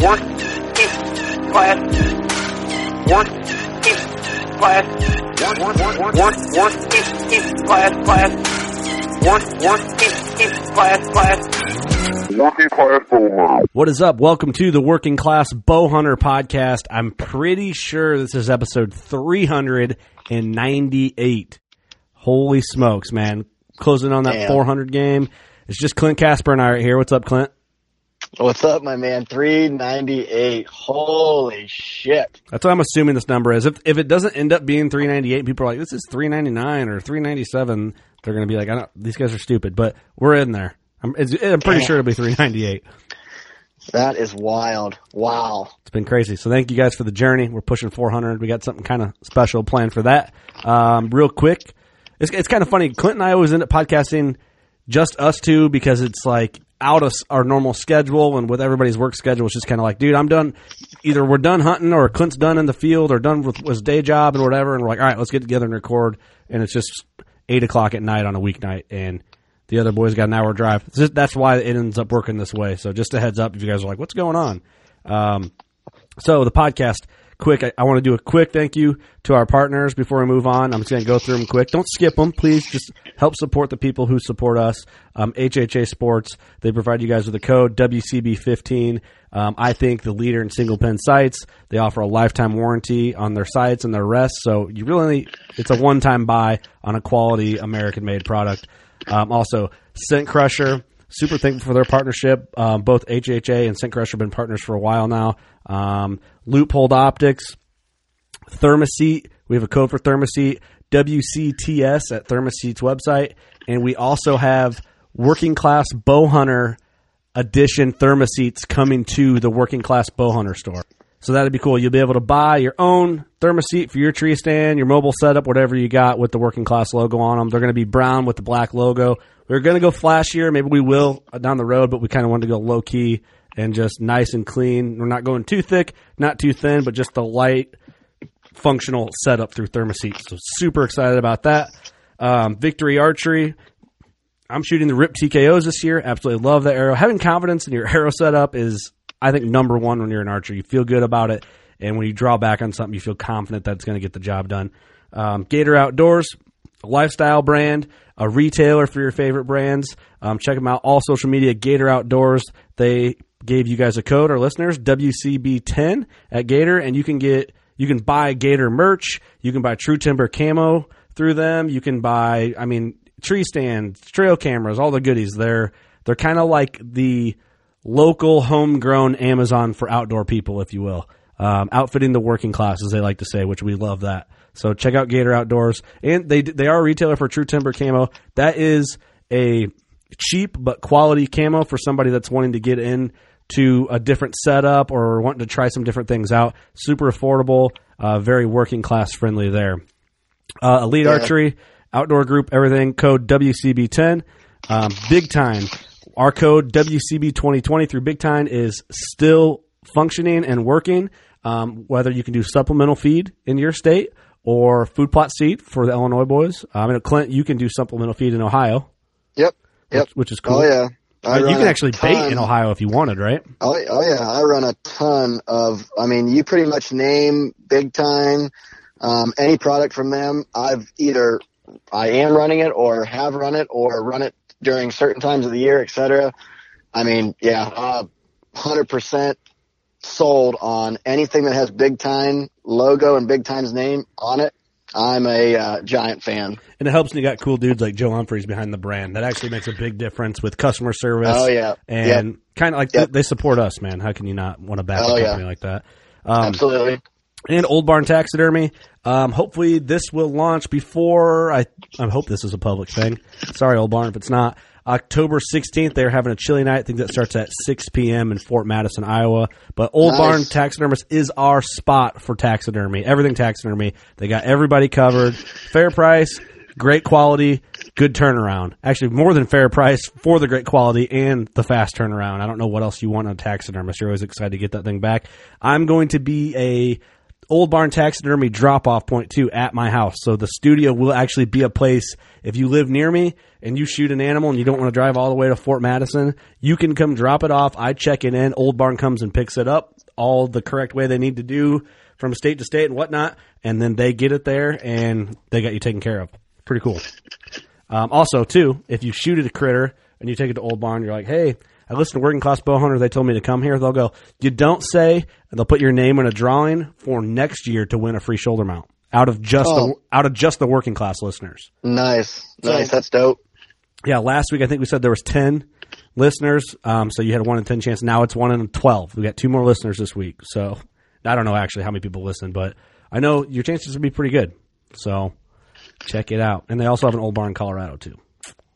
Working class. Working class. Work, work, work, work, class, class. Work, work, class, class. Working Class Bow Hunter. What is up? Welcome to the Working Class Bow Hunter podcast. I'm pretty sure this is episode 398. Holy smokes, man. Closing on that Damn. 400 game. It's just Clint Casper and I right here. What's up, Clint? What's up, my man? 398. Holy shit. That's what I'm assuming this number is. If if it doesn't end up being 398, people are like, this is 399 or 397. They're going to be like, I don't, these guys are stupid, but we're in there. I'm, it's, I'm pretty Damn. sure it'll be 398. That is wild. Wow. It's been crazy. So thank you guys for the journey. We're pushing 400. We got something kind of special planned for that. Um, real quick, it's, it's kind of funny. Clint and I always end up podcasting just us two because it's like out of our normal schedule and with everybody's work schedule, it's just kind of like, dude, I'm done. Either we're done hunting or Clint's done in the field or done with his day job and whatever. And we're like, all right, let's get together and record. And it's just eight o'clock at night on a weeknight. And the other boys got an hour drive. Just- that's why it ends up working this way. So just a heads up if you guys are like, what's going on? Um, so the podcast, quick. I, I want to do a quick thank you to our partners before we move on. I'm just going to go through them quick. Don't skip them, please. Just help support the people who support us. Um, HHA Sports. They provide you guys with a code WCB15. Um, I think the leader in single pin sights. They offer a lifetime warranty on their sights and their rests. So you really, it's a one time buy on a quality American made product. Um, also, Scent Crusher. Super thankful for their partnership. Um, both HHA and Scent Crusher have been partners for a while now. Um, Leupold Optics, Therm-A-Seat. We have a code for Therm-A-Seat, WCTS at Therm-A-Seat's website. And we also have Working Class Bow Hunter Edition Therm-A-Seats coming to the Working Class Bow Hunter store. So that'd be cool. You'll be able to buy your own Therm-A-Seat for your tree stand, your mobile setup, whatever you got with the Working Class logo on them. They're going to be brown with the black logo. We're going to go flashier. Maybe we will down the road, but we kind of wanted to go low key and just nice and clean. We're not going too thick, not too thin, but just the light functional setup through Therm-A-Seat. So super excited about that. Um, Victory Archery. I'm shooting the Rip TKOs this year. Absolutely love the arrow. Having confidence in your arrow setup is, I think, number one when you're an archer. You feel good about it, and when you draw back on something, you feel confident that it's going to get the job done. Um, Gator Outdoors, a lifestyle brand, a retailer for your favorite brands. Um, check them out. All social media, Gator Outdoors. They gave you guys a code, our listeners, WCB10 at Gator, and you can get you can buy Gator merch. You can buy True Timber camo through them. You can buy, I mean, tree stands, trail cameras, all the goodies. They're they're kind of like the local homegrown Amazon for outdoor people, if you will. Um, outfitting the working class, as they like to say, which we love that. So check out Gator Outdoors, and they they are a retailer for True Timber camo. That is a cheap but quality camo for somebody that's wanting to get in to a different setup or wanting to try some different things out. Super affordable, uh, very working class friendly there. Uh, Elite yeah. Archery, outdoor group, everything. Code WCB10. Um, Big Tine. Our code WCB2020 through Big Tine is still functioning and working. Um, whether you can do supplemental feed in your state or food plot seed for the Illinois boys. I mean, Clint, you can do supplemental feed in Ohio. Yep. Yep. Which, which is cool. Oh yeah. You can actually bait in Ohio if you wanted, right? Oh, oh yeah, I run a ton of. I mean, you pretty much name Big Tine um, any product from them. I've either I am running it or have run it or run it during certain times of the year, etc. I mean, yeah, uh, hundred percent sold on anything that has Big Tine logo and Big Tine's name on it. I'm a uh, giant fan. And it helps when you got cool dudes like Joe Humphreys behind the brand. That actually makes a big difference with customer service. Oh yeah, and yep. kind of like yep. they, support us, man. How can you not want to back oh, a company yeah. like that? Um, Absolutely. And Old Barn Taxidermy. Um, hopefully this will launch before I. I hope this is a public thing. Sorry, Old Barn, if it's not. October 16th, they're having a chili night. I think that starts at 6 p.m. in Fort Madison, Iowa. But Old nice. Barn Taxidermist is our spot for taxidermy. Everything taxidermy. They got everybody covered. Fair price, great quality, good turnaround. Actually, more than fair price for the great quality and the fast turnaround. I don't know what else you want on a taxidermist. You're always excited to get that thing back. I'm going to be a Old Barn Taxidermy drop off point too at my house. So the studio will actually be a place if you live near me and you shoot an animal and you don't want to drive all the way to Fort Madison, you can come drop it off. I check it in. Old Barn comes and picks it up all the correct way they need to do from state to state and whatnot. And then they get it there and they got you taken care of. Pretty cool. Um, also, too, if you shoot at a critter and you take it to Old Barn, you're like, hey, I listened to Working Class Bow Hunter. They told me to come here. They'll go, you don't say, and they'll put your name in a drawing for next year to win a free shoulder mount out of just oh. the out of just the working class listeners. Nice, nice. So, That's dope. Yeah, last week I think we said there was ten listeners. Um, so you had a one in ten chance. Now it's one in twelve. We got two more listeners this week. So I don't know actually how many people listen, but I know your chances would be pretty good. So check it out. And they also have an old barn in Colorado too.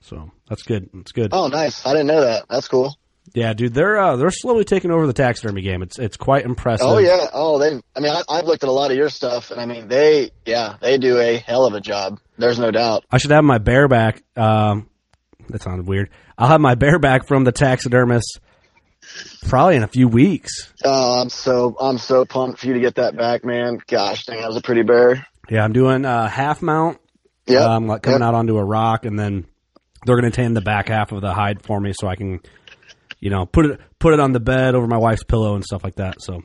So that's good. That's good. Oh, nice. I didn't know that. That's cool. Yeah, dude, they're uh, they're slowly taking over the taxidermy game. It's it's quite impressive. Oh yeah, oh they. I mean, I, have looked at a lot of your stuff, and I mean, they yeah, they do a hell of a job. There's no doubt. I should have my bareback. Um, that sounded weird. I'll have my bareback from the taxidermist probably in a few weeks. Oh, I'm so I'm so pumped for you to get that back, man. Gosh, dang, that was a pretty bear. Yeah, I'm doing a half mount. Yeah, I'm um, like coming yep. out onto a rock, and then they're going to tan the back half of the hide for me, so I can you know, put it put it on the bed over my wife's pillow and stuff like that. So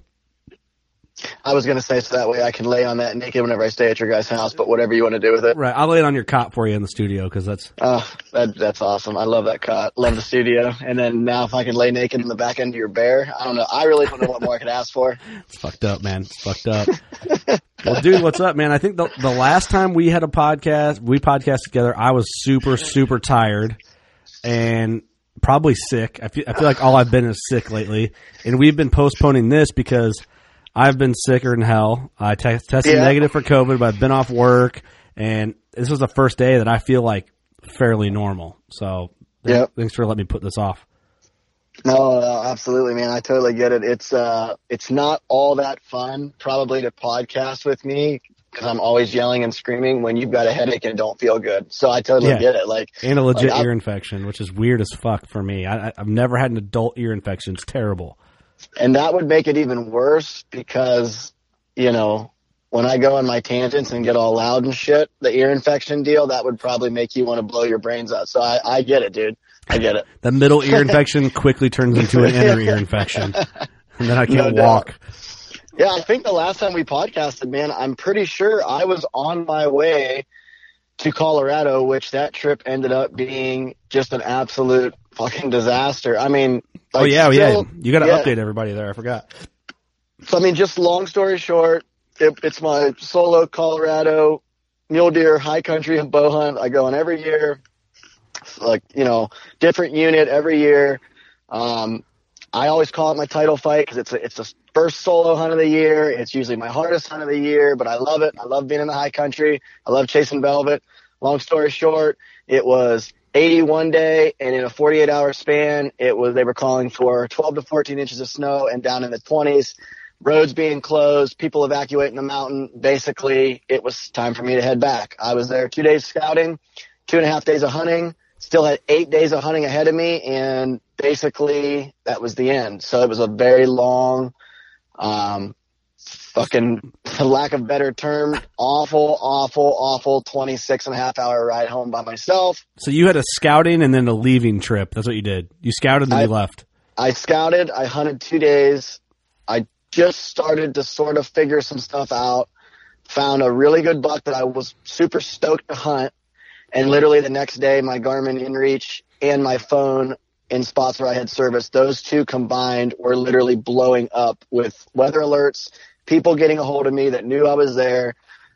I was going to say so that way I can lay on that naked whenever I stay at your guys' house, but whatever you want to do with it. Right. I'll lay it on your cot for you in the studio because that's. Oh, that, that's awesome. I love that cot. Love the studio. And then now if I can lay naked in the back end of your bear, I don't know. I really don't know what more I could ask for. It's fucked up, man. It's fucked up. well, dude, what's up, man? I think the, the last time we had a podcast, we podcast together, I was super, super tired. And probably sick. I feel, I feel like all I've been is sick lately, and we've been postponing this because I've been sicker than hell. I t- tested yeah. negative for COVID, but I've been off work, and this was the first day that I feel like fairly normal. So, yeah, thanks for letting me put this off. No, no, absolutely, man. I totally get it. It's uh, it's not all that fun, probably to podcast with me because I'm always yelling and screaming when you've got a headache and don't feel good. So I totally yeah. get it. Like and a legit like, ear infection, which is weird as fuck for me. I, I've never had an adult ear infection. It's terrible. And that would make it even worse because you know when I go on my tangents and get all loud and shit, the ear infection deal, that would probably make you want to blow your brains out. So I, I get it, dude. I get it. The middle ear infection quickly turns into an inner ear infection. And then I can't No walk. doubt. Yeah, I think the last time we podcasted, man, I'm pretty sure I was on my way to Colorado, which that trip ended up being just an absolute fucking disaster. I mean, oh yeah, oh, still- yeah. You got to yeah. update everybody there. I forgot. So I mean, just long story short, it, it's my solo Colorado mule deer high country bow hunt. I go on every year, like you know, different unit every year. Um, I always call it my title fight because it's a, it's the first solo hunt of the year. It's usually my hardest hunt of the year, but I love it. I love being in the high country. I love chasing velvet. Long story short, it was 81 day and in a 48 hour span, it was, they were calling for 12 to 14 inches of snow and down in the 20s, roads being closed, people evacuating the mountain. Basically, it was time for me to head back. I was there two days scouting, two and a half days of hunting, still had eight days of hunting ahead of me. And basically that was the end. So it was a very long, um, fucking, for lack of better term, awful, awful, awful 26 and a half hour ride home by myself. So you had a scouting and then a leaving trip. That's what you did. You scouted and then I- you left. I scouted. I hunted two days. I just started to sort of figure some stuff out. Found a really good buck that I was super stoked to hunt. And literally the next day, my Garmin InReach and my phone in spots where I had service, those two combined were literally blowing up with weather alerts, people getting a hold of me that knew I was there.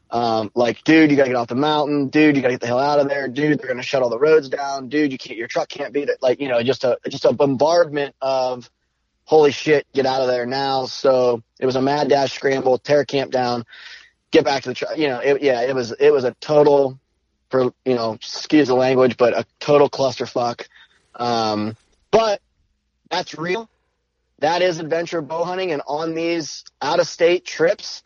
Um, like, dude, you gotta get off the mountain. Dude, you gotta get the hell out of there. Dude, they're gonna shut all the roads down. Dude, you can't, your truck can't beat it. Like, you know, just a, just a bombardment of, holy shit, get out of there now. So it was a mad dash scramble, tear camp down, get back to the truck. You know, it, yeah, it was, it was a total, for, you know, excuse the language, but a total clusterfuck. Um, but that's real. That is adventure bow hunting. And on these out of state trips,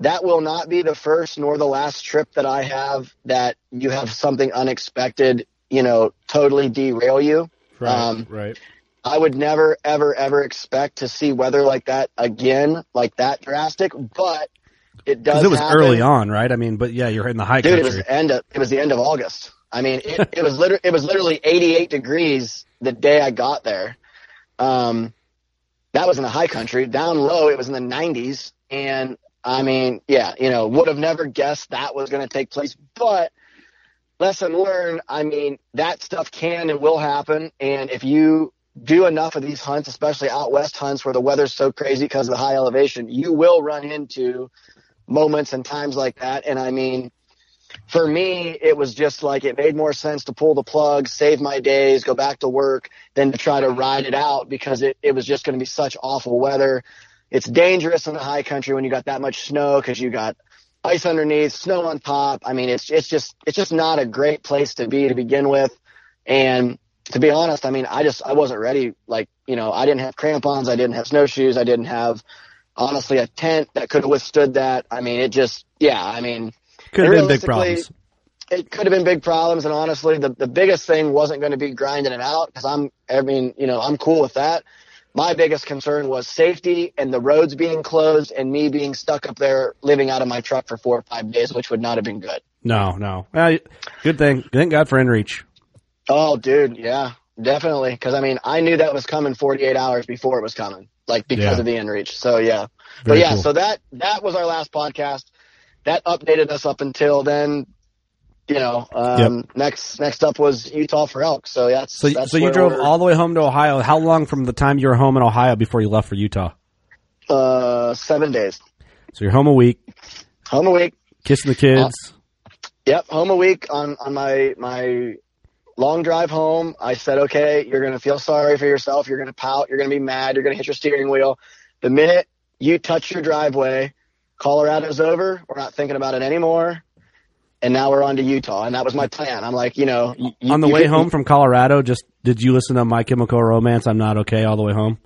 that will not be the first nor the last trip that I have that you have something unexpected, you know, totally derail you. Right. Um, right. I would never, ever, ever expect to see weather like that again, like that drastic, but it does. It was happen. early on, right? I mean, but yeah, you're in the high Dude, it country. was end of, it was the end of August. I mean, it, it was literally, it was literally 88 degrees the day I got there. Um, that was in the high country. Down low, it was in the 90s. And I mean, yeah, you know, would have never guessed that was going to take place. But lesson learned, I mean, that stuff can and will happen. And if you do enough of these hunts, especially out west hunts where the weather's so crazy because of the high elevation, you will run into moments and times like that. And I mean, for me, it was just like it made more sense to pull the plug, save my days, go back to work than to try to ride it out because it, it was just going to be such awful weather. It's dangerous in the high country when you got that much snow because you got ice underneath, snow on top. I mean, it's, it's just, it's just not a great place to be to begin with. And to be honest, I mean, I just, I wasn't ready. Like, you know, I didn't have crampons. I didn't have snowshoes. I didn't have, honestly, a tent that could have withstood that. I mean, it just, yeah, I mean, Could have been big problems. it could have been big problems. And honestly, the, the biggest thing wasn't going to be grinding it out because I'm, I mean, you know, I'm cool with that. My biggest concern was safety and the roads being closed and me being stuck up there living out of my truck for four or five days, which would not have been good. No, no. Well, good thing. Thank God for InReach. Oh, dude. Yeah, definitely. Cause I mean, I knew that was coming 48 hours before it was coming, like because Yeah. of the inReach. So yeah, but yeah, cool. so that, that was our last podcast. That updated us up until then. You know, um, next, next up was Utah for elk. So that's, So, that's so you drove all the way home to Ohio. How long from the time you were home in Ohio before you left for Utah? Uh, seven days. So you're home a week, Home a week. kissing the kids. Yep, home a week on on my my long drive home. I said, okay, you're gonna feel sorry for yourself. You're gonna pout. You're gonna be mad. You're gonna hit your steering wheel. The minute you touch your driveway, Colorado's over. We're not thinking about it anymore. And now we're on to Utah, and that was my plan. I'm like, you know, you, On the way could- home from Colorado, just did you listen to My Chemical Romance? I'm not okay all the way home.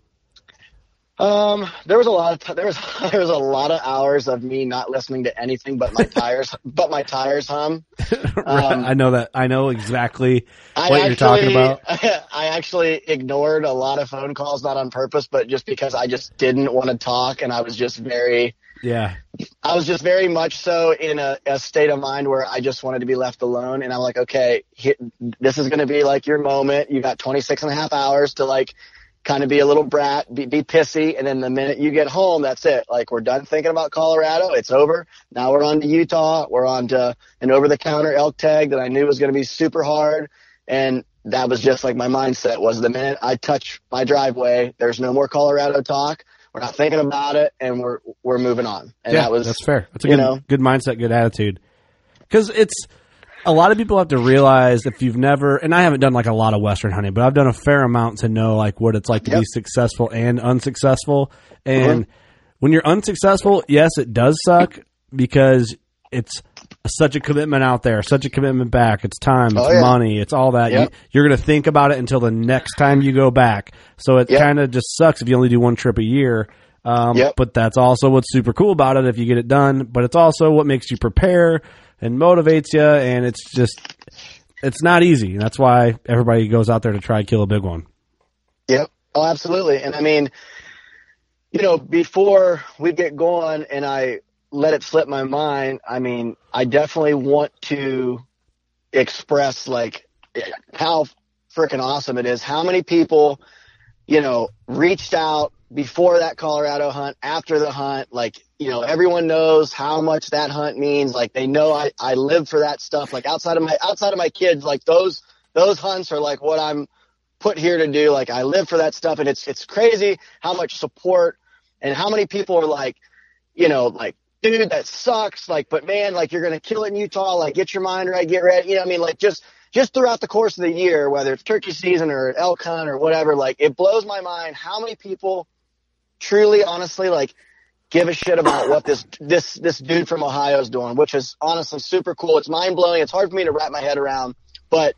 Um, there was a lot of t- there was there was a lot of hours of me not listening to anything but my tires, but my tires hum. Um, I know that. I know exactly I what you're talking about. I actually ignored a lot of phone calls, not on purpose, but just because I just didn't want to talk, and I was just very, Yeah, I was just very much so in a, a, state of mind where I just wanted to be left alone. And I'm like, okay, this is going to be like your moment. You got 26 and a half hours to like kind of be a little brat, be, be pissy. And then the minute you get home, that's it. Like we're done thinking about Colorado. It's over. Now we're on to Utah. We're on to an over the counter elk tag that I knew was going to be super hard. And that was just like my mindset was the minute I touch my driveway, there's no more Colorado talk. We're not thinking about it, and we're we're moving on. And yeah, that was that's fair. That's a good know, good mindset, good attitude. Because it's a lot of people have to realize if you've never, and I haven't done like a lot of Western hunting, but I've done a fair amount to know like what it's like to yep. be successful and unsuccessful. And mm-hmm. when you're unsuccessful, yes, it does suck because it's such a commitment out there, such a commitment back. It's time, it's oh, yeah. money, it's all that. Yep. You, are going to think about it until the next time you go back. So it yep. kind of just sucks if you only do one trip a year. Um, yep. But that's also what's super cool about it if you get it done. But it's also what makes you prepare and motivates you. And it's just, it's not easy. That's why everybody goes out there to try kill a big one. Yep. Oh, absolutely. And I mean, you know, before we get going and I let it slip my mind. I mean, I definitely want to express like how freaking awesome it is. How many people, you know, reached out before that Colorado hunt, after the hunt, like, you know, everyone knows how much that hunt means. Like they know I, I live for that stuff. Like outside of my, outside of my kids, like those, those hunts are like what I'm put here to do. Like I live for that stuff. And it's, it's crazy how much support and how many people are like, you know, like dude, that sucks. Like, but man, like you're to kill it in Utah. Like, get your mind right, get ready. You know, I mean, like just, just throughout the course of the year, whether it's turkey season or elk hunt or whatever, like it blows my mind how many people truly, honestly, like give a shit about what this, this, this dude from Ohio is doing, which is honestly super cool. It's mind blowing. It's hard for me to wrap my head around, but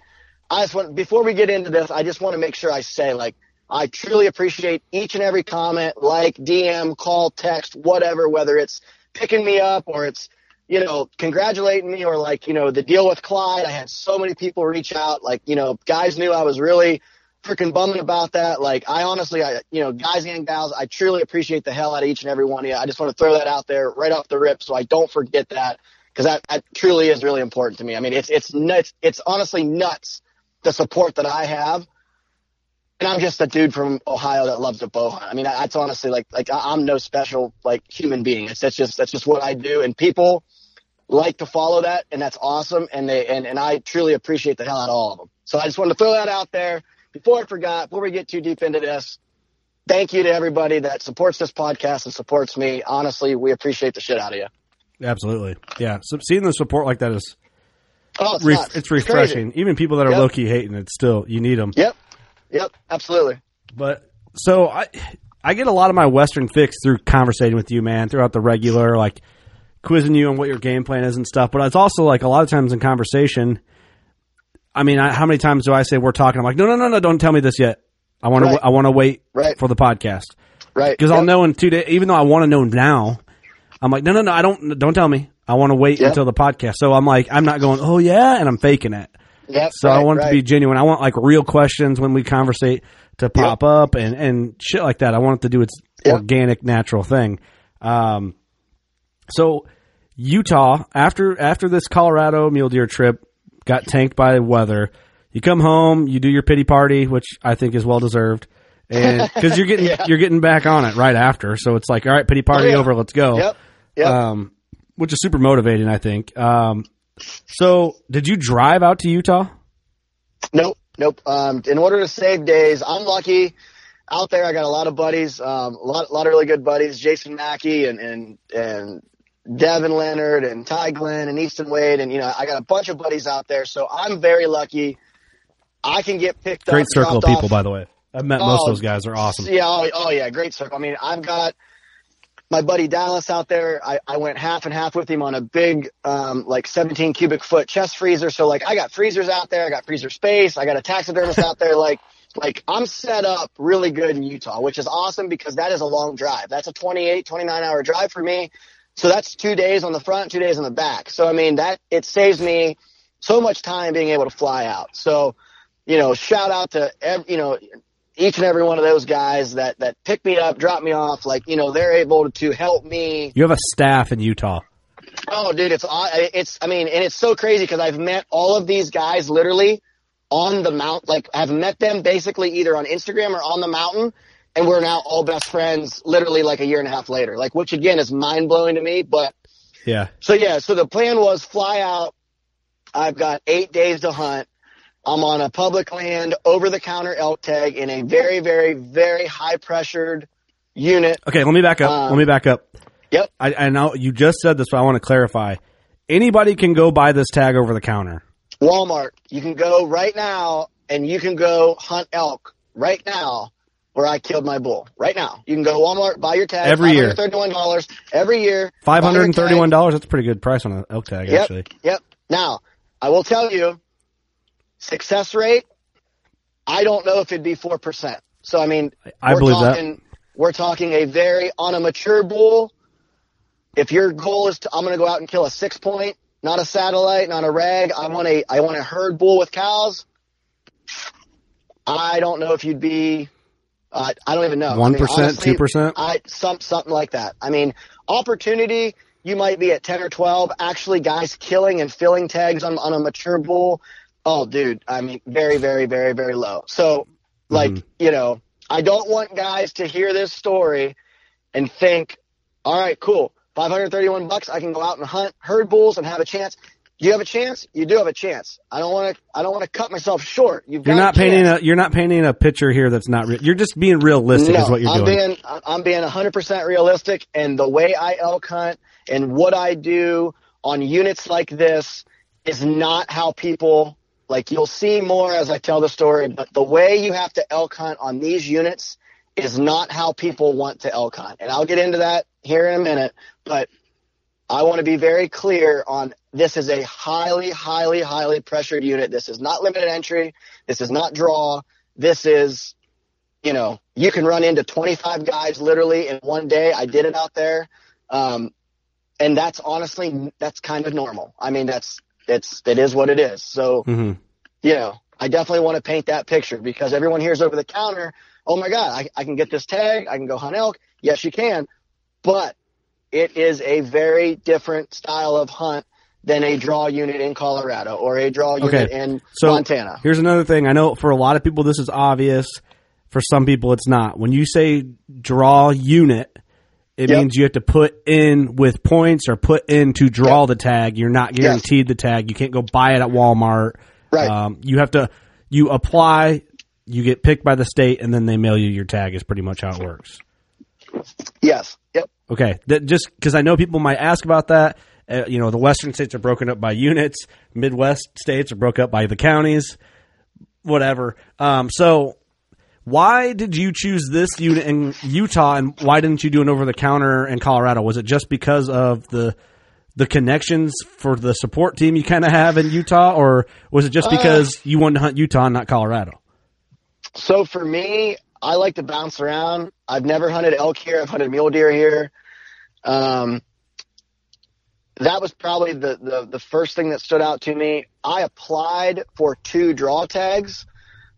I just want, before we get into this, I just want to make sure I say like, I truly appreciate each and every comment, like, DM, call, text, whatever, whether it's picking me up or it's, you know, congratulating me or like, you know, the deal with Clyde. I had so many people reach out. Like, you know, guys knew I was really freaking bumming about that. Like, I honestly, I, you know, guys and gals, I truly appreciate the hell out of each and every one of you. I just want to throw that out there right off the rip so I don't forget that because that, that truly is really important to me. I mean, it's, it's nuts. It's honestly nuts the support that I have and I'm just a dude from Ohio that loves a bow hunt. I mean, that's honestly like like I'm no special like human being. It's that's just that's just what I do, and people like to follow that, and that's awesome. And they and and I truly appreciate the hell out of all of them. So I just wanted to throw that out there before I forgot. Before we get too deep into this, thank you to everybody that supports this podcast and supports me. Honestly, we appreciate the shit out of you. Absolutely, yeah. So seeing the support like that is. Oh, it's, re- it's refreshing. It's Even people that are yep. low key hating it, still you need them. Yep. Yep, absolutely. But so I I get a lot of my Western fix through conversating with you, man, throughout the regular like quizzing you on what your game plan is and stuff. But it's also like a lot of times in conversation. I mean, I, how many times do I say we're talking? I'm like, no, no, no, no, don't tell me this yet. I want right. to, I want to wait right. for the podcast, right? Because yep. I'll know in two days. Even though I want to know now, I'm like, no, no, no, I don't, don't tell me. I want to wait yep. until the podcast. So I'm like, I'm not going, oh yeah, and I'm faking it. So right, I want right. it to be genuine. I want like real questions when we conversate to pop yep. up and, and shit like that. I want it to do its yep. organic, natural thing. Um, so Utah after after this Colorado mule deer trip got tanked by weather. You come home, you do your pity party, which I think is well deserved, and because you're getting yeah. you're getting back on it right after. So it's like, all right, pity party oh, yeah. over, let's go. Yep. Yep. Um, which is super motivating, I think. Um, so, did you drive out to Utah? Nope, nope. Um, in order to save days, I'm lucky. Out there, I got a lot of buddies, um, a lot, a lot of really good buddies. Jason Mackey and and and Devin Leonard and Ty Glenn and Easton Wade, and you know, I got a bunch of buddies out there. So I'm very lucky. I can get picked great up. Great circle of people, off. by the way. I've met oh, most of those guys. They're awesome. Yeah. Oh, oh yeah. Great circle. I mean, I've got my buddy Dallas out there, I, I went half and half with him on a big, um, like 17 cubic foot chest freezer. So like I got freezers out there. I got freezer space. I got a taxidermist out there. Like, like I'm set up really good in Utah, which is awesome because that is a long drive. That's a 28, 29 hour drive for me. So that's two days on the front, two days on the back. So I mean that it saves me so much time being able to fly out. So, you know, shout out to, you know, each and every one of those guys that that pick me up, drop me off, like you know, they're able to help me. You have a staff in Utah. Oh, dude, it's i it's. I mean, and it's so crazy because I've met all of these guys literally on the mount. Like I've met them basically either on Instagram or on the mountain, and we're now all best friends. Literally like a year and a half later. Like which again is mind blowing to me. But yeah. So yeah, so the plan was fly out. I've got eight days to hunt. I'm on a public land over the counter elk tag in a very, very, very high pressured unit. Okay, let me back up. Um, let me back up. Yep. I, I know you just said this, but I want to clarify. Anybody can go buy this tag over the counter. Walmart. You can go right now and you can go hunt elk right now where I killed my bull. Right now. You can go Walmart, buy your tag. Every year. $531 every year. $531. That's a pretty good price on an elk tag, yep, actually. Yep. Now, I will tell you, success rate, I don't know if it'd be 4%. So, I mean, I believe talking, that. We're talking a very, on a mature bull, if your goal is to, I'm going to go out and kill a six point, not a satellite, not a rag. I want a, I want a herd bull with cows. I don't know if you'd be, uh, I don't even know. One percent, two percent, I some something like that. I mean, opportunity. You might be at ten or twelve. Actually, guys killing and filling tags on on a mature bull. Oh, dude. I mean, very, very, very, very low. So, like, mm-hmm. you know, I don't want guys to hear this story and think, all right, cool. 531 bucks. I can go out and hunt herd bulls and have a chance. Do you have a chance? You do have a chance. I don't want to. I don't want to cut myself short. You've you're not a painting a. You're not painting a picture here that's not. real. you're just being realistic. No, is what you're I'm doing. being. I'm being 100 percent realistic, and the way I elk hunt and what I do on units like this is not how people like. You'll see more as I tell the story, but the way you have to elk hunt on these units is not how people want to elk hunt, and I'll get into that here in a minute. But I want to be very clear on this is a highly, highly, highly pressured unit. This is not limited entry. This is not draw. This is, you know, you can run into 25 guys literally in one day. I did it out there. Um, and that's honestly, that's kind of normal. I mean, that's, it's, it is what it is. So, mm-hmm. you know, I definitely want to paint that picture because everyone hears over the counter, oh my God, I, I can get this tag. I can go hunt elk. Yes, you can. But it is a very different style of hunt than a draw unit in Colorado or a draw unit okay. in so Montana. Here's another thing. I know for a lot of people this is obvious. For some people it's not. When you say draw unit, it yep. means you have to put in with points or put in to draw yep. the tag. You're not guaranteed yes. the tag. You can't go buy it at Walmart. Right. Um, you have to you apply, you get picked by the state, and then they mail you your tag. Is pretty much how it works. Yes. Yep. Okay, that just because I know people might ask about that. Uh, you know, the western states are broken up by units. Midwest states are broke up by the counties. Whatever. Um, so, why did you choose this unit in Utah, and why didn't you do an over the counter in Colorado? Was it just because of the the connections for the support team you kind of have in Utah, or was it just uh, because uh, you wanted to hunt Utah, not Colorado? So for me, I like to bounce around. I've never hunted elk here. I've hunted mule deer here. Um, that was probably the, the, the first thing that stood out to me. I applied for two draw tags.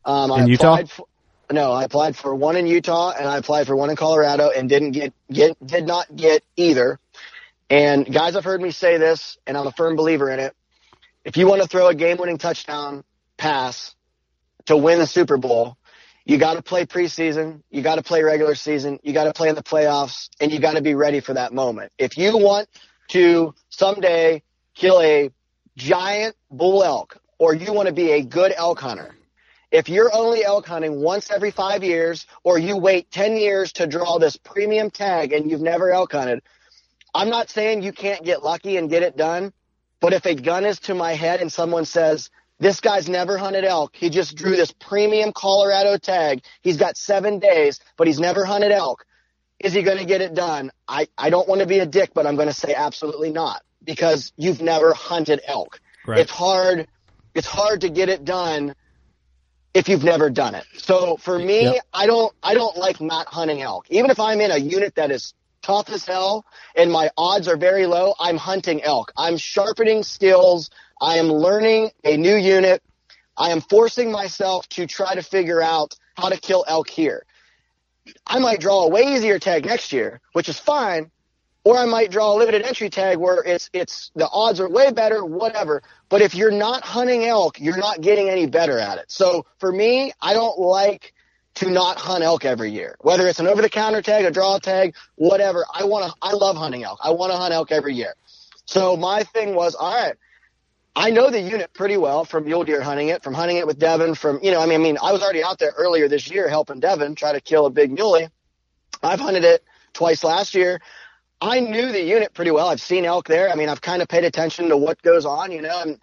Um, in I Utah? For, no, I applied for one in Utah and I applied for one in Colorado and didn't get, get, did not get either. And guys have heard me say this and I'm a firm believer in it. If you want to throw a game winning touchdown pass to win the Super Bowl, you got to play preseason. You got to play regular season. You got to play in the playoffs and you got to be ready for that moment. If you want to someday kill a giant bull elk or you want to be a good elk hunter, if you're only elk hunting once every five years or you wait 10 years to draw this premium tag and you've never elk hunted, I'm not saying you can't get lucky and get it done, but if a gun is to my head and someone says, this guy's never hunted elk. He just drew this premium Colorado tag. He's got seven days, but he's never hunted elk. Is he going to get it done? I, I don't want to be a dick, but I'm going to say absolutely not because you've never hunted elk. Right. It's hard. It's hard to get it done if you've never done it. So for me, yep. I don't, I don't like not hunting elk. Even if I'm in a unit that is tough as hell and my odds are very low, I'm hunting elk. I'm sharpening skills. I am learning a new unit. I am forcing myself to try to figure out how to kill elk here. I might draw a way easier tag next year, which is fine, or I might draw a limited entry tag where it's it's the odds are way better, whatever. But if you're not hunting elk, you're not getting any better at it. So for me, I don't like to not hunt elk every year. Whether it's an over the counter tag, a draw tag, whatever. I want to I love hunting elk. I want to hunt elk every year. So my thing was, all right, I know the unit pretty well from mule deer hunting it, from hunting it with Devin, from you know, I mean, I mean, I was already out there earlier this year helping Devin try to kill a big muley. I've hunted it twice last year. I knew the unit pretty well. I've seen elk there. I mean, I've kind of paid attention to what goes on, you know, and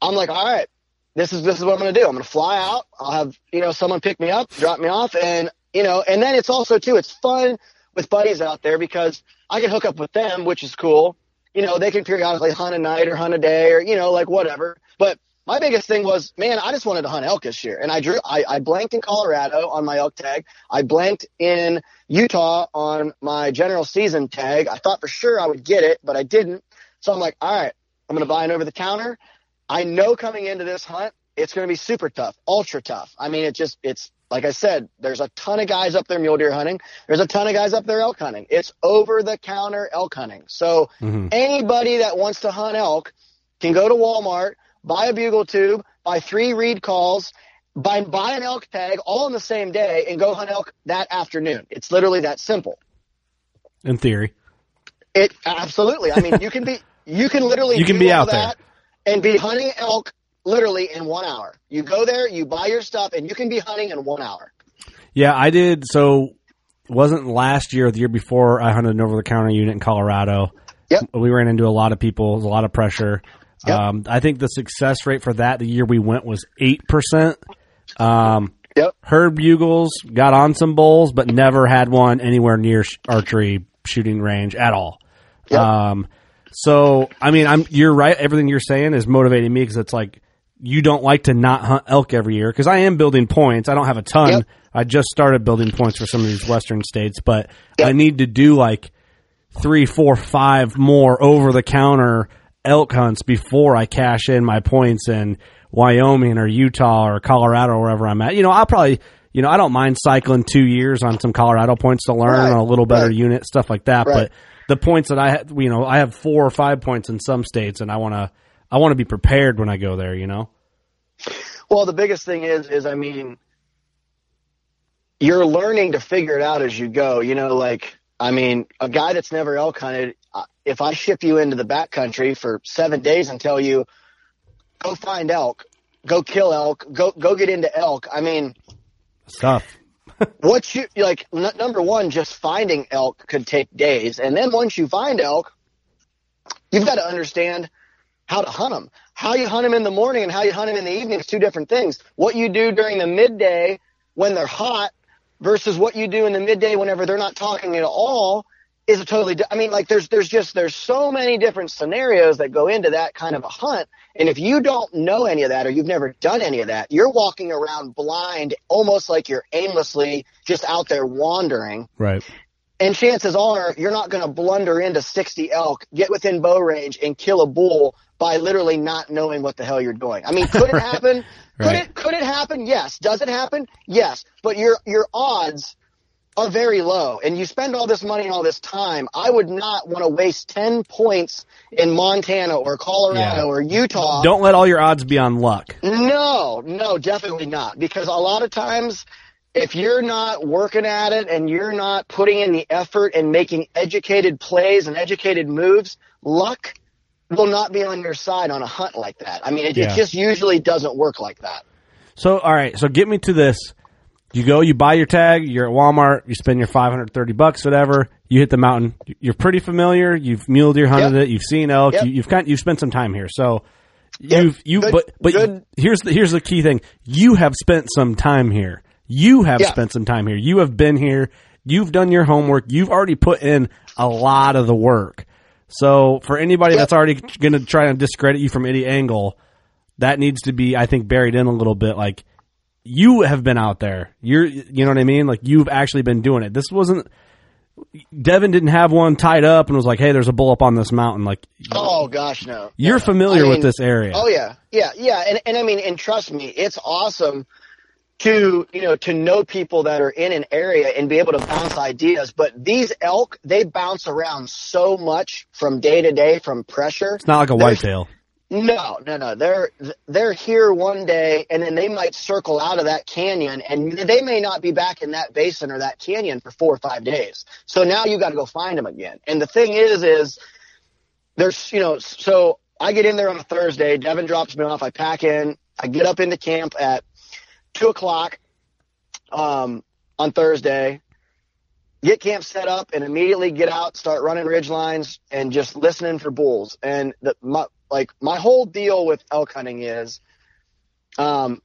I'm like, all right, this is this is what I'm going to do. I'm going to fly out. I'll have you know someone pick me up, drop me off, and you know, and then it's also too, it's fun with buddies out there because I can hook up with them, which is cool you know, they can periodically hunt a night or hunt a day or, you know, like whatever. But my biggest thing was, man, I just wanted to hunt elk this year. And I drew, I, I blanked in Colorado on my elk tag. I blanked in Utah on my general season tag. I thought for sure I would get it, but I didn't. So I'm like, all right, I'm going to buy an over the counter. I know coming into this hunt, it's going to be super tough, ultra tough. I mean, it just, it's like I said, there's a ton of guys up there mule deer hunting. There's a ton of guys up there elk hunting. It's over the counter elk hunting. So mm-hmm. anybody that wants to hunt elk can go to Walmart, buy a bugle tube, buy three reed calls, buy, buy an elk tag all in the same day and go hunt elk that afternoon. It's literally that simple. In theory. It absolutely. I mean, you can be, you can literally you can be out there and be hunting elk literally in one hour. You go there, you buy your stuff, and you can be hunting in one hour. Yeah, I did. So wasn't last year or the year before I hunted an over the counter unit in Colorado. Yep. We ran into a lot of people, a lot of pressure. Yep. Um, I think the success rate for that the year we went was eight percent. Um, yep. Heard bugles, got on some bulls, but never had one anywhere near archery shooting range at all. Yep. Um, so I mean, I'm you're right. Everything you're saying is motivating me because it's like you don't like to not hunt elk every year because I am building points. I don't have a ton. Yep. I just started building points for some of these western states, but yep. I need to do like three, four, five more over the counter elk hunts before I cash in my points in Wyoming or Utah or Colorado or wherever I'm at. You know, I'll probably, you know, I don't mind cycling two years on some Colorado points to learn right. on a little better right. unit, stuff like that. Right. But the points that I, have, you know, I have four or five points in some states and I want to, I want to be prepared when I go there, you know? Well, the biggest thing is, is I mean, you're learning to figure it out as you go. You know, like, I mean, a guy that's never elk hunted, if I ship you into the backcountry for seven days and tell you, go find elk, go kill elk, go, go get into elk. I mean, stuff. what you like? N- number one, just finding elk could take days, and then once you find elk, you've got to understand how to hunt them. How you hunt them in the morning and how you hunt them in the evening is two different things. What you do during the midday when they're hot versus what you do in the midday whenever they're not talking at all is a totally. I mean, like there's there's just there's so many different scenarios that go into that kind of a hunt. And if you don't know any of that or you've never done any of that, you're walking around blind, almost like you're aimlessly just out there wandering. Right. And chances are you're not going to blunder into 60 elk, get within bow range, and kill a bull by literally not knowing what the hell you're doing. I mean, could it happen? right. Could it could it happen? Yes. Does it happen? Yes. But your your odds are very low and you spend all this money and all this time, I would not want to waste 10 points in Montana or Colorado yeah. or Utah. Don't let all your odds be on luck. No, no, definitely not. Because a lot of times if you're not working at it and you're not putting in the effort and making educated plays and educated moves, luck will not be on your side on a hunt like that. I mean, it, Yeah. it just usually doesn't work like that. So, all right. So, get me to this. You go, you buy your tag. You're at Walmart. You spend your 530 bucks, whatever. You hit the mountain. You're pretty familiar. You've mule deer hunted Yep. it. You've seen elk. Yep. You, you've kind, you've spent some time here. So, you've you Good- but but good. here's the here's the key thing. You have spent some time here. You have Yeah. spent some time here. You have been here. You've done your homework. You've already put in a lot of the work. So for anybody Yep. that's already going to try and discredit you from any angle, that needs to be, I think, buried in a little bit. Like you have been out there. You're, you know what I mean? Like you've actually been doing it. This wasn't. Devin didn't have one tied up and was like, "Hey, there's a bull up on this mountain." Like Oh gosh, no. you're No. familiar I with this area. Oh yeah, yeah, yeah. And and I mean, and trust me, it's awesome to you know to know people that are in an area and be able to bounce ideas but these elk they bounce around so much from day to day from pressure it's not like a whitetail no no no they're they're here one day and then they might circle out of that canyon and they may not be back in that basin or that canyon for four or five days so now you got to go find them again and the thing is is there's you know so i get in there on a thursday devin drops me off i pack in i get up into camp at two o'clock um, on Thursday. Get camp set up and immediately get out, start running ridge lines and just listening for bulls. And the, my, like my whole deal with elk hunting is, um,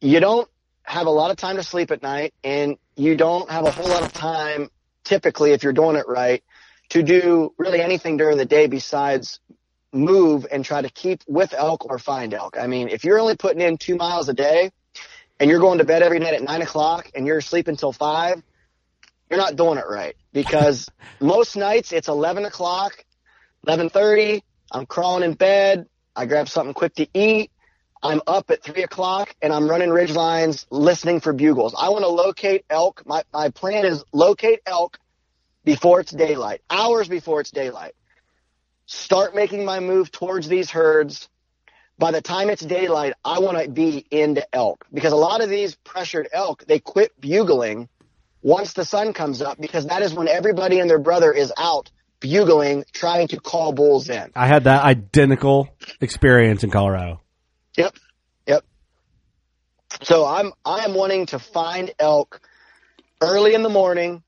you don't have a lot of time to sleep at night and you don't have a whole lot of time typically if you're doing it right to do really anything during the day besides move and try to keep with elk or find elk. I mean, if you're only putting in two miles a day, and you're going to bed every night at nine o'clock and you're sleeping until five, you're not doing it right because most nights it's 11 o'clock, 11:30. I'm crawling in bed. I grab something quick to eat. I'm up at three o'clock and I'm running ridge lines, listening for bugles. I want to locate elk. My my plan is locate elk before it's daylight, hours before it's daylight. Start making my move towards these herds by the time it's daylight, I want to be into elk because a lot of these pressured elk, they quit bugling once the sun comes up because that is when everybody and their brother is out bugling, trying to call bulls in. I had that identical experience in Colorado. Yep. Yep. So I'm, I'm wanting to find elk early in the morning,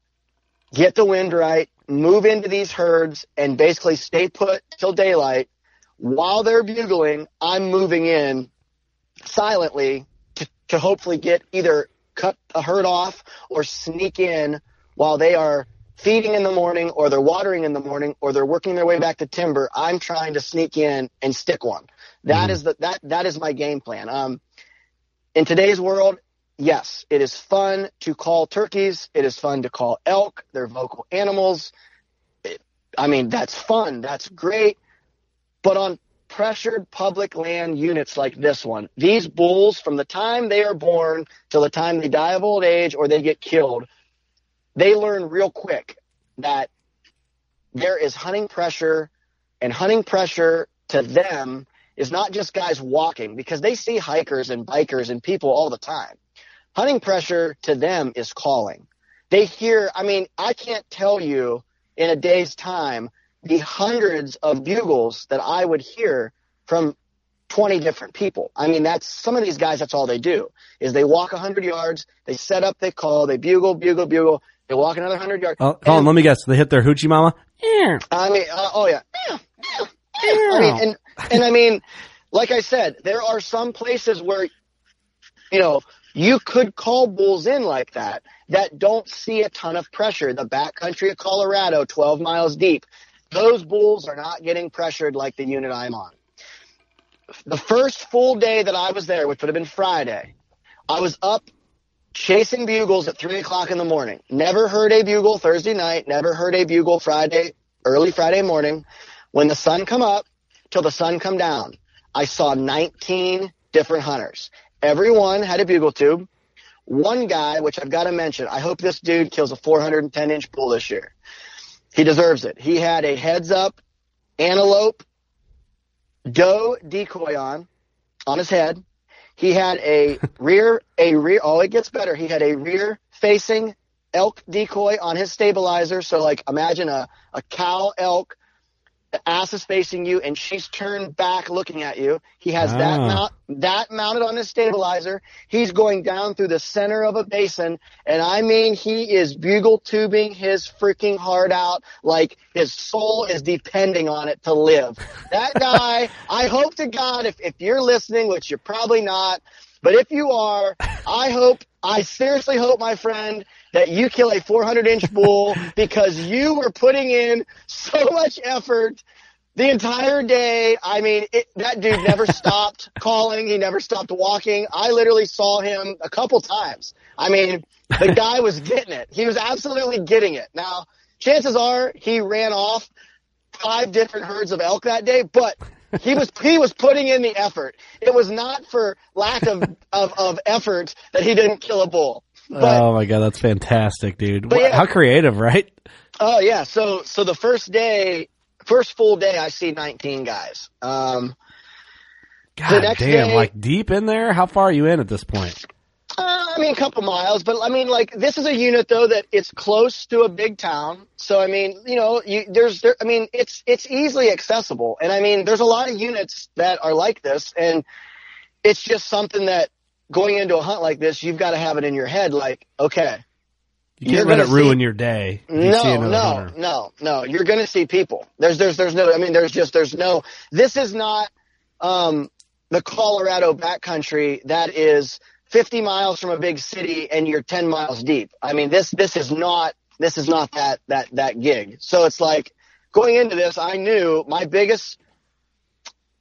get the wind right, move into these herds and basically stay put till daylight while they're bugling, I'm moving in silently to, to hopefully get either cut a herd off or sneak in while they are feeding in the morning or they're watering in the morning or they're working their way back to timber. I'm trying to sneak in and stick one. That mm. is the, that, that is my game plan. Um, in today's world, yes, it is fun to call turkeys. It is fun to call elk. They're vocal animals. It, I mean, that's fun. That's great. But on pressured public land units like this one, these bulls, from the time they are born till the time they die of old age or they get killed, they learn real quick that there is hunting pressure, and hunting pressure to them is not just guys walking because they see hikers and bikers and people all the time. Hunting pressure to them is calling. They hear, I mean, I can't tell you in a day's time the hundreds of bugles that I would hear from 20 different people. I mean, that's some of these guys, that's all they do is they walk 100 yards, they set up, they call, they bugle, bugle, bugle, they walk another 100 yards. Oh, hold on, let me guess. They hit their hoochie mama? I mean, uh, oh yeah. I mean, and, and I mean, like I said, there are some places where, you know, you could call bulls in like that that don't see a ton of pressure. The backcountry of Colorado, 12 miles deep, those bulls are not getting pressured like the unit I'm on. The first full day that I was there, which would have been Friday, I was up chasing bugles at three o'clock in the morning. Never heard a bugle Thursday night, never heard a bugle Friday, early Friday morning. When the sun come up till the sun come down, I saw 19 different hunters. Everyone had a bugle tube. One guy, which I've got to mention, I hope this dude kills a 410 inch bull this year. He deserves it. He had a heads up antelope doe decoy on on his head. He had a rear a rear oh it gets better. He had a rear facing elk decoy on his stabilizer. So like imagine a, a cow elk ass is facing you and she's turned back looking at you. He has ah. that mount, that mounted on his stabilizer. He's going down through the center of a basin and I mean he is bugle tubing his freaking heart out like his soul is depending on it to live. That guy, I hope to God if, if you're listening, which you're probably not, but if you are, I hope, I seriously hope my friend that you kill a 400 inch bull because you were putting in so much effort the entire day. I mean, it, that dude never stopped calling. He never stopped walking. I literally saw him a couple times. I mean, the guy was getting it. He was absolutely getting it. Now, chances are he ran off five different herds of elk that day, but he was he was putting in the effort. It was not for lack of of, of effort that he didn't kill a bull. But, oh my god, that's fantastic, dude! Yeah, How creative, right? Oh yeah. So so the first day, first full day, I see 19 guys. Um, God damn, day, like deep in there. How far are you in at this point? Uh, I mean, a couple miles, but I mean, like this is a unit though that it's close to a big town. So I mean, you know, you, there's, there, I mean, it's it's easily accessible, and I mean, there's a lot of units that are like this, and it's just something that going into a hunt like this, you've got to have it in your head, like, okay, you can't let it ruin see, your day. You no, no, hunter. no, no. You're going to see people. There's, there's, there's no. I mean, there's just, there's no. This is not um, the Colorado backcountry that is 50 miles from a big city and you're 10 miles deep. I mean, this this is not this is not that that that gig. So it's like going into this, I knew my biggest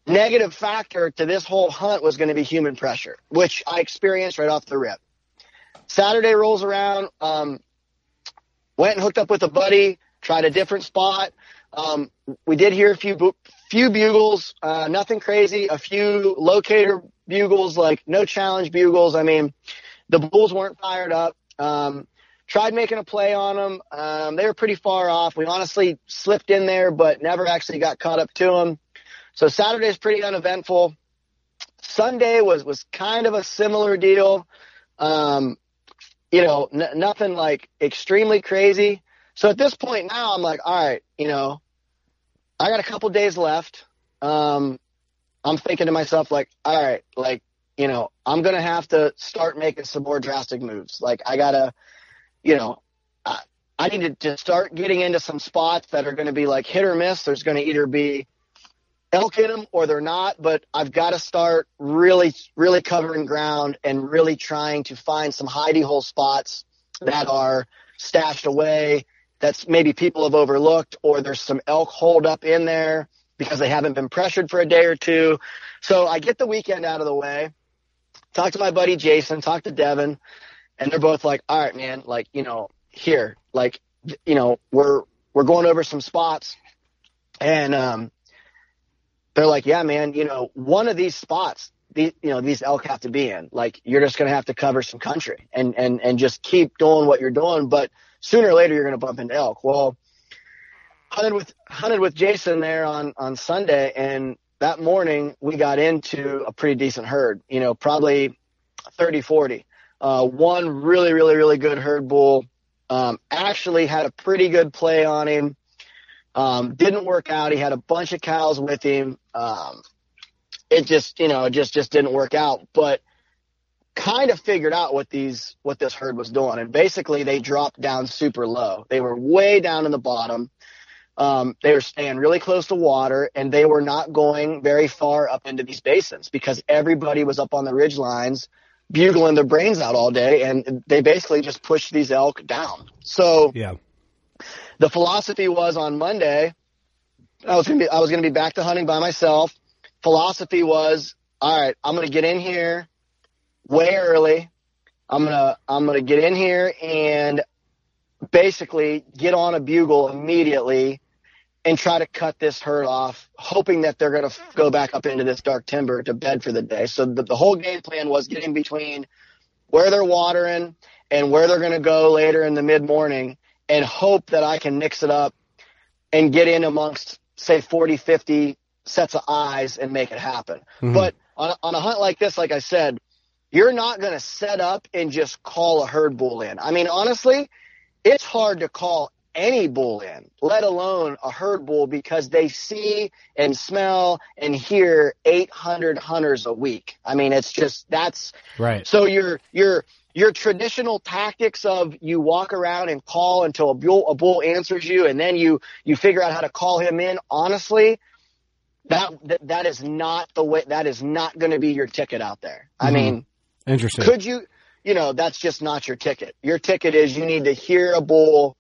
negative factor to this whole hunt was going to be human pressure, which I experienced right off the rip. Saturday rolls around, um, went and hooked up with a buddy, tried a different spot. Um, we did hear a few bu- few bugles, uh, nothing crazy, a few locator bugles, like no challenge bugles. I mean, the bulls weren't fired up. Um, tried making a play on them. Um, they were pretty far off. We honestly slipped in there, but never actually got caught up to them. So Saturday's pretty uneventful. Sunday was was kind of a similar deal. Um, you know, n- nothing like extremely crazy. So at this point now, I'm like, all right, you know, I got a couple days left. Um, I'm thinking to myself, like, all right, like, you know, I'm to have to start making some more drastic moves. Like, I got to, you know, I, I need to, to start getting into some spots that are to be like hit or miss. There's to either be elk in them or they're not, but I've got to start really, really covering ground and really trying to find some hidey hole spots that are stashed away that's maybe people have overlooked or there's some elk holed up in there because they haven't been pressured for a day or two. So I get the weekend out of the way, talk to my buddy Jason, talk to Devin, and they're both like, all right, man, like, you know, here, like, you know, we're, we're going over some spots and, um, they're like, yeah, man, you know, one of these spots, these, you know, these elk have to be in, like, you're just going to have to cover some country and, and, and just keep doing what you're doing. But sooner or later, you're going to bump into elk. Well, hunted with hunted with Jason there on on Sunday, and that morning we got into a pretty decent herd. You know, probably 30, 40. Uh, one really, really, really good herd bull. Um, actually had a pretty good play on him. Um, didn't work out. He had a bunch of cows with him. Um, it just, you know, it just, just didn't work out, but kind of figured out what these, what this herd was doing. And basically they dropped down super low. They were way down in the bottom. Um, they were staying really close to water and they were not going very far up into these basins because everybody was up on the ridge lines bugling their brains out all day and they basically just pushed these elk down. So yeah, the philosophy was on Monday, I was to be, I was to be back to hunting by myself. Philosophy was, all right, I'm to get in here way early. I'm to, I'm to get in here and basically get on a bugle immediately and try to cut this herd off, hoping that they're to go back up into this dark timber to bed for the day. So the, the whole game plan was getting between where they're watering and where they're to go later in the mid morning and hope that I can mix it up and get in amongst say 40, 50 sets of eyes and make it happen. Mm-hmm. But on, on a hunt like this, like I said, you're not going to set up and just call a herd bull in. I mean, honestly, it's hard to call any bull in, let alone a herd bull, because they see and smell and hear 800 hunters a week. I mean, it's just that's right. So your your your traditional tactics of you walk around and call until a bull a bull answers you, and then you you figure out how to call him in. Honestly, that that, that is not the way. That is not going to be your ticket out there. Mm-hmm. I mean, interesting. Could you? You know, that's just not your ticket. Your ticket is you need to hear a bull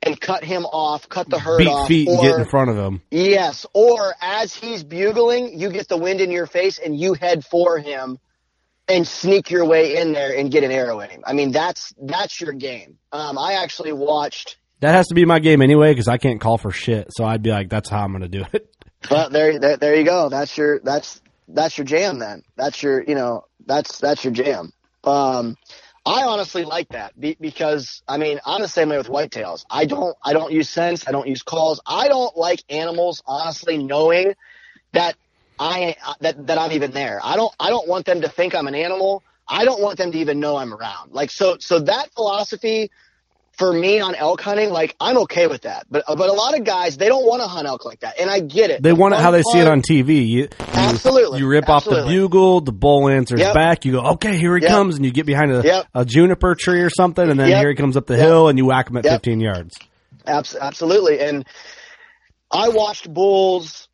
and cut him off, cut the herd Beat off. feet or, and get in front of him. Yes. Or as he's bugling, you get the wind in your face and you head for him and sneak your way in there and get an arrow in him. I mean, that's, that's your game. Um, I actually watched. That has to be my game anyway because I can't call for shit. So I'd be like, that's how I'm going to do it. Well, there, there, there you go. That's your, that's, that's your jam then. That's your, you know, that's, that's your jam. Um, I honestly like that because I mean I'm the same way with whitetails. I don't I don't use scents. I don't use calls. I don't like animals honestly knowing that I uh, that that I'm even there. I don't I don't want them to think I'm an animal. I don't want them to even know I'm around. Like so so that philosophy for me on elk hunting, like I'm okay with that. But uh, but a lot of guys they don't want to hunt elk like that, and I get it. They want it how they see it on TV. You, you absolutely. You rip absolutely. off the bugle, the bull answers yep. back. You go, okay, here he yep. comes, and you get behind a, yep. a juniper tree or something, and then here he comes up the hill, and you whack him at 15 yards. Absolutely, and I watched bulls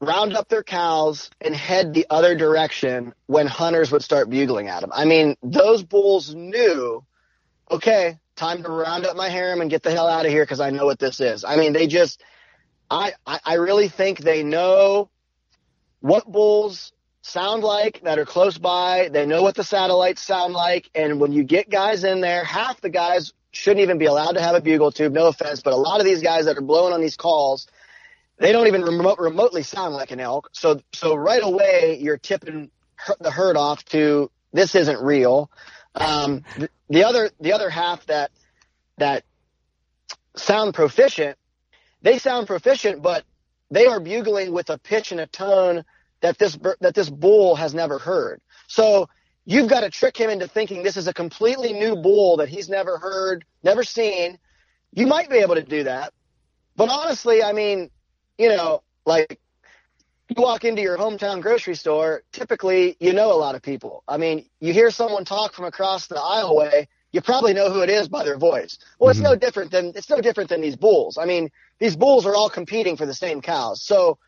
round up their cows and head the other direction when hunters would start bugling at them. I mean, those bulls knew, okay, time to round up my harem and get the hell out of here because I know what this is. I mean, they just, I, I, I really think they know what bulls sound like that are close by. They know what the satellites sound like. And when you get guys in there, half the guys shouldn't even be allowed to have a bugle tube. No offense, but a lot of these guys that are blowing on these calls, they don't even remote, remotely sound like an elk. So, so right away, you're tipping the herd off to this isn't real. Um, the, the other the other half that that sound proficient, they sound proficient, but they are bugling with a pitch and a tone that this that this bull has never heard. So you've got to trick him into thinking this is a completely new bull that he's never heard, never seen. You might be able to do that, but honestly, I mean, you know, like you walk into your hometown grocery store, typically you know a lot of people. I mean, you hear someone talk from across the aisleway, you probably know who it is by their voice. Well, it's mm-hmm. no different than it's no different than these bulls. I mean, these bulls are all competing for the same cows. So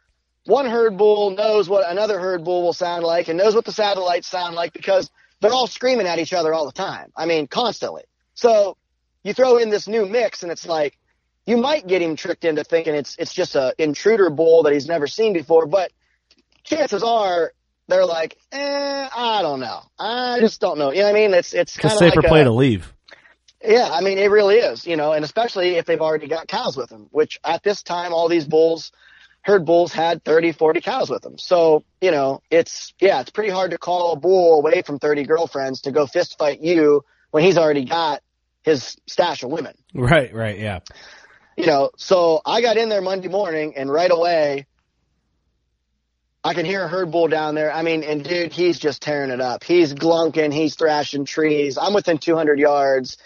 one herd bull knows what another herd bull will sound like and knows what the satellites sound like because they're all screaming at each other all the time. I mean, constantly. So you throw in this new mix and it's like you might get him tricked into thinking it's it's just a intruder bull that he's never seen before, but chances are they're like, eh, I don't know. I just don't know. You know what I mean? It's it's kind of safer like play a, to leave. Yeah, I mean it really is. You know, and especially if they've already got cows with them, which at this time all these bulls, herd bulls had 30, 40 cows with them. So you know, it's yeah, it's pretty hard to call a bull away from 30 girlfriends to go fist fight you when he's already got his stash of women. Right, right, yeah you know, so I got in there Monday morning and right away I can hear a herd bull down there. I mean, and dude, he's just tearing it up. He's glunking, he's thrashing trees. I'm within 200 yards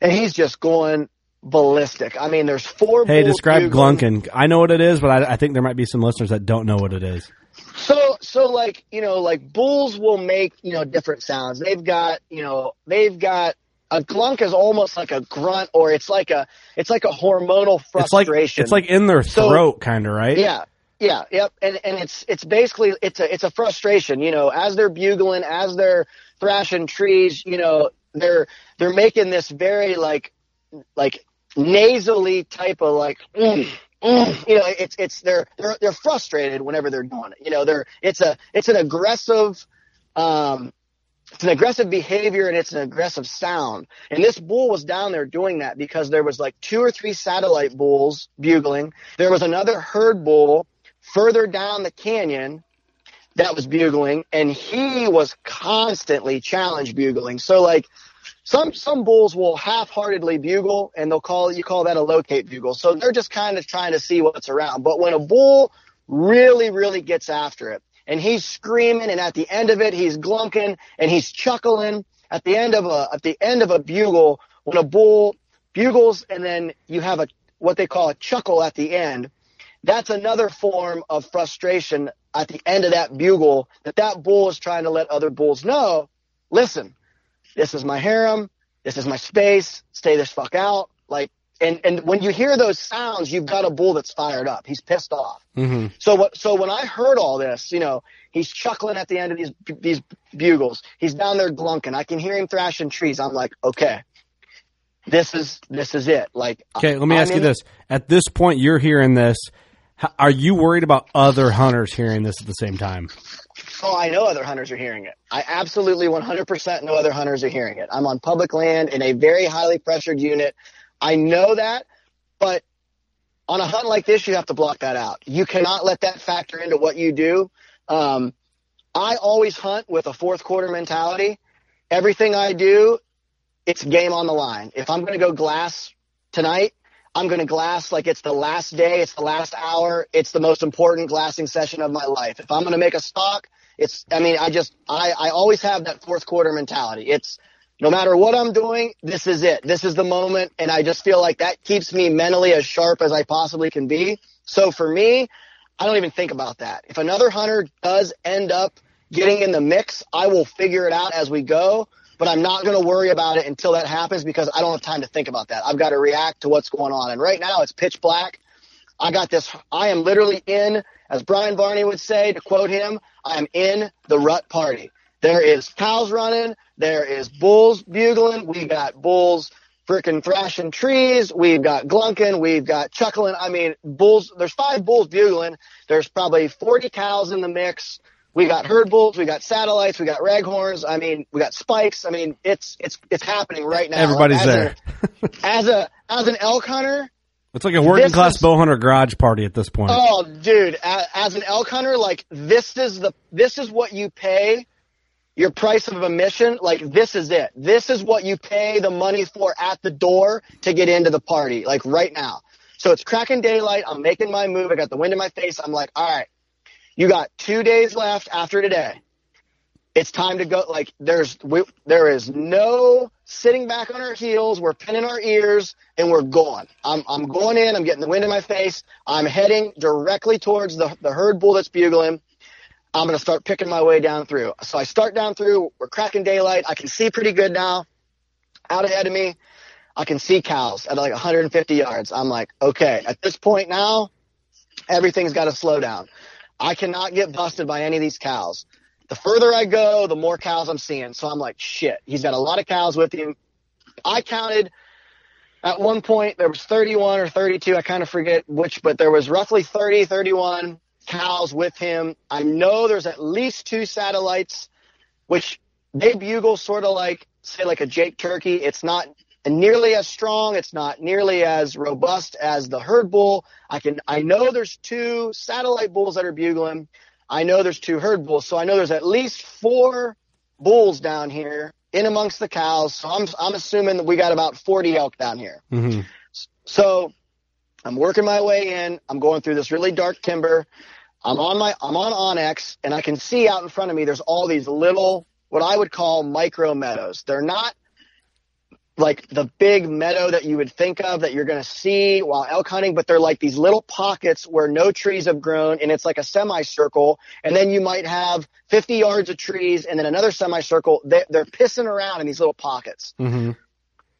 and he's just going ballistic. I mean, there's four. Hey, describe glunking. I know what it is, but I, I think there might be some listeners that don't know what it is. So, so like, you know, like bulls will make, you know, different sounds. They've got, you know, they've got a glunk is almost like a grunt or it's like a it's like a hormonal frustration. It's like, it's like in their throat so, kind of, right? Yeah. Yeah, yep. And and it's it's basically it's a it's a frustration, you know, as they're bugling, as they're thrashing trees, you know, they're they're making this very like like nasally type of like mm, mm, you know, it's it's they're they're they're frustrated whenever they're doing it. You know, they're it's a it's an aggressive um it's an aggressive behavior and it's an aggressive sound. And this bull was down there doing that because there was like two or three satellite bulls bugling. There was another herd bull further down the canyon that was bugling and he was constantly challenge bugling. So like some some bulls will half-heartedly bugle and they'll call you call that a locate bugle. So they're just kind of trying to see what's around. But when a bull really really gets after it, and he's screaming and at the end of it he's glunking and he's chuckling at the end of a at the end of a bugle when a bull bugles and then you have a what they call a chuckle at the end. That's another form of frustration at the end of that bugle that that bull is trying to let other bulls know listen this is my harem. This is my space. Stay this fuck out. Like and and when you hear those sounds, you've got a bull that's fired up. He's pissed off. Mm-hmm. So what? So when I heard all this, you know, he's chuckling at the end of these these bugles. He's down there glunking. I can hear him thrashing trees. I'm like, okay, this is this is it. Like, okay, let me I'm ask you this: At this point, you're hearing this. Are you worried about other hunters hearing this at the same time? Oh, I know other hunters are hearing it. I absolutely 100% know other hunters are hearing it. I'm on public land in a very highly pressured unit. I know that, but on a hunt like this, you have to block that out. You cannot let that factor into what you do. Um, I always hunt with a fourth quarter mentality. Everything I do, it's game on the line. If I'm going to go glass tonight, I'm going to glass like it's the last day, it's the last hour, it's the most important glassing session of my life. If I'm going to make a stock, it's, I mean, I just, I, I always have that fourth quarter mentality. It's, no matter what I'm doing, this is it. This is the moment. And I just feel like that keeps me mentally as sharp as I possibly can be. So for me, I don't even think about that. If another hunter does end up getting in the mix, I will figure it out as we go, but I'm not going to worry about it until that happens because I don't have time to think about that. I've got to react to what's going on. And right now it's pitch black. I got this. I am literally in, as Brian Barney would say, to quote him, I am in the rut party. There is cows running. There is bulls bugling. We got bulls freaking thrashing trees. We've got glunking. We've got chuckling. I mean, bulls, there's five bulls bugling. There's probably 40 cows in the mix. We got herd bulls. We got satellites. We got raghorns. I mean, we got spikes. I mean, it's, it's, it's happening right now. Everybody's as there. A, as a, as an elk hunter, it's like a working class is, bow hunter garage party at this point. Oh, dude, as, as an elk hunter, like this is the, this is what you pay your price of admission, like this is it. This is what you pay the money for at the door to get into the party, like right now. So it's cracking daylight. I'm making my move. I got the wind in my face. I'm like, all right, you got two days left after today. It's time to go. Like there's, we, there is no sitting back on our heels. We're pinning our ears and we're going. I'm, I'm going in. I'm getting the wind in my face. I'm heading directly towards the, the herd bull that's bugling. I'm going to start picking my way down through. So I start down through. We're cracking daylight. I can see pretty good now. Out ahead of me, I can see cows at like 150 yards. I'm like, okay, at this point now, everything's got to slow down. I cannot get busted by any of these cows. The further I go, the more cows I'm seeing. So I'm like, shit, he's got a lot of cows with him. I counted at one point, there was 31 or 32. I kind of forget which, but there was roughly 30, 31 cows with him. I know there's at least two satellites, which they bugle sort of like, say, like a Jake turkey. It's not nearly as strong. It's not nearly as robust as the herd bull. I can, I know there's two satellite bulls that are bugling. I know there's two herd bulls. So I know there's at least four bulls down here in amongst the cows. So I'm, I'm assuming that we got about 40 elk down here. Mm-hmm. So I'm working my way in. I'm going through this really dark timber. I'm on my I'm on onX and I can see out in front of me there's all these little what I would call micro meadows. They're not like the big meadow that you would think of that you're going to see while elk hunting, but they're like these little pockets where no trees have grown and it's like a semicircle. And then you might have 50 yards of trees and then another semicircle. They, they're pissing around in these little pockets. Mm-hmm.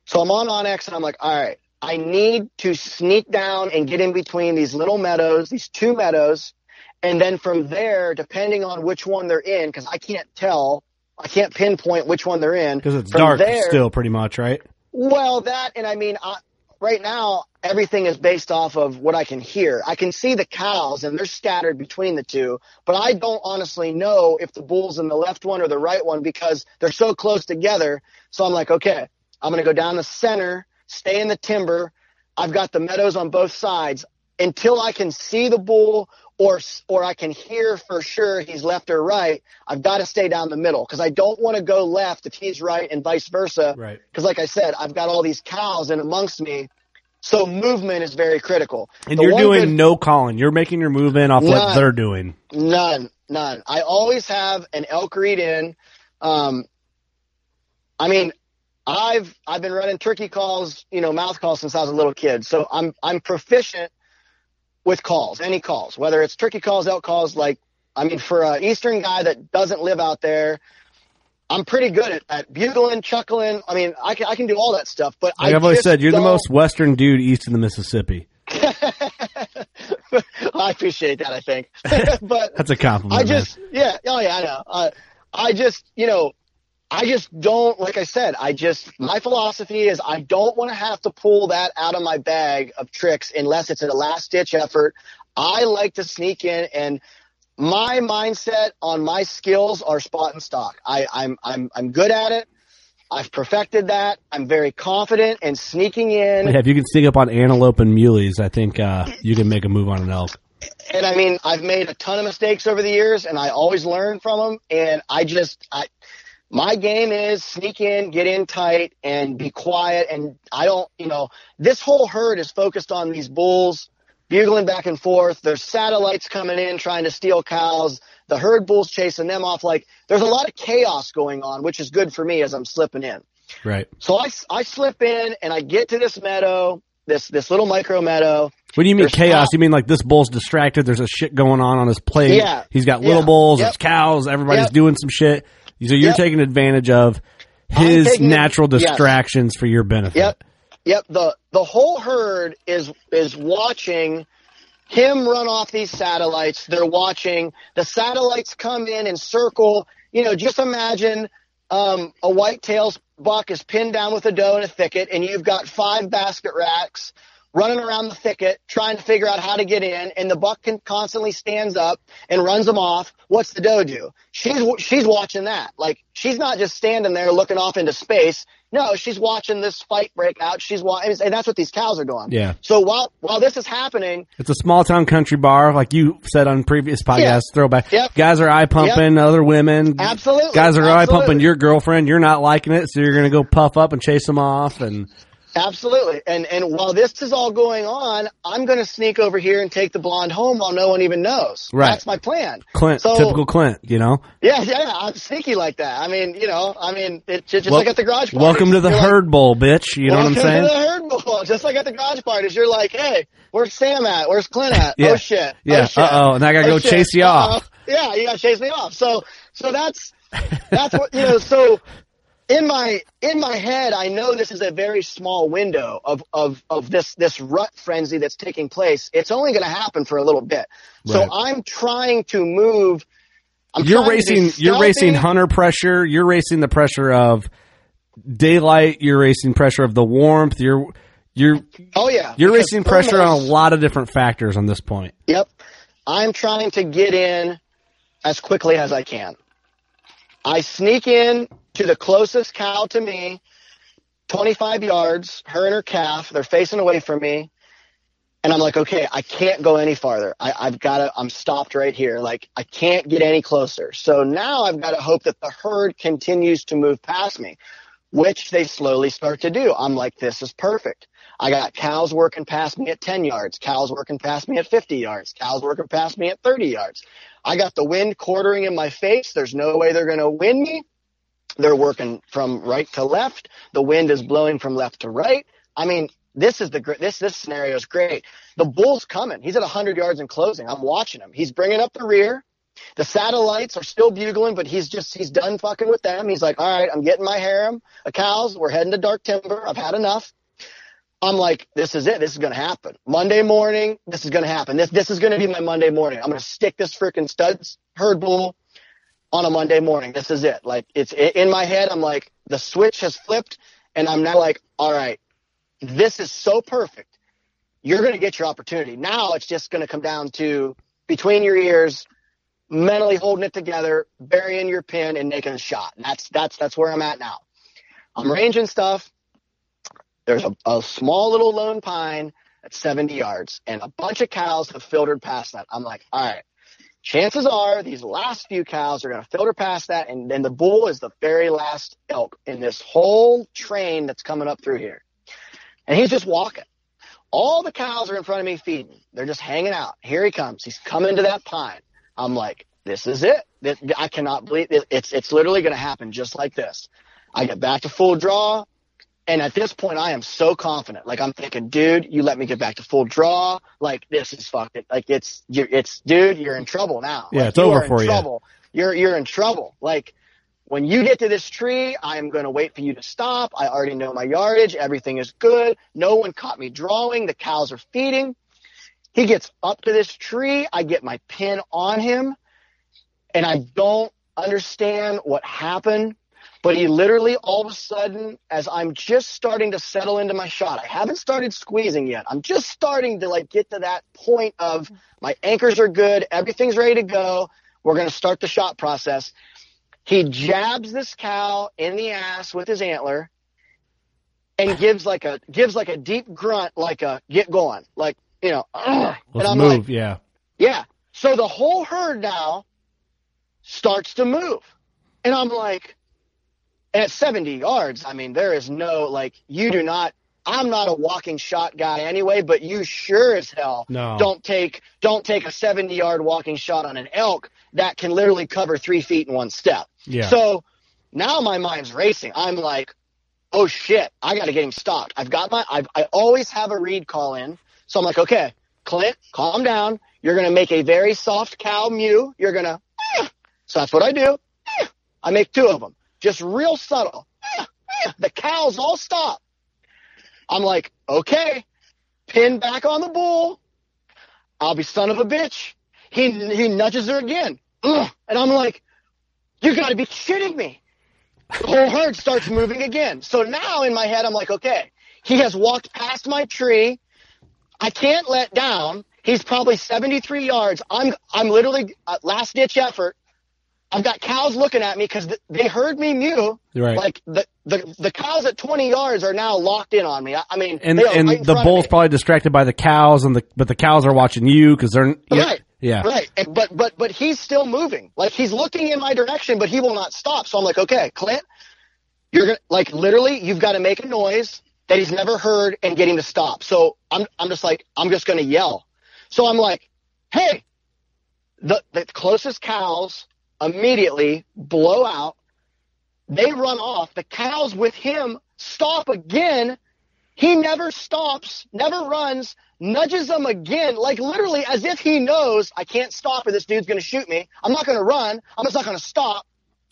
So I'm on onX and I'm like, all right, I need to sneak down and get in between these little meadows, these two meadows, and then from there, depending on which one they're in, because I can't tell, I can't pinpoint which one they're in. Because it's dark there, still, pretty much, right? Well, that, and I mean, I, right now, everything is based off of what I can hear. I can see the cows, and they're scattered between the two, but I don't honestly know if the bull's in the left one or the right one because they're so close together. So I'm like, okay, I'm going to go down the center, stay in the timber. I've got the meadows on both sides until I can see the bull or or I can hear for sure he's left or right, I've got to stay down the middle because I don't want to go left if he's right and vice versa. Right. Because like I said, I've got all these cows in amongst me. So movement is very critical. And the you're doing good, no calling. You're making your move in off none, what they're doing. None, none. I always have an elk reed in. Um, I mean, I've I've been running turkey calls, you know, mouth calls since I was a little kid. So I'm I'm proficient with calls, any calls, whether it's turkey calls, elk calls. Like, I mean, for an Eastern guy that doesn't live out there, I'm pretty good at, at bugling, chuckling. I mean, I can, I can do all that stuff, but like I have always said, you're don't... the most Western dude east of the Mississippi. I appreciate that. I think, but that's a compliment. I just, man. yeah, oh yeah, I know. Uh, I just, you know, I just don't, like I said, I just, my philosophy is I don't want to have to pull that out of my bag of tricks unless it's a last ditch effort. I like to sneak in and my mindset on my skills are spot and stock. I, I'm, I'm, I'm good at it. I've perfected that. I'm very confident in sneaking in. Yeah, if you can sneak up on antelope and muleys, I think uh, you can make a move on an elk. And I mean, I've made a ton of mistakes over the years, and I always learn from them. And I just, I, my game is sneak in, get in tight, and be quiet. And I don't, you know, this whole herd is focused on these bulls bugling back and forth. There's satellites coming in trying to steal cows. The herd bulls chasing them off. Like there's a lot of chaos going on, which is good for me as I'm slipping in. Right. So I, I slip in and I get to this meadow, this this little micro meadow. What do you mean there's chaos? You mean like this bull's distracted? There's a shit going on on his plate. Yeah. He's got little yeah. bulls. Yep. There's cows. Everybody's yep. doing some shit. So you're yep. taking advantage of his natural distractions yes. for your benefit. Yep. Yep. The the whole herd is is watching him run off these satellites. They're watching the satellites come in and circle. You know, just imagine um, a whitetails buck is pinned down with a doe in a thicket, and you've got five basket racks running around the thicket trying to figure out how to get in, and the buck can constantly stands up and runs them off. What's the doe do? She's she's watching that. Like she's not just standing there looking off into space. No, she's watching this fight break out. She's watching, and that's what these cows are doing. Yeah. So while while this is happening, it's a small town country bar, like you said on previous podcasts. Yeah. Throwback. Yep. Guys are eye pumping Yep. other women. Absolutely. Guys are eye pumping your girlfriend. You're not liking it, so you're gonna go puff up and chase them off. And Absolutely. And and while this is all going on, I'm going to sneak over here and take the blonde home while no one even knows. Right. That's my plan. Clint, So- typical Clint, you know. Yeah, yeah, I'm sneaky like that. I mean, you know, I mean, it's just Wel- like at the garage parties. Welcome to the You're like, herd bowl, bitch. You know what I'm saying? welcome to the herd bowl. Just like at the garage parties, you're like, hey, where's Sam at? Where's Clint at? Yeah. Oh shit. Yeah. Oh, shit. Uh-oh. And I gotta Oh, go shit. chase you Uh-oh. off. Yeah, you gotta chase me off. So, so that's, that's what, you know, so in my, in my head, I know this is a very small window of, of, of this, this rut frenzy that's taking place. It's only going to happen for a little bit. So I'm trying to move. I'm you're trying to be racing. You're racing hunter pressure. You're racing the pressure of daylight. You're racing pressure of the warmth. You're you're Oh yeah. you're racing pressure on a lot of different factors on this point. Yep. I'm trying to get in as quickly as I can. I sneak in to the closest cow to me, 25 yards, her and her calf. They're facing away from me. And I'm like, okay, I can't go any farther. I, I've got to, I'm stopped right here. Like, I can't get any closer. So now I've got to hope that the herd continues to move past me, which they slowly start to do. I'm like, this is perfect. I got cows working past me at 10 yards, cows working past me at 50 yards, cows working past me at 30 yards. I got the wind quartering in my face. There's no way they're going to win me. They're working from right to left. The wind is blowing from left to right. I mean, this is the this this scenario is great. The bull's coming. He's at 100 yards in closing. I'm watching him. He's bringing up the rear. The satellites are still bugling, but he's just he's done fucking with them. He's like, all right, I'm getting my harem of cows. We're heading to dark timber. I've had enough. I'm like, this is it. This is to happen. Monday morning, this is to happen. This this is to be my Monday morning. I'm to stick this freaking studs herd bull on a Monday morning. This is it. Like it's in my head. I'm like, the switch has flipped, and I'm now like, all right, this is so perfect. You're going to get your opportunity. Now it's just going to come down to between your ears, mentally holding it together, burying your pin, and making a shot. That's that's that's where I'm at now. I'm ranging stuff. There's a, a small little lone pine at 70 yards, and a bunch of cows have filtered past that. I'm like, all right. Chances are these last few cows are going to filter past that, and then the bull is the very last elk in this whole train that's coming up through here. And he's just walking. All the cows are in front of me feeding. They're just hanging out. Here he comes. He's coming to that pine. I'm like, this is it. This, I cannot believe it. It's, it's literally going to happen just like this. I get back to full draw. And at this point, I am so confident. Like I'm thinking, dude, you let me get back to full draw. Like this is fucked. It. Like it's, you're, it's, dude, you're in trouble now. Yeah, Like, it's over for you. Trouble. You're, you're in trouble. Like when you get to this tree, I'm going to wait for you to stop. I already know my yardage. Everything is good. No one caught me drawing. The cows are feeding. He gets up to this tree. I get my pin on him and I don't understand what happened. But he literally all of a sudden, as I'm just starting to settle into my shot, I haven't started squeezing yet. I'm just starting to like get to that point of my anchors are good. Everything's ready to go. We're going to start the shot process. He jabs this cow in the ass with his antler and gives like a gives like a deep grunt, like a get going, like you know. Let's move. like, yeah. yeah. So the whole herd now starts to move, and I'm like, at 70 yards, I mean, there is no like you do not. I'm not a walking shot guy anyway, but you sure as hell No. don't take don't take a 70 yard walking shot on an elk that can literally cover three feet in one step. Yeah. So now my mind's racing. I'm like, oh shit, I got to get him stopped. I've got my, I've, I always have a reed call in. So I'm like, okay, Clint, calm down. You're going to make a very soft cow mew. You're going to, so that's what I do. I make two of them, just real subtle. The cows all stop. I'm like, okay, pin back on the bull. I'll be son of a bitch. He, he nudges her again. And I'm like, you got to be kidding me. The whole herd starts moving again. So now in my head, I'm like, okay, he has walked past my tree. I can't let down. He's probably 73 yards. I'm, I'm literally uh, last ditch effort. I've got cows looking at me because th- they heard me mew. Right. Like the, the, the cows at 20 yards are now locked in on me. I, I mean, And and right the bull's probably distracted by the cows, and the but the cows are watching you because they're yeah, Right. Yeah. Right. And, but but but he's still moving. Like he's looking in my direction, but he will not stop. So I'm like, okay, Clint, you're gonna like literally, you've got to make a noise that he's never heard and get him to stop. So I'm I'm just like, I'm just gonna yell. So I'm like, hey, the the closest cows immediately blow out. They run off. The cows with him stop again. He never stops, never runs, nudges them again, like literally as if he knows I can't stop or this dude's going to shoot me. I'm not going to run. I'm just not going to stop.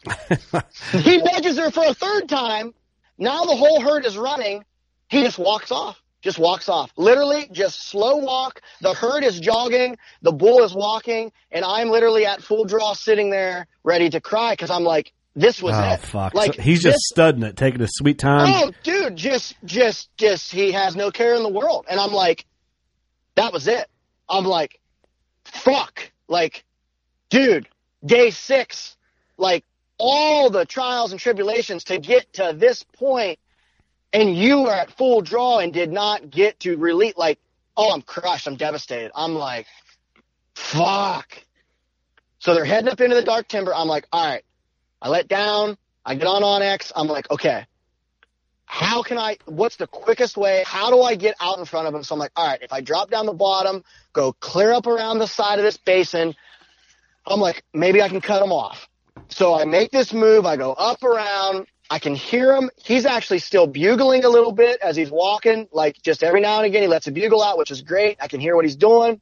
he nudges her for a third time. Now the whole herd is running. He just walks off. Just walks off. Literally, just slow walk. The herd is jogging. The bull is walking. And I'm literally at full draw sitting there ready to cry because I'm like, this was Oh it. fuck! Like, So he's this- just studying it, taking his sweet time. Oh, dude, just, just, just, he has no care in the world. And I'm like, that was it. I'm like, fuck. Like, dude, day six, like all the trials and tribulations to get to this point, and you were at full draw and did not get to release. Like, oh, I'm crushed. I'm devastated. I'm like, fuck. So they're heading up into the dark timber. I'm like, all right. I let down. I get on onX. I'm like, okay, how can I, what's the quickest way? How do I get out in front of them So I'm like, all right, if I drop down the bottom, go clear up around the side of this basin, I'm like, maybe I can cut them off. So I make this move. I go up around. I can hear him. He's actually still bugling a little bit as he's walking. Like just every now and again, he lets a bugle out, which is great. I can hear what he's doing.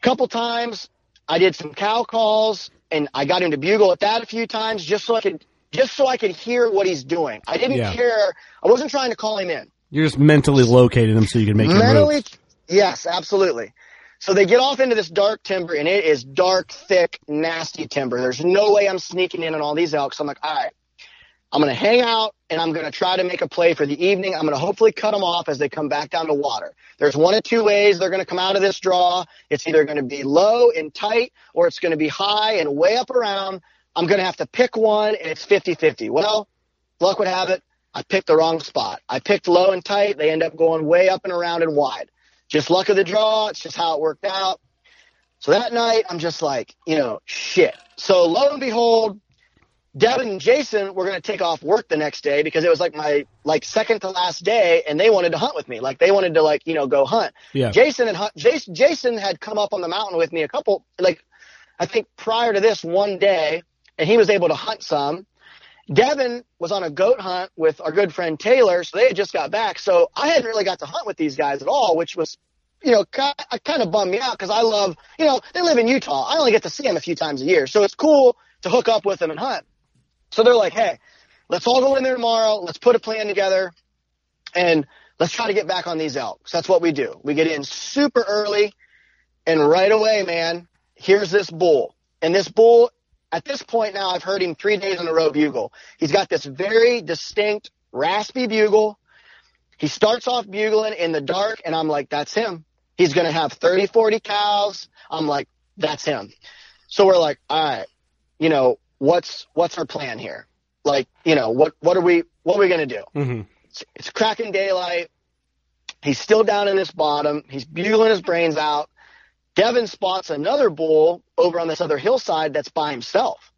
A couple times I did some cow calls and I got him to bugle at that a few times just so I could just so I could hear what he's doing. I didn't Yeah. care. I wasn't trying to call him in. You're just mentally locating him so you can make Mentally, move. yes, absolutely. So they get off into this dark timber, and it is dark, thick, nasty timber. There's no way I'm sneaking in on all these elk. So I'm like, all right, I'm going to hang out, and I'm going to try to make a play for the evening. I'm going to hopefully cut them off as they come back down to water. There's one of two ways they're going to come out of this draw. It's either going to be low and tight, or it's going to be high and way up around. I'm going to have to pick one, and it's 50-50. Well, luck would have it. I picked the wrong spot. I picked low and tight. They end up going way up and around and wide. Just luck of the draw. It's just how it worked out. So that night, I'm just like, you know, shit. So lo and behold, Devin and Jason were going to take off work the next day because it was like my like second to last day, and they wanted to hunt with me. Like they wanted to like you know go hunt. Yeah. Jason and hunt, Jason, Jason had come up on the mountain with me a couple like I think prior to this one day, and he was able to hunt some. Devin was on a goat hunt with our good friend Taylor, so they had just got back. So I hadn't really got to hunt with these guys at all, which was, you know, uh, kind of bummed me out because I love, you know, they live in Utah. I only get to see them a few times a year, so it's cool to hook up with them and hunt. So they're like, hey, let's all go in there tomorrow. Let's put a plan together, and let's try to get back on these elks. That's what we do. We get in super early, and right away, man, here's this bull, and this bull at this point now, I've heard him three days in a row bugle. He's got this very distinct, raspy bugle. He starts off bugling in the dark, and I'm like, that's him. He's going to have 30, 40 cows. I'm like, that's him. So we're like, all right, you know, what's what's our plan here? Like, you know, what what are we what are we gonna do? Mm-hmm. It's, it's cracking daylight. He's still down in this bottom. He's bugling his brains out. Devin spots another bull over on this other hillside that's by himself.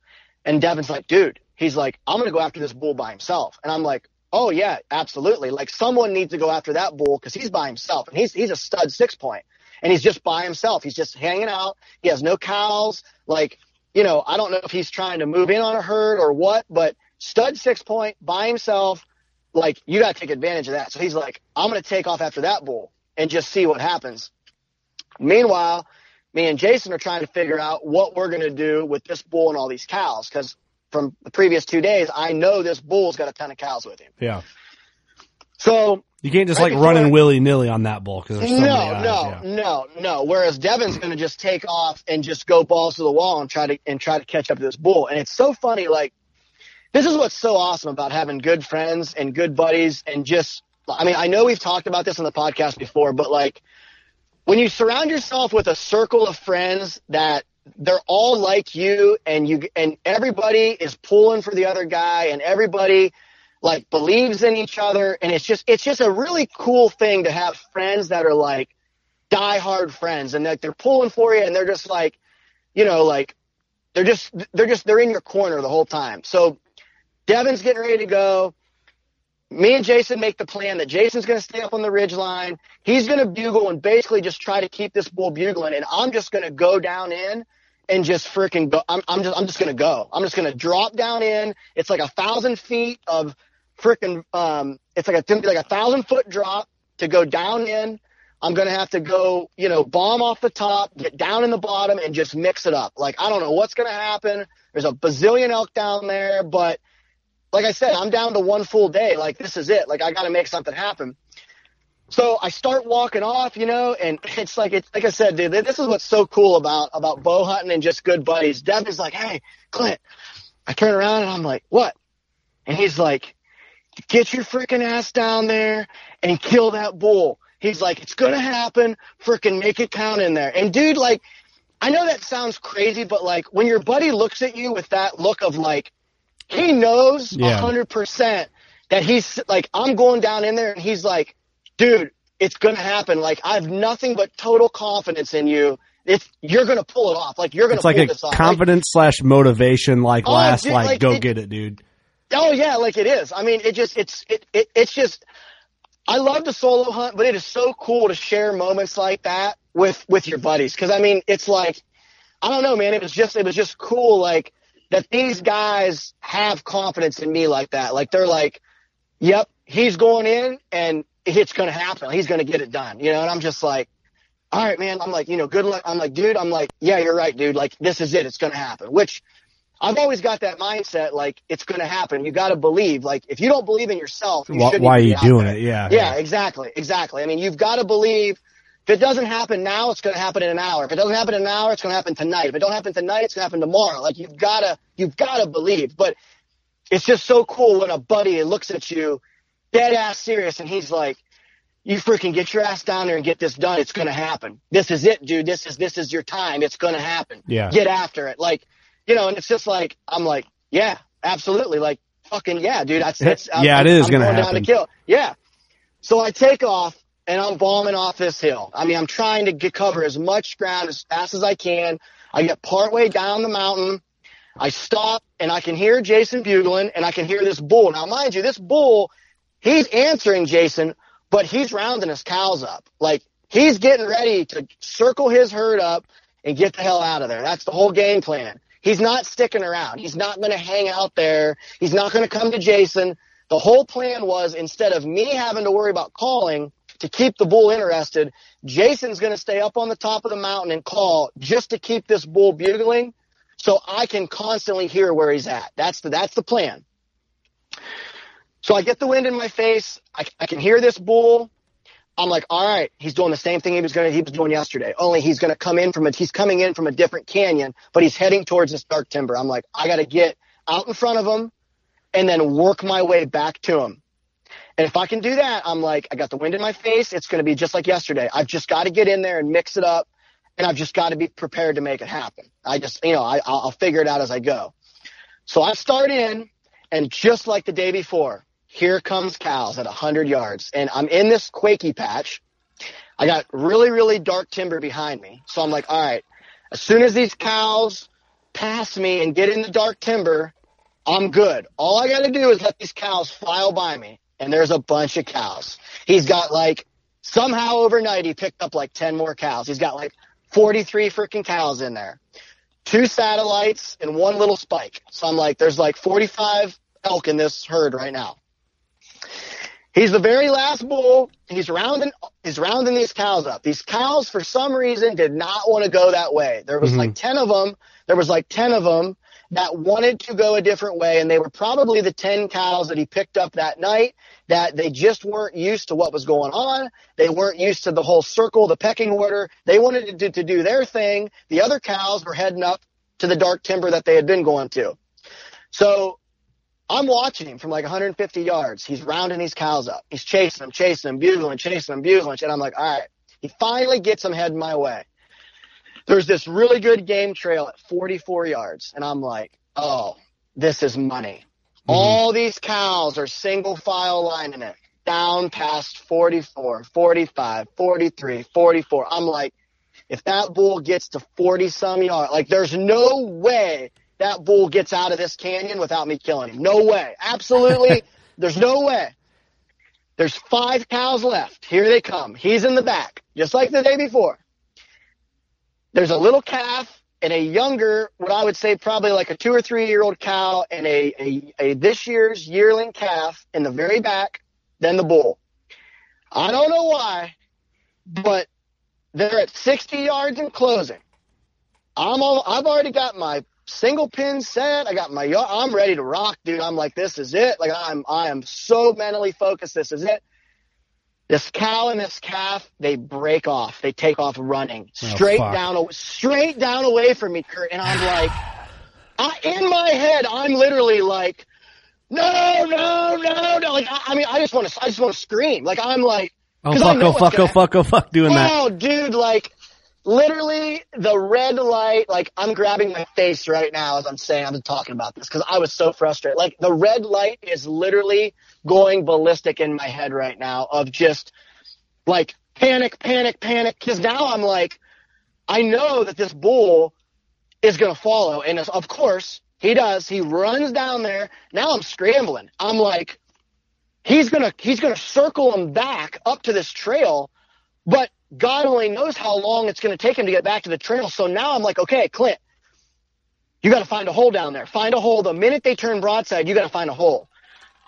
And Devin's like, dude, he's like, I'm going to go after this bull by himself. And I'm like, oh yeah, absolutely. Like someone needs to go after that bull because he's by himself and he's, he's a stud six point and he's just by himself. He's just hanging out. He has no cows. Like, you know, I don't know if he's trying to move in on a herd or what, but stud six point by himself. Like you got to take advantage of that. So he's like, I'm going to take off after that bull and just see what happens. Meanwhile, me and Jason are trying to figure out what we're going to do with this bull and all these cows because from the previous two days, I know this bull's got a ton of cows with him. Yeah. So you can't just right like run in willy nilly on that bull because so no, eyes, no, yeah. no, no. Whereas Devin's going to just take off and just go balls to the wall and try to and try to catch up to this bull. And it's so funny. Like this is what's so awesome about having good friends and good buddies and just. I mean, I know we've talked about this on the podcast before, but like when you surround yourself with a circle of friends that they're all like you and you and everybody is pulling for the other guy and everybody like believes in each other and it's just it's just a really cool thing to have friends that are like diehard friends and that they're pulling for you and they're just like you know like they're just they're just they're in your corner the whole time so devin's getting ready to go me and Jason make the plan that Jason's going to stay up on the ridge line. He's going to bugle and basically just try to keep this bull bugling. And I'm just going to go down in and just freaking go. I'm, I'm just, I'm just going to go. I'm just going to drop down in. It's like a thousand feet of freaking, um, it's like a, like a thousand foot drop to go down in. I'm to have to go, you know, bomb off the top, get down in the bottom and just mix it up. Like, I don't know what's to happen. There's a bazillion elk down there, but like I said, I'm down to one full day. Like this is it. Like I got to make something happen. So I start walking off, you know, and it's like it's like I said, dude. This is what's so cool about about bow hunting and just good buddies. Devin's like, "Hey, Clint." I turn around and I'm like, "What?" And he's like, "Get your freaking ass down there and kill that bull." He's like, "It's gonna happen. Freaking make it count in there." And dude, like, I know that sounds crazy, but like when your buddy looks at you with that look of like he knows a Yeah. hundred percent that he's like, I'm going down in there and he's like, dude, it's going to happen. Like, I have nothing but total confidence in you. It's, you're going to pull it off. Like, you're gonna. It's to like pull a this off. Like, confidence slash motivation, like Oh, last, dude, like, like, go it- get it, dude. Oh yeah, like it is. I mean, it just it's it, it it's just I love to solo hunt, but it is so cool to share moments like that with with your buddies because I mean, it's like I don't know, man. It was just it was just cool, like that these guys have confidence in me like that. Like they're like, "Yep, he's going in, and it's going to happen. He's going to get it done." You know, and I'm just like. All right, man. I'm like, you know, good luck. I'm like, dude. I'm like, yeah, you're right, dude. Like, this is it. It's going to happen. Which I've always got that mindset, like it's going to happen. You got to believe. Like if you don't believe in yourself, you Why, why are you doing there. it? Yeah. Yeah, exactly, exactly. I mean, you've got to believe. If it doesn't happen now, it's going to happen in an hour. If it doesn't happen in an hour, it's going to happen tonight. If it don't happen tonight, it's going to happen tomorrow. Like you've got to, you've got to believe. But it's just so cool when a buddy looks at you, dead ass serious, and he's like, "You freaking get your ass down there and get this done. It's going to happen. This is it, dude. This is this is your time. It's going to happen. Yeah. Get after it." Like, you know, and it's just like I'm like, yeah, absolutely, like fucking yeah, dude. That's that's Yeah, I'm, it is I'm gonna going down happen. to kill. Yeah. So I take off and I'm bombing off this hill. I mean, I'm trying to get cover as much ground as fast as I can. I get partway down the mountain. I stop and I can hear Jason bugling and I can hear this bull. Now, mind you, this bull, he's answering Jason, but he's rounding his cows up. Like he's getting ready to circle his herd up and get the hell out of there. That's the whole game plan. He's not sticking around. He's not going to hang out there. He's not going to come to Jason. The whole plan was instead of me having to worry about calling to keep the bull interested, Jason's going to stay up on the top of the mountain and call just to keep this bull bugling so I can constantly hear where he's at. That's the, that's the plan. So I get the wind in my face. I, I can hear this bull. I'm like, all right, he's doing the same thing he was going he was doing yesterday. Only he's going to come in from a, he's coming in from a different canyon, but he's heading towards this dark timber. I'm like, I got to get out in front of him and then work my way back to him. And if I can do that, I'm like, I got the wind in my face. It's going to be just like yesterday. I've just got to get in there and mix it up. And I've just got to be prepared to make it happen. I just, you know, I, I'll I'll figure it out as I go. So I start in, and just like the day before, here comes cows at 100 yards. And I'm in this quaky patch. I got really, really dark timber behind me. So I'm like, all right, as soon as these cows pass me and get in the dark timber, I'm good. All I got to do is let these cows file by me. And there's a bunch of cows. He's got like, somehow overnight, he picked up like 10 more cows. He's got like 43 freaking cows in there. Two satellites and one little spike. So I'm like, there's like 45 elk in this herd right now. He's the very last bull. He's rounding, he's rounding these cows up. These cows, for some reason, did not want to go that way. There was mm-hmm. like 10 of them. There was like 10 of them that wanted to go a different way. And they were probably the 10 cows that he picked up that night that they just weren't used to what was going on. They weren't used to the whole circle, the pecking order. They wanted to do, to do their thing. The other cows were heading up to the dark timber that they had been going to. So I'm watching him from like 150 yards. He's rounding these cows up. He's chasing them, chasing them, bugling, chasing them, bugling. And I'm like, all right. He finally gets them heading my way. There's this really good game trail at 44 yards. And I'm like, oh, this is money. Mm-hmm. All these cows are single file lining it down past 44, 45, 43, 44. I'm like, if that bull gets to 40 some yards, like there's no way that bull gets out of this canyon without me killing him. No way. Absolutely. There's no way. There's five cows left. Here they come. He's in the back, just like the day before. There's a little calf and a younger, what I would say probably like a two or three year old cow and a, a, a this year's yearling calf in the very back, then the bull. I don't know why, but they're at 60 yards in closing. I'm all, I've already got my single pin set. I got my, I'm ready to rock, dude. I'm like, this is it. Like I'm, I am so mentally focused. This is it. This cow and this calf, they break off. They take off running oh, straight oh, down, straight down away from me, Kurt. And I'm like, I, in my head, I'm literally like, no, no, no, no. Like, I, I mean, I just want to, I just want to scream. Like, I'm like, oh fuck, oh fuck, oh fuck, oh fuck, doing that. Oh, dude, like, literally the red light, like I'm grabbing my face right now as I'm saying I'm talking about this because I was so frustrated. Like the red light is literally going ballistic in my head right now of just like panic, panic, panic. Cause now I'm like, I know that this bull is going to follow. And of course he does. He runs down there. Now I'm scrambling. I'm like, he's going to, he's going to circle him back up to this trail. But God only knows how long it's going to take him to get back to the trail. So now I'm like, okay, Clint, you got to find a hole down there. Find a hole. The minute they turn broadside, you got to find a hole.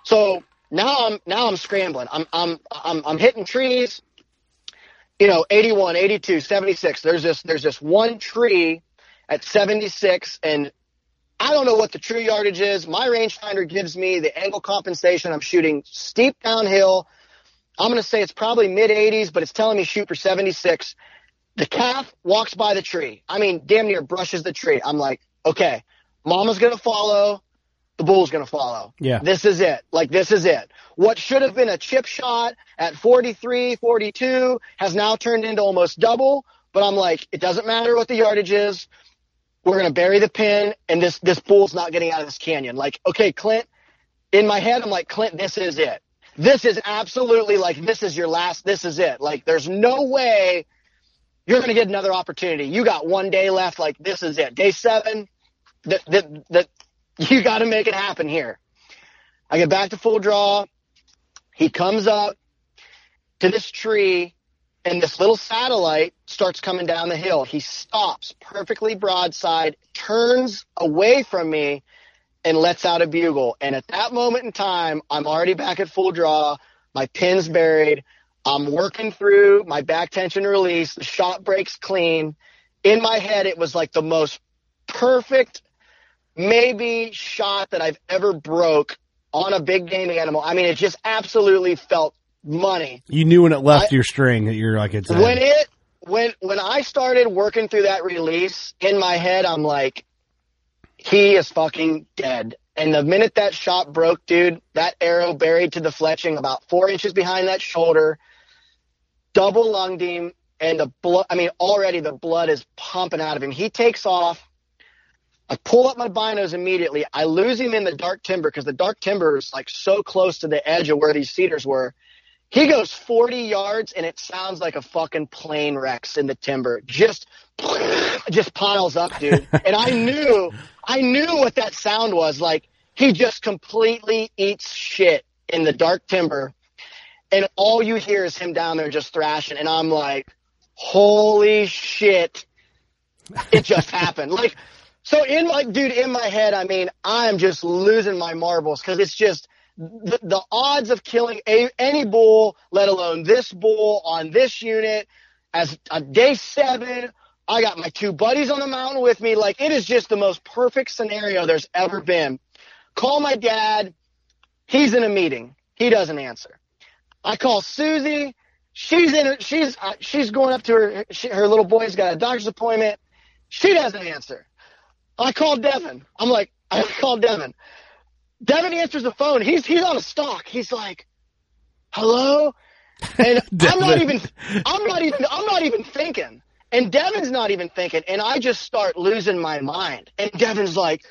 So now I'm now I'm scrambling. I'm I'm I'm I'm hitting trees. You know, 81, 82, 76. There's this there's this one tree at 76 and I don't know what the true yardage is. My rangefinder gives me the angle compensation. I'm shooting steep downhill I'm going to say it's probably mid 80s, but it's telling me shoot for 76. The calf walks by the tree. I mean, damn near brushes the tree. I'm like, okay, mama's going to follow. The bull's going to follow. Yeah. This is it. Like, this is it. What should have been a chip shot at 43, 42 has now turned into almost double. But I'm like, it doesn't matter what the yardage is. We're going to bury the pin and this, this bull's not getting out of this canyon. Like, okay, Clint, in my head, I'm like, Clint, this is it this is absolutely like this is your last this is it. Like there's no way you're going to get another opportunity. You got one day left like this is it. Day seven that you got to make it happen here. I get back to full draw. He comes up to this tree and this little satellite starts coming down the hill. He stops perfectly broadside turns away from me and lets out a bugle. And at that moment in time, I'm already back at full draw. My pin's buried. I'm working through my back tension release. The shot breaks clean. In my head, it was like the most perfect, maybe shot that I've ever broke on a big game animal. I mean, it just absolutely felt money. You knew when it left I, your string that you're like it's when it when when I started working through that release in my head, I'm like, he is fucking dead. And the minute that shot broke, dude, that arrow buried to the fletching about four inches behind that shoulder, double lunged him, and the blood, I mean, already the blood is pumping out of him. He takes off I pull up my binos immediately. I lose him in the dark timber because the dark timber is like so close to the edge of where these cedars were. He goes 40 yards and it sounds like a fucking plane wrecks in the timber. Just, just piles up, dude. and I knew, I knew what that sound was. Like he just completely eats shit in the dark timber. And all you hear is him down there just thrashing. And I'm like, holy shit. It just happened. Like, so in my, dude, in my head, I mean, I'm just losing my marbles because it's just, the, the odds of killing a, any bull, let alone this bull on this unit, as a day seven, I got my two buddies on the mountain with me. Like it is just the most perfect scenario there's ever been. Call my dad. He's in a meeting. He doesn't answer. I call Susie. She's in. She's uh, she's going up to her. She, her little boy's got a doctor's appointment. She doesn't answer. I call Devin. I'm like, I call Devin. Devin answers the phone. He's he's on a stalk. He's like, "Hello," and I'm not even I'm not even I'm not even thinking. And Devin's not even thinking. And I just start losing my mind. And Devin's like,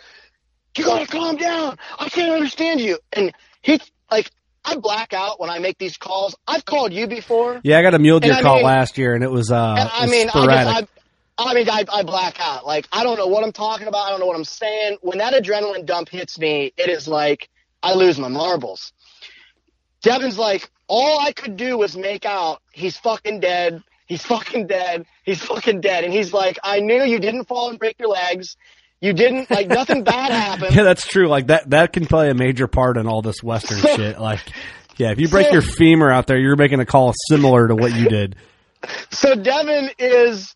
"You gotta calm down. I can't understand you." And he like I black out when I make these calls. I've called you before. Yeah, I got a mule deer call mean, last year, and it was. uh I mean, sporadic. I, just, I, I mean, I, I black out. Like I don't know what I'm talking about. I don't know what I'm saying. When that adrenaline dump hits me, it is like I lose my marbles. Devin's like, all I could do was make out he's fucking dead. He's fucking dead. He's fucking dead. And he's like, I knew you didn't fall and break your legs. You didn't like nothing bad happened. Yeah, that's true. Like that that can play a major part in all this western shit. Like yeah, if you break your femur out there, you're making a call similar to what you did. So Devin is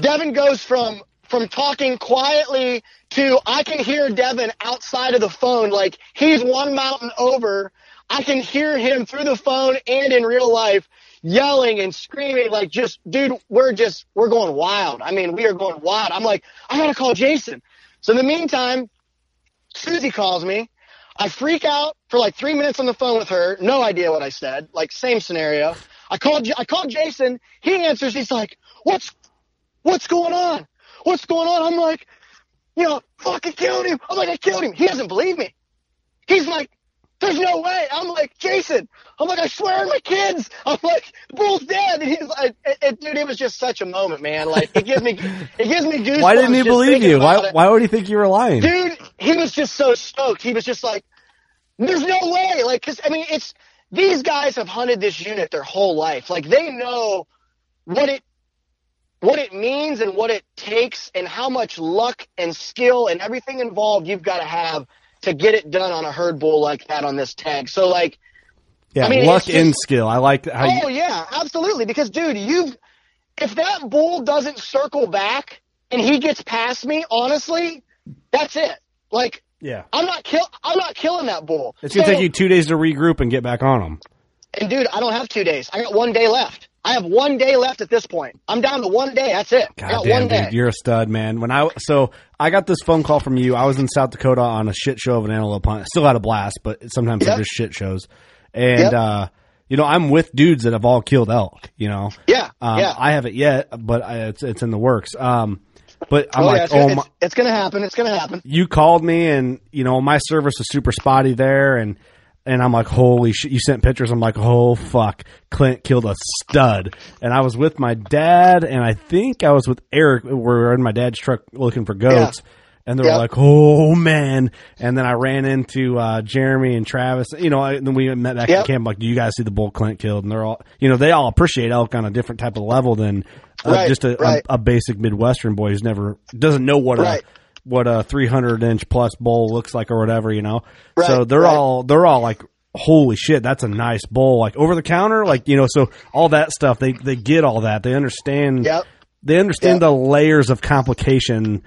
Devin goes from from talking quietly to I can hear Devin outside of the phone like he's one mountain over. I can hear him through the phone and in real life yelling and screaming like just dude we're just we're going wild. I mean we are going wild. I'm like i gotta call jason. So in the meantime susie calls me. I freak out for like three minutes on the phone with her. No idea what i said. Like same scenario. I called i called jason. He answers. He's like what's what's going on? What's going on? I'm like you know fucking killed him. I'm like i killed him. He doesn't believe me. He's like there's no way. I'm like, Jason, I'm like, I swear on my kids. I'm like, the bull's dead. And he's like, it, it, dude, it was just such a moment, man. Like, it gives me, it gives me goosebumps. Why didn't he believe you? Why, it. why would he think you were lying? Dude, he was just so stoked. He was just like, there's no way. Like, cause I mean, it's, these guys have hunted this unit their whole life. Like, they know what it, what it means and what it takes and how much luck and skill and everything involved you've got to have to get it done on a herd bull like that on this tag. So like, yeah, I mean, luck just, and skill. I like how. Oh you, yeah, absolutely. Because dude, you've if that bull doesn't circle back and he gets past me, honestly, that's it. Like, yeah, I'm not kill. I'm not killing that bull. It's gonna so, take you two days to regroup and get back on him. And dude, I don't have two days. I got one day left. I have one day left at this point. I'm down to one day. That's it. God damn, one day. dude, you're a stud, man. When I so I got this phone call from you. I was in South Dakota on a shit show of an antelope hunt. Still had a blast, but sometimes Yep. they're just shit shows. And Yep. uh, you know, I'm with dudes that have all killed elk. You know, Yeah, um, yeah. I haven't yet, but I, it's it's in the works. Um, but I'm oh, yeah, like, it's, oh it's, it's gonna happen. It's gonna happen. you called me and you know my service was super spotty there and and I'm like holy shit. You sent pictures. I'm like oh fuck. Clint killed a stud. And I was with my dad and I think I was with Eric. We were in my dad's truck looking for goats. And they were Yeah. like oh man. And then I ran into uh, Jeremy and Travis. You know and then we met back Yep. in camp like do you guys see the bull Clint killed and they're all you know they all appreciate elk on a different type of level than uh, Right, just a, right. a, a basic Midwestern boy who's never doesn't know what Right. What a 300 inch plus bowl looks like or whatever, you know. so they're right. all they're all like, holy shit, that's a nice bowl, like over the counter, like you know. So all that stuff, they they get all that. They understand. Yep. They understand Yep. the layers of complication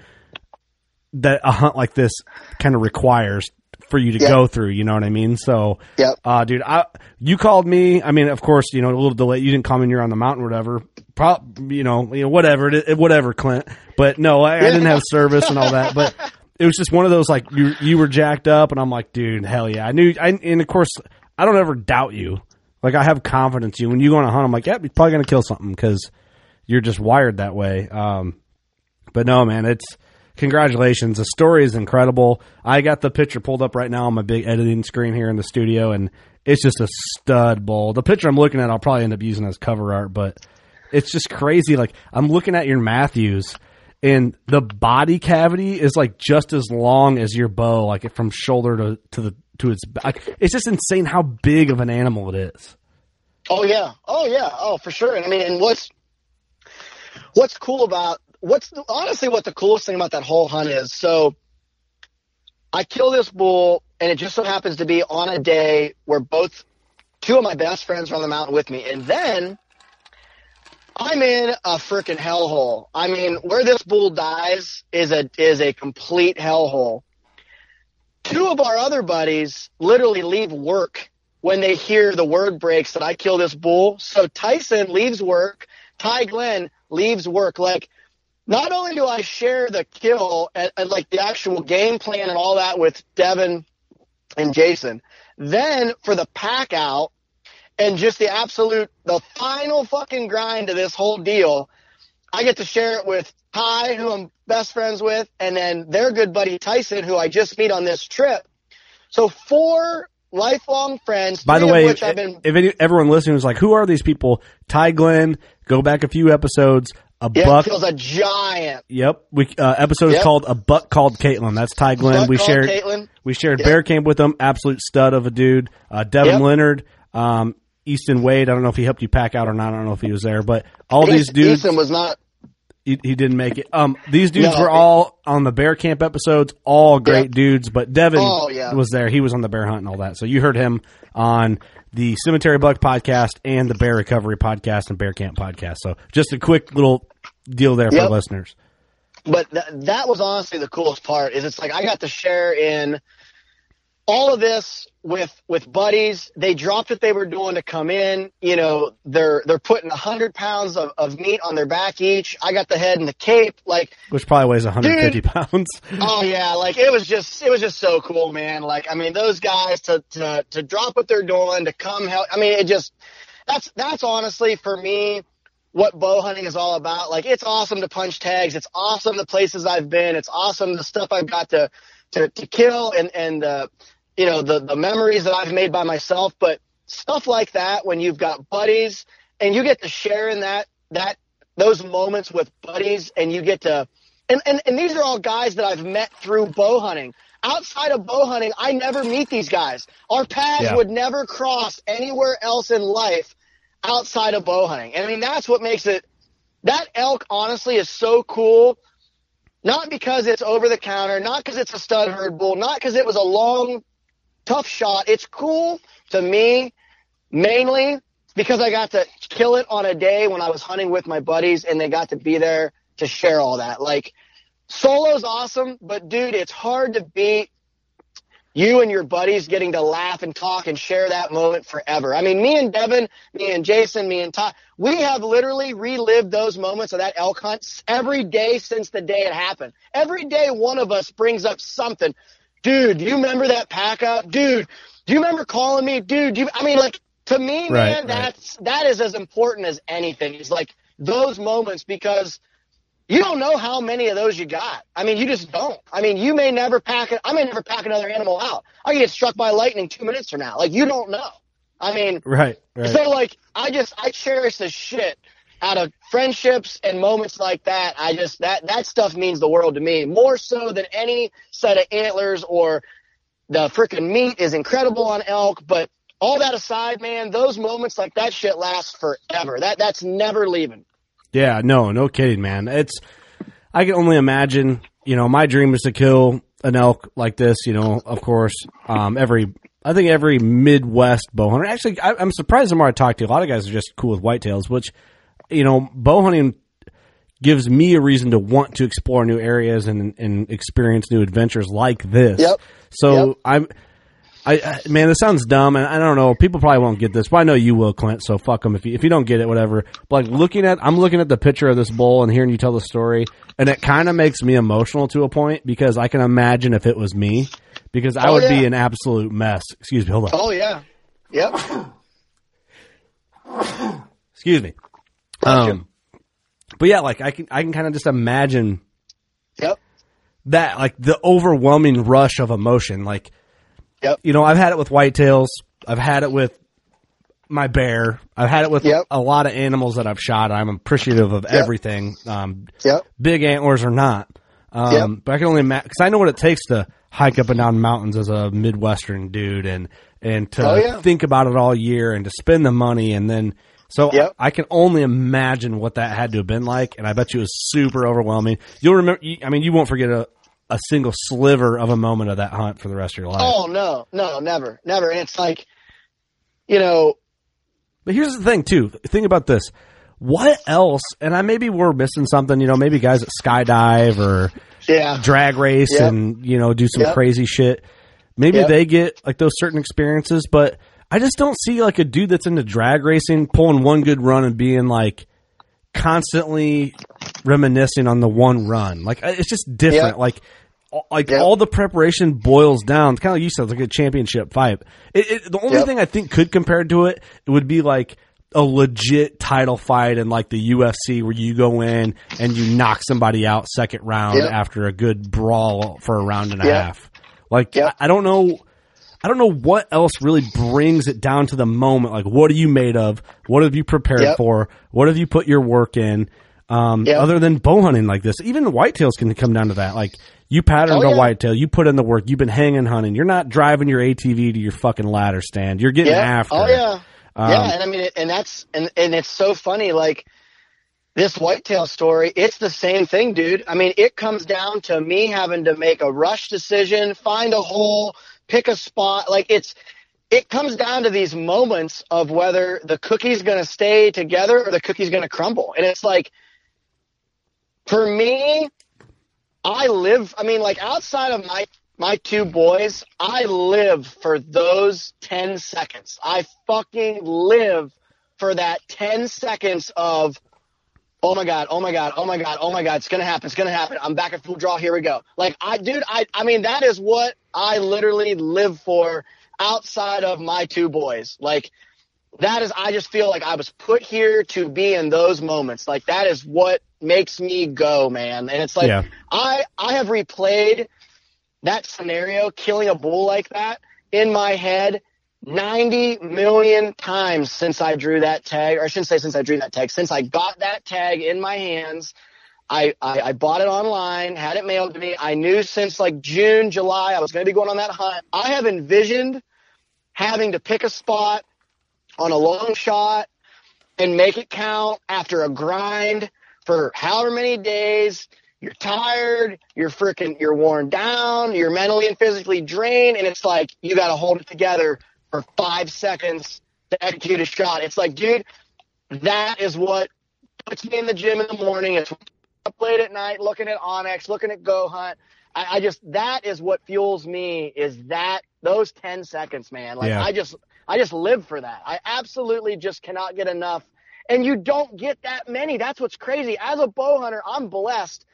that a hunt like this kind of requires for you to Yep. go through. You know what I mean? So, Yep. uh, dude, I you called me. I mean, of course, you know a little delay. You didn't call me you're on the mountain, or whatever. Pro, you know, you know, whatever, whatever, Clint. But no, I, I didn't have service and all that. But it was just one of those like you you were jacked up, and I'm like, dude, hell yeah. I knew, I, and of course, I don't ever doubt you. Like I have confidence in you when you go on a hunt. I'm like, yeah, you're probably gonna kill something because you're just wired that way. Um, but no, man, it's congratulations. The story is incredible. I got the picture pulled up right now on my big editing screen here in the studio, and it's just a stud bull. The picture I'm looking at, I'll probably end up using as cover art, but it's just crazy. Like I'm looking at your Mathews, and the body cavity is like just as long as your bow, like from shoulder to to the to its back. It's just insane how big of an animal it is. Oh yeah, oh yeah, oh for sure. And I mean, and what's what's cool about what's the, honestly what the coolest thing about that whole hunt is. So I kill this bull, and it just so happens to be on a day where both two of my best friends are on the mountain with me, and then I'm in a freaking hellhole. I mean, where this bull dies is a is a complete hellhole. Two of our other buddies literally leave work when they hear the word breaks that I kill this bull. So Tyson leaves work, Ty Glenn leaves work. Like, not only do I share the kill and, and like the actual game plan and all that with Devin and Jason, then for the pack out, and just the absolute, the final fucking grind of this whole deal, I get to share it with Ty, who I'm best friends with, and then their good buddy Tyson, who I just meet on this trip. So four lifelong friends. By the way, been, if any, everyone listening is like, who are these people? Ty Glenn, go back a few episodes. A yeah, buck feels a giant. Yep, we uh, episode Yep. is called "A Buck Called Caitlin." That's Ty Glenn. Buck we shared Caitlin. we shared Yep. bear camp with him. Absolute stud of a dude. Uh, Devin Yep. Leonard, um, Easton Wade. I don't know if he helped you pack out or not. I don't know if he was there, but all these dudes. Easton was not. he, he didn't make it. Um, these dudes No. were all on the bear camp episodes, all great Yep. dudes. But Devin Oh, yeah. was there. He was on the bear hunt and all that. So you heard him on the Cemetery Buck podcast and the Bear Recovery podcast and Bear Camp podcast. So just a quick little deal there for Yep. listeners. but th- that was honestly the coolest part is it's like I got to share in all of this with with buddies. They dropped what they were doing to come in. You know, they're they're putting a hundred pounds of, of meat on their back each. I got the head and the cape. Like, Which probably weighs 150 pounds. oh yeah, like it was just it was just so cool, man. Like, I mean, those guys to to to drop what they're doing to come help. I mean, it just that's that's honestly for me what bow hunting is all about. Like it's awesome to punch tags. It's awesome the places I've been. It's awesome the stuff I've got to to, to kill and and uh, you know the the memories that I've made by myself. But stuff like that when you've got buddies and you get to share in that that those moments with buddies and you get to and, and, and these are all guys that I've met through bow hunting. Outside of bow hunting, I never meet these guys. Our paths Yeah. would never cross anywhere else in life outside of bow hunting. And I mean, that's what makes it, that elk honestly is so cool. Not because it's over the counter, not because it's a stud herd bull, not because it was a long, tough shot. It's cool to me mainly because I got to kill it on a day when I was hunting with my buddies and they got to be there to share all that. Like solo's awesome, but dude, it's hard to beat you and your buddies getting to laugh and talk and share that moment forever. I mean, me and Devin, me and Jason, me and Todd, we have literally relived those moments of that elk hunt every day since the day it happened. Every day one of us brings up something. Dude, do you remember that pack up? Dude, do you remember calling me? Dude, do you, I mean, like, to me, Right, man, right. that's, that is as important as anything. It's like those moments because you don't know how many of those you got. I mean, you just don't. I mean, you may never pack it. I may never pack another animal out. I get struck by lightning two minutes from now. Like, you don't know. I mean, Right, right. so like, I just, I cherish the shit out of friendships and moments like that. I just, that, that stuff means the world to me more so than any set of antlers or the freaking meat is incredible on elk. But all that aside, man, those moments like that shit lasts forever. That, that's never leaving. Yeah, no, no kidding, man. It's I can only imagine. You know, my dream is to kill an elk like this. You know, of course, um, every I think every Midwest bow hunter. Actually, I, I'm surprised the more I talk to a lot of guys are just cool with whitetails, which you know, bow hunting gives me a reason to want to explore new areas and and experience new adventures like this. Yep. So Yep. I'm. I, I man, this sounds dumb, and I don't know. People probably won't get this, but I know you will, Clint. So fuck them if you if you don't get it, whatever. But like looking at, I'm looking at the picture of this bowl and hearing you tell the story, and it kind of makes me emotional to a point because I can imagine if it was me, because I Oh, would be an absolute mess. Excuse me, hold on. Oh yeah. Yep. Excuse me. Um, but yeah, like I can I can kind of just imagine Yep. that like the overwhelming rush of emotion. Like, yep. you know, I've had it with whitetails. I've had it with my bear. I've had it with yep. a lot of animals that I've shot. I'm appreciative of yep. everything. Um, yep. big antlers or not. Um, yep. but I can only imagine because I know what it takes to hike up and down mountains as a Midwestern dude and, and to oh, yeah. think about it all year and to spend the money and then, so yep. I, I can only imagine what that had to have been like, and I bet you it was super overwhelming. You'll remember. I mean, you won't forget a, a single sliver of a moment of that hunt for the rest of your life. Oh no, no, never, never. And it's like, you know. But here's the thing, too. Think about this. What else? And I maybe we're missing something. You know, maybe guys that skydive or yeah. drag race yep. and you know do some yep. crazy shit. Maybe yep. they get like those certain experiences, but I just don't see like a dude that's into drag racing pulling one good run and being like constantly reminiscing on the one run. Like it's just different. Like like yep. all the preparation boils down. It's Kind of like you said, like a championship fight. It, it, the only yep. thing I think could compare to it, it would be like a legit title fight in like the UFC where you go in and you knock somebody out second round yep. after a good brawl for a round and a half. Like I, don't know. I don't know what else really brings it down to the moment. Like, what are you made of? What have you prepared for? What have you put your work in? Um, yep. Other than bow hunting like this, even whitetails can come down to that. Like, you patterned oh, yeah. a whitetail, you put in the work, you've been hanging hunting. You're not driving your ATV to your fucking ladder stand. You're getting yep. after. Oh yeah, um, yeah. And I mean, and that's and and it's so funny. Like this whitetail story, it's the same thing, dude. I mean, it comes down to me having to make a rush decision, find a hole pick a spot. Like it's, it comes down to these moments of whether the cookie's going to stay together or the cookie's going to crumble. And it's like, for me, I live, I mean, like outside of my, my two boys, I live for those 10 seconds. I fucking live for that 10 seconds of, oh my god, oh my god, oh my god, oh my god, it's gonna happen, it's gonna happen. I'm back at full draw. Here we go. Like I, dude, I, I mean, that is what I literally live for outside of my two boys. Like that is, I just feel like I was put here to be in those moments. Like that is what makes me go, man. And it's like yeah. I, I have replayed that scenario, killing a bull like that in my head 90 million times since I drew that tag, or I shouldn't say since I drew that tag, since I got that tag in my hands. I, I, I bought it online, had it mailed to me. I knew since like June, July, I was going to be going on that hunt. I have envisioned having to pick a spot on a long shot and make it count after a grind for however many days. You're tired, you're freaking, you're worn down, you're mentally and physically drained, and it's like you got to hold it together for five seconds to execute a shot. It's like, dude, that is what puts me in the gym in the morning. It's up late at night looking at onX, looking at Go Hunt. I, I just that is what fuels me is that those ten seconds, man. Like Yeah. I just I just live for that. I absolutely just cannot get enough. And you don't get that many. That's what's crazy. As a bow hunter, I'm blessed.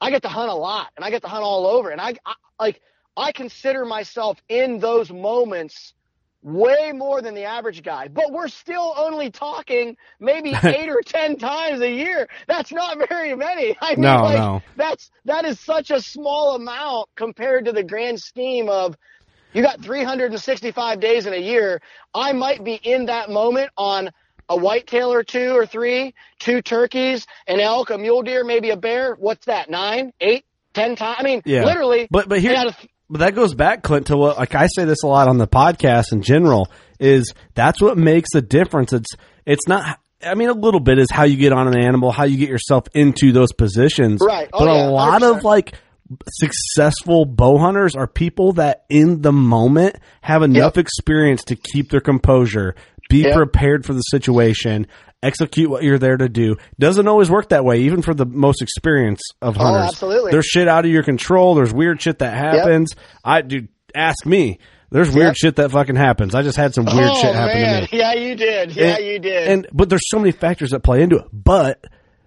I get to hunt a lot and I get to hunt all over. And I, I like I consider myself in those moments way more than the average guy, but we're still only talking maybe eight or ten times a year. That's not very many. I mean, No, like, no. that's that is such a small amount compared to the grand scheme of you got 365 days in a year. I might be in that moment on a whitetail or two or three, two turkeys, an elk, a mule deer, maybe a bear. What's that? Nine, eight, ten times? I mean, Yeah. literally. But but here, of- but that goes back, Clint, to what like I say this a lot on the podcast in general is that's what makes the difference. It's it's not. I mean, a little bit is how you get on an animal, how you get yourself into those positions. Right. Oh, but a lot 100%. of like successful bow hunters are people that in the moment have enough experience to keep their composure, be Yep. prepared for the situation, execute what you're there to do. Doesn't always work that way, even for the most experienced of Oh, hunters. absolutely. There's shit out of your control. There's weird shit that happens. I dude, ask me. There's weird Yep. shit that fucking happens. I just had some weird oh, shit happen man. to me. Yeah, you did. Yeah, And- you did. And but there's so many factors that play into it. But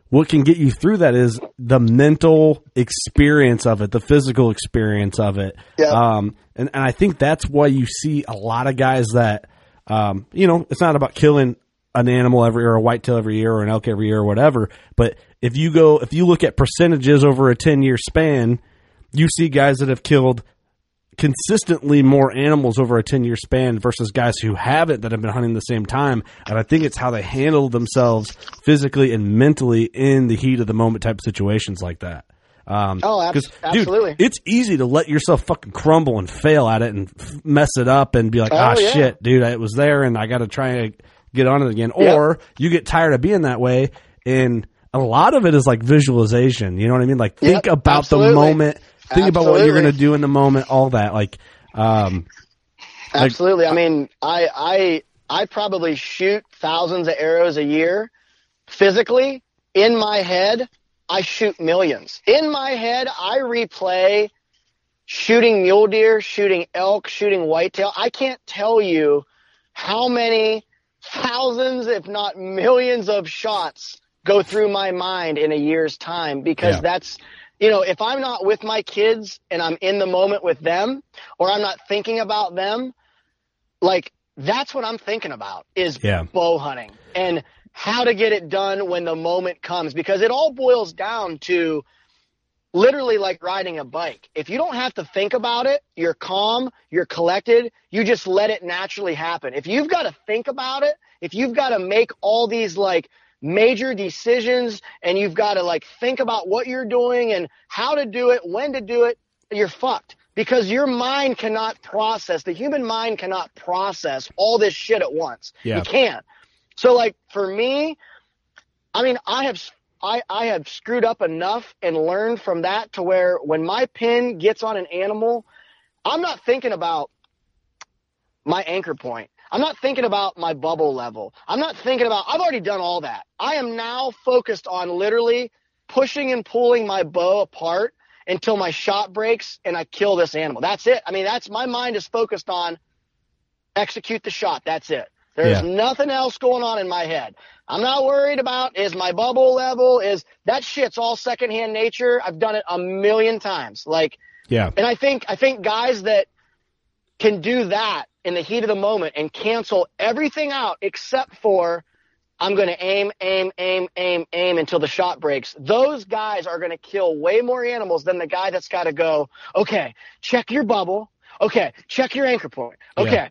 what can get you through that is the mental experience of it, the physical experience of it. Yeah. Um, and, and I think that's why you see a lot of guys that, um, you know, it's not about killing an animal every or a whitetail every year or an elk every year or whatever. But if you go, if you look at percentages over a 10 year span, you see guys that have killed consistently more animals over a 10 year span versus guys who haven't that have been hunting the same time. And I think it's how they handle themselves physically and mentally in the heat of the moment type situations like that. Um, oh, ab- absolutely. Dude, it's easy to let yourself fucking crumble and fail at it and f- mess it up and be like, ah, oh, yeah. shit, dude, it was there and I got to try and get on it again. Yep. Or you get tired of being that way and a lot of it is like visualization. You know what I mean? Like think yep, about absolutely. the moment, think Absolutely. about what you're going to do in the moment, all that. Like, um, Absolutely. Like, I mean, I, I, I probably shoot thousands of arrows a year physically in my head. I shoot millions in my head. I replay shooting mule deer, shooting elk, shooting whitetail. I can't tell you how many thousands, if not millions of shots go through my mind in a year's time because yeah. that's you know, if I'm not with my kids and I'm in the moment with them or I'm not thinking about them, like that's what I'm thinking about is yeah. bow hunting and how to get it done when the moment comes because it all boils down to literally like riding a bike. If you don't have to think about it, you're calm, you're collected, you just let it naturally happen. If you've got to think about it, if you've got to make all these like major decisions and you've got to like think about what you're doing and how to do it, when to do it, you're fucked because your mind cannot process, the human mind cannot process all this shit at once. Yeah. You can't. So like for me, I mean, I have, I, I have screwed up enough and learned from that to where when my pin gets on an animal, I'm not thinking about my anchor point. I'm not thinking about my bubble level. I'm not thinking about, I've already done all that. I am now focused on literally pushing and pulling my bow apart until my shot breaks and I kill this animal. That's it. I mean, that's my mind is focused on execute the shot. That's it. There's yeah. nothing else going on in my head. I'm not worried about is my bubble level is that shit's all secondhand nature. I've done it a million times. Like, yeah. And I think, I think guys that can do that in the heat of the moment and cancel everything out except for I'm going to aim, aim, aim, aim, aim until the shot breaks. Those guys are going to kill way more animals than the guy that's got to go, okay, check your bubble. Okay, check your anchor point. Okay, yeah.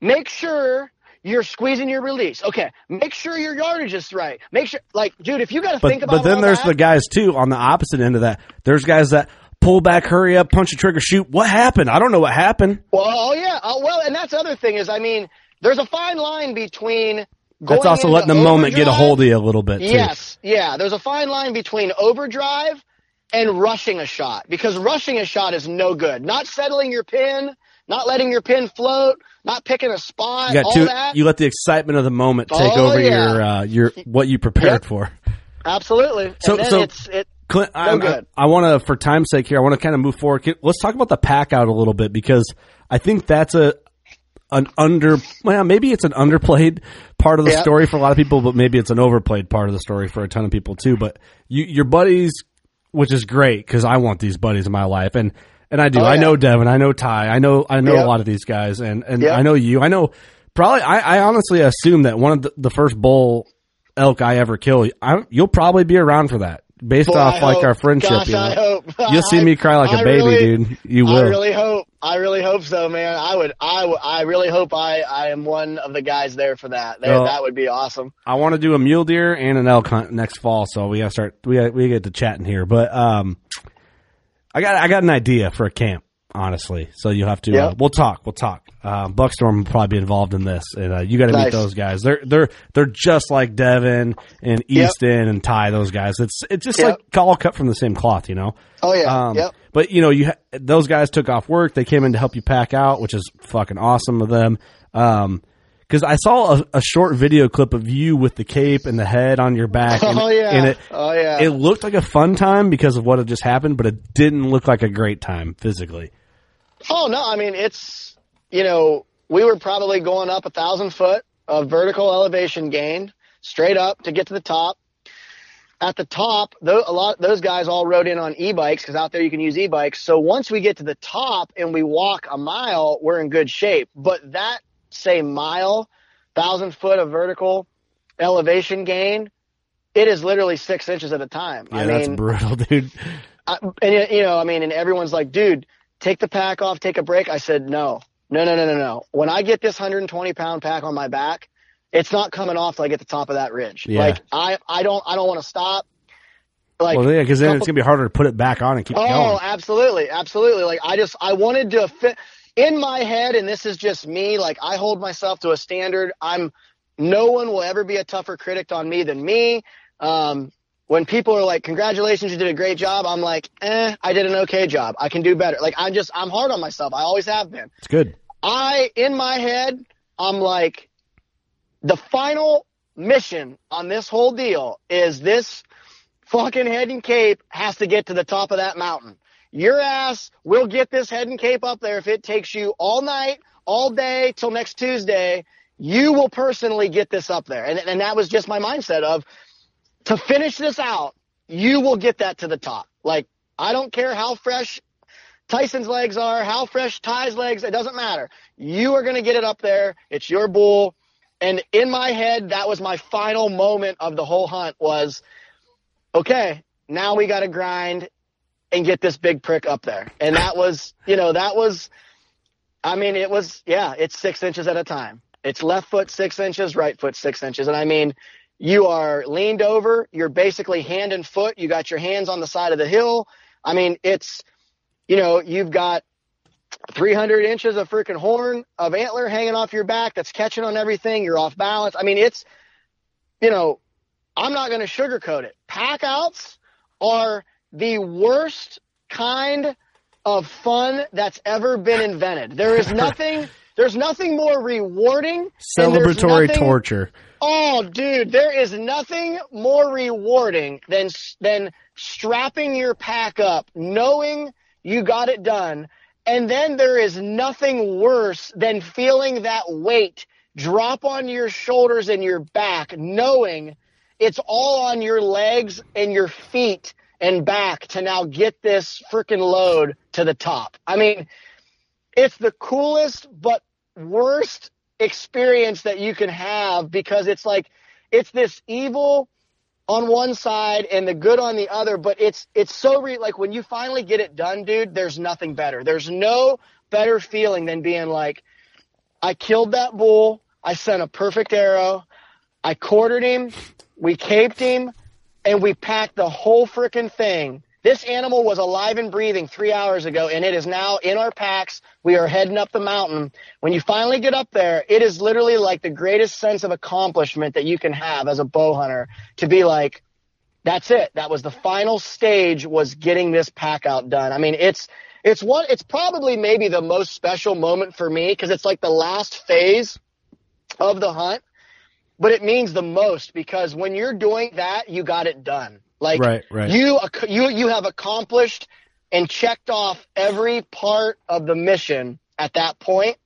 make sure you're squeezing your release. Okay, make sure your yardage is right. Make sure, like, dude, if you got to think about. But then there's that, the guys too on the opposite end of that. There's guys that pull back, hurry up, punch a trigger, shoot. What happened? I don't know what happened. Well, oh yeah. Uh, well, and that's the other thing is, I mean, there's a fine line between. That's also letting the moment get a hold of you a little bit. Too. Yes, yeah. There's a fine line between overdrive and rushing a shot because rushing a shot is no good. Not settling your pin, not letting your pin float, not picking a spot. You, all that. you let the excitement of the moment take oh, over yeah. your uh, your what you prepared yep. for. Absolutely. So, so it's it, Clint, I, I, I want to, for time's sake here, I want to kind of move forward. Let's talk about the pack out a little bit because I think that's a an under, well, maybe it's an underplayed part of the story for a lot of people, but maybe it's an overplayed part of the story for a ton of people too. But you, your buddies, which is great because I want these buddies in my life, and and I do. Oh, I know Devin, I know Ty, I know I know yep. a lot of these guys, and and yep. I know you. I know probably. I, I honestly assume that one of the, the first bull elk I ever kill, I, you'll probably be around for that based Boy, off I like hope. our friendship. Gosh, you know? I. You'll see me cry like I a baby, really, dude. You will. I really hope. I really hope so, man. I would. I. I really hope I. I am one of the guys there for that. Well, that would be awesome. I want to do a mule deer and an elk hunt next fall, so we got to start. We got, we get to chatting here, but um, I got I got an idea for a camp honestly. So you have to. Yep. Uh, we'll talk. We'll talk. Uh, Buckstorm will probably be involved in this, and uh, you got to nice. meet those guys. They're they're they're just like Devin and Easton yep. and Ty. Those guys. It's it's just yep. like all cut from the same cloth, you know. Oh yeah. Um, yep. But you know, you ha- those guys took off work. They came in to help you pack out, which is fucking awesome of them. Um, because I saw a, a, short video clip of you with the cape and the head on your back. And, oh yeah, and it, oh yeah. It looked like a fun time because of what had just happened, but it didn't look like a great time physically. Oh no, I mean it's you know we were probably going up a thousand foot of vertical elevation gain straight up to get to the top. At the top, a lot those guys all rode in on e-bikes because out there you can use e-bikes. So once we get to the top and we walk a mile, we're in good shape. But that say mile, thousand foot of vertical elevation gain, it is literally six inches at a time. Yeah, I mean, that's brutal, dude. I, and you know, I mean, and everyone's like, dude, take the pack off, take a break. I said, no, no, no, no, no, no. When I get this 120 pound pack on my back, it's not coming off till I get the top of that ridge. Yeah. Like I, I don't, I don't want to stop. Like, well, yeah, because then couple- it's gonna be harder to put it back on and keep going. Oh, going. absolutely, absolutely. Like I just I wanted to fit in my head, and this is just me. Like I hold myself to a standard. I'm no one will ever be a tougher critic on me than me. Um, when people are like, "Congratulations, you did a great job," I'm like, "Eh, I did an okay job. I can do better." Like I'm just I'm hard on myself. I always have been. It's good. I in my head, I'm like, the final mission on this whole deal is this fucking head and cape has to get to the top of that mountain. Your ass will get this head and cape up there if it takes you all night, all day till next Tuesday. You will personally get this up there. And, and that was just my mindset of to finish this out, you will get that to the top. Like, I don't care how fresh Tyson's legs are, how fresh Ty's legs, it doesn't matter. You are going to get it up there. It's your bull. And in my head, that was my final moment of the whole hunt was, okay, now we got to grind and get this big prick up there. And that was, you know, that was, I mean, it was, yeah, it's six inches at a time. It's left foot six inches, right foot six inches. And I mean, you are leaned over, you're basically hand and foot, you got your hands on the side of the hill. I mean, it's, you know, you've got 300 inches of freaking horn of antler hanging off your back that's catching on everything. You're off balance. I mean, it's, you know, I'm not going to sugarcoat it. Pack outs are the worst kind of fun that's ever been invented. There is nothing, there's nothing more rewarding. Celebratory nothing- torture. Oh, dude, there is nothing more rewarding than than strapping your pack up, knowing you got it done, and then there is nothing worse than feeling that weight drop on your shoulders and your back, knowing it's all on your legs and your feet and back to now get this freaking load to the top. I mean, it's the coolest but worst experience that you can have because it's like it's this evil on one side and the good on the other but it's it's so re- like when you finally get it done dude there's nothing better. There's no better feeling than being like i killed that bull. I sent a perfect arrow. I quartered him. We caped him and we packed the whole freaking thing this animal was alive and breathing three hours ago, and it is now in our packs. We are heading up the mountain. When you finally get up there, it is literally like the greatest sense of accomplishment that you can have as a bow hunter to be like, that's it. That was the final stage was getting this pack out done. I mean, it's, it's one, it's probably maybe the most special moment for me because it's like the last phase of the hunt, but it means the most because when you're doing that, you got it done. Like Right, right. you you you have accomplished and checked off every part of the mission at that point.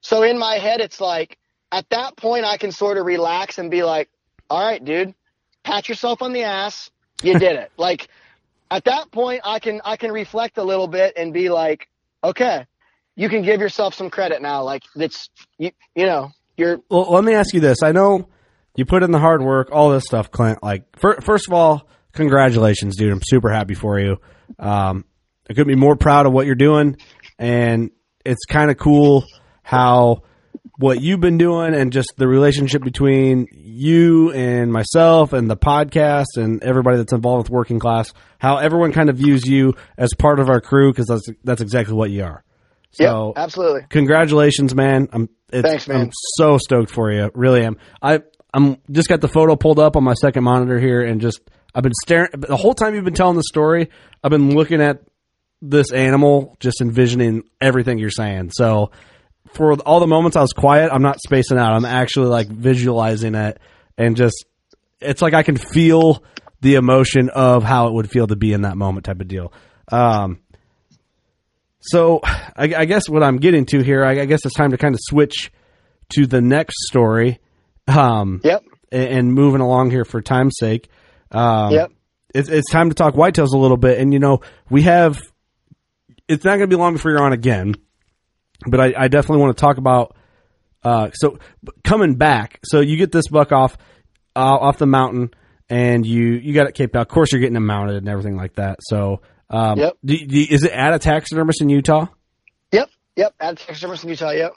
So in my head, it's like at that point I can sort of relax and be like, "All right, dude, pat yourself on the ass. You did it." like at that point, I can I can reflect a little bit and be like, "Okay, you can give yourself some credit now. Like it's you you know you're Well, let me ask you this. I know you put in the hard work, all this stuff, Clint. Like, fir- first of all, congratulations, dude. I'm super happy for you. Um, I couldn't be more proud of what you're doing, and it's kind of cool how what you've been doing and just the relationship between you and myself and the podcast and everybody that's involved with working class, how everyone kind of views you as part of our crew because that's that's exactly what you are. So yeah, absolutely. congratulations, man. I'm it's, Thanks, man. I'm so stoked for you. Really am. I I'm just got the photo pulled up on my second monitor here and just I've been staring the whole time you've been telling the story. I've been looking at this animal, just envisioning everything you're saying. So for all the moments I was quiet, I'm not spacing out. I'm actually like visualizing it and just it's like I can feel the emotion of how it would feel to be in that moment type of deal. Um, so I, I guess what I'm getting to here, I, I guess it's time to kind of switch to the next story. Um, Yep. and, and moving along here for time's sake. Um, Yep. It's, it's time to talk whitetails a little bit, and you know we have. It's not going to be long before you're on again, but I, I definitely want to talk about. Uh, so coming back, so you get this buck off uh, off the mountain, and you you got it caped out. Of course, you're getting it mounted and everything like that. So Um, Yep. do, do, is it at a taxidermist in Utah? Yep, yep. At a taxidermist in Utah. Yep.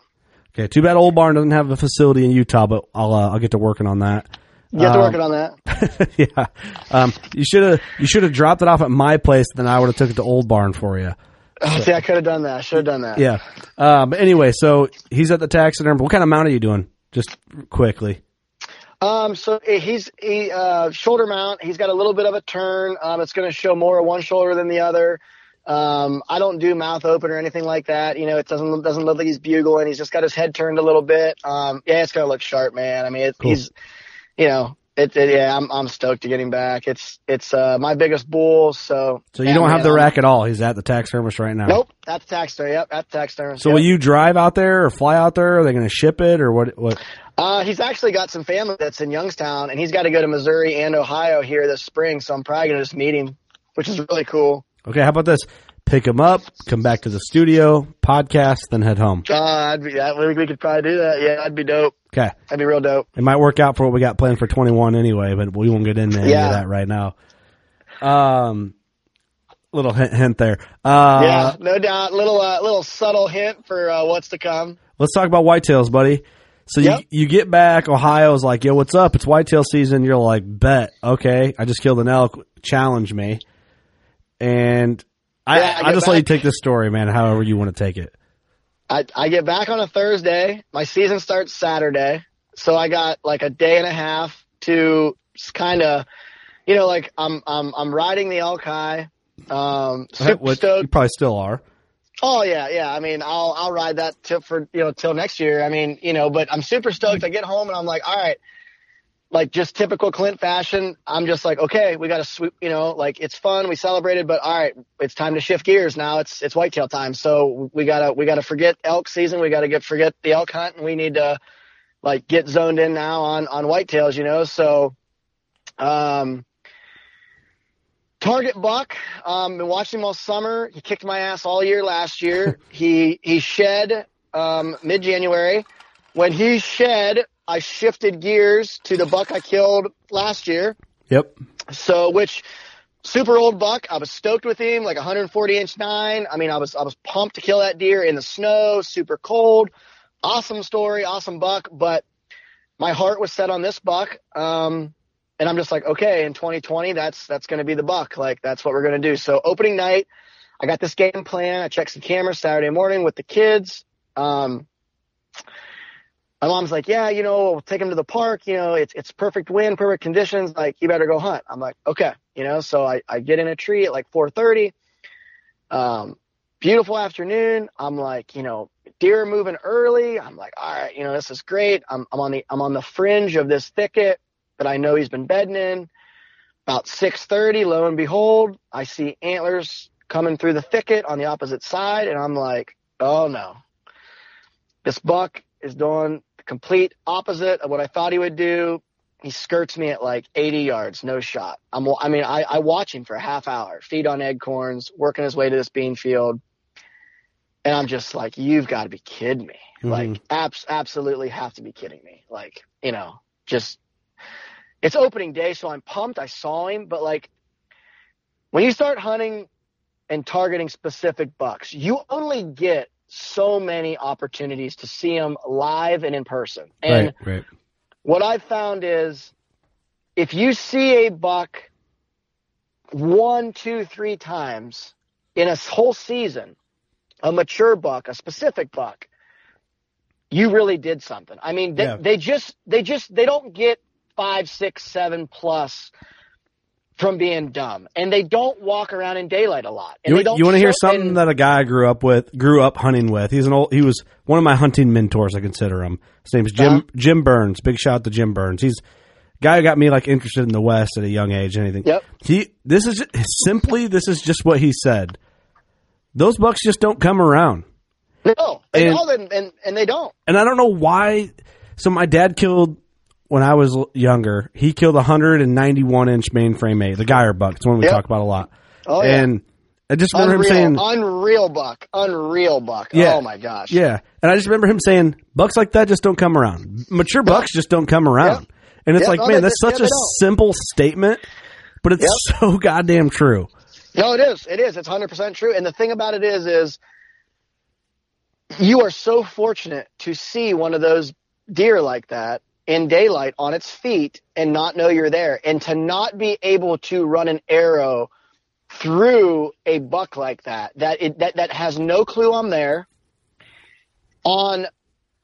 Okay, too bad Old Barn doesn't have a facility in Utah, but I'll uh, I'll get to working on that. Get to Um, working on that. yeah, um, you should have you should have dropped it off at my place, then I would have took it to Old Barn for you. Oh, see, I could have done that. I should have done that. Yeah. Uh, but anyway, so he's at the taxiderm. What kind of mount are you doing? Just quickly. Um, so eh, he's he uh, shoulder mount. He's got a little bit of a turn. Um, it's going to show more of one shoulder than the other. Um, I don't do mouth open or anything like that. You know, it doesn't doesn't look like he's bugling. He's just got his head turned a little bit. Um, yeah, it's going to look sharp, man. I mean, it, Cool. he's, you know, it, it, yeah, I'm I'm stoked to get him back. It's it's uh, my biggest bull. So So you don't have the I'm- rack at all. He's at the tax taxidermist right now. Nope, at that's taxidermy. Yep, that's taxidermy. So yep. will you drive out there or fly out there? Are they going to ship it or what? What? Uh, he's actually got some family that's in Youngstown, and he's got to go to Missouri and Ohio here this spring. So I'm probably gonna just meet him, which is really cool. Okay, how about this? Pick him up, come back to the studio, podcast, then head home. Uh, I'd be, that, we could probably do that. Yeah, that'd be dope. Okay. That'd be real dope. It might work out for what we got planned for 21 anyway, but we won't get into any Yeah. of that right now. Um, little hint, hint there. Uh, yeah, no doubt. Little uh, little subtle hint for uh, what's to come. Let's talk about whitetails, buddy. So Yep. you you get back, Ohio's like, yo, what's up? It's whitetail season. You're like, bet, okay. I just killed an elk. Challenge me. And I, Yeah, I I, just let you take this story, man. However you want to take it. I I get back on a Thursday. My season starts Saturday, so I got like a day and a half to kind of, you know, like I'm I'm I'm riding the elk high. Um, super stoked. you probably still are. Oh yeah, yeah. I mean, I'll I'll ride that till for you know till next year. I mean, you know, but I'm super stoked. I get home and I'm like, all right, like just typical Clint fashion. I'm just like, okay, we got to sweep. You know, like it's fun. We celebrated, but all right, it's time to shift gears now. It's it's whitetail time. So we gotta we gotta forget elk season. We gotta get forget the elk hunt, and we need to like get zoned in now on on whitetails. You know, so um. Target Buck, um, been watching him all summer. He kicked my ass all year last year. he he shed um, mid January. When he shed, I shifted gears to the buck I killed last year. Yep. So which super old buck. I was stoked with him, like 140 inch nine. I mean, I was I was pumped to kill that deer in the snow, super cold. Awesome story, awesome buck, but my heart was set on this buck. Um, and I'm just like, okay, in 2020, that's that's going to be the buck. Like that's what we're going to do. So opening night, I got this game plan. I checked some cameras Saturday morning with the kids. Um, my mom's like, yeah, you know, we'll take him to the park. You know, it's it's perfect wind, perfect conditions. Like you better go hunt. I'm like, okay, you know. So I I get in a tree at like 4:30. Um, beautiful afternoon. I'm like, you know, deer moving early. I'm like, all right, you know, this is great. I'm I'm on the I'm on the fringe of this thicket that I know he's been bedding in. About 6:30, lo and behold, I see antlers coming through the thicket on the opposite side, and I'm like, oh no, this buck is doing complete opposite of what I thought he would do. He skirts me at like 80 yards, no shot. I'm, I mean, I, I watch him for a half hour, feed on acorns, working his way to this bean field. And I'm just like, you've got to be kidding me. Mhm. Like, abs- absolutely have to be kidding me. Like, you know, just, it's opening day, so I'm pumped. I saw him, but like, when you start hunting and targeting specific bucks, you only get so many opportunities to see them live and in person. And right. Right. what I've found is if you see a buck one, two, three times in a whole season, a mature buck, a specific buck, you really did something. I mean, they, Yeah. they just, they just, they don't get five, six, seven plus from being dumb, and they don't walk around in daylight a lot. And You, you want to hear something that a guy I grew up with, grew up hunting with. He's an old. He was one of my hunting mentors. I consider him. His name's Jim Uh-huh. Jim Burns. Big shout out to Jim Burns. He's guy who got me like interested in the West at a young age. and Anything. Yep. He. This is simply. This is just what he said. Those bucks just don't come around. No, they And- and, and, and they don't. and I don't know why. So my dad killed when I was younger. He killed a hundred and ninety one inch mainframe eight, the Geyer buck. It's one we Yep. talk about a lot. Oh, yeah. and I just remember Unreal, him saying, unreal buck, unreal buck. Yeah. Oh my gosh. "Yeah," and I just remember him saying, "Bucks like that just don't come around. Mature bucks just don't come around." And it's Yep. like, No, man, that's such a simple statement, but it's so goddamn true. No, it is. It is. It's 100% true. And the thing about it is, is you are so fortunate to see one of those deer like that in daylight on its feet and not know you're there and to not be able to run an arrow through a buck like that that it, that that has no clue I'm there. On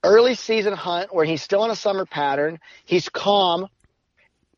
early season hunt where he's still on a summer pattern he's calm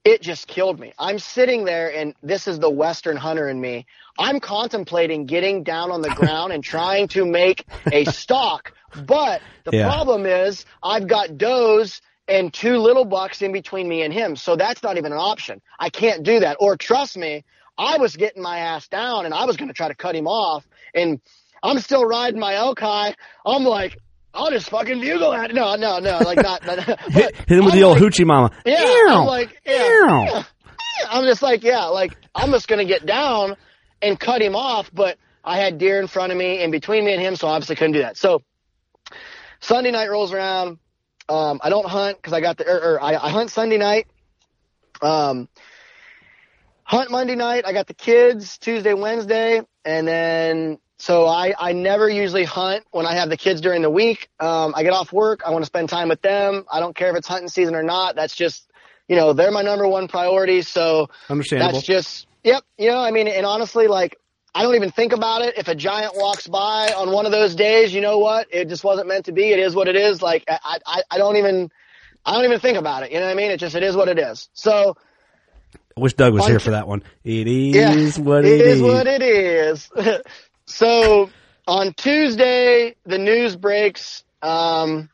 it just killed me. I'm sitting there and this is the western hunter in me. I'm contemplating getting down on the ground and trying to make a stalk but the Yeah. problem is I've got does and two little bucks in between me and him. So that's not even an option. I can't do that. Or trust me, I was getting my ass down and I was going to try to cut him off and I'm still riding my elk high. I'm like, I'll just fucking bugle at it. No, no, no, like not. not Hit, him with I'm the old like- hoochie mama. yeah, Ew. I'm like, yeah, Ew. I'm just like, yeah, like I'm just gonna get down and cut him off, but I had deer in front of me and between me and him, so I obviously couldn't do that. So Sunday night rolls around. Um, I don't hunt because I got the, or, or I, I hunt Sunday night. Um, hunt Monday night. I got the kids Tuesday, Wednesday, and then so I I never usually hunt when I have the kids during the week. Um, I get off work. I want to spend time with them. I don't care if it's hunting season or not. That's just you know they're my number one priority. So Understandable. that's just yep. You know I mean and honestly like. I don't even think about it. If a giant walks by on one of those days, you know what? It just wasn't meant to be. It is what it is. Like I, I, I don't even, I don't even think about it. You know what I mean? It just, it is what it is. So I wish Doug was here for that one. It yeah, is what it is is. what it is. so on Tuesday, the news breaks um,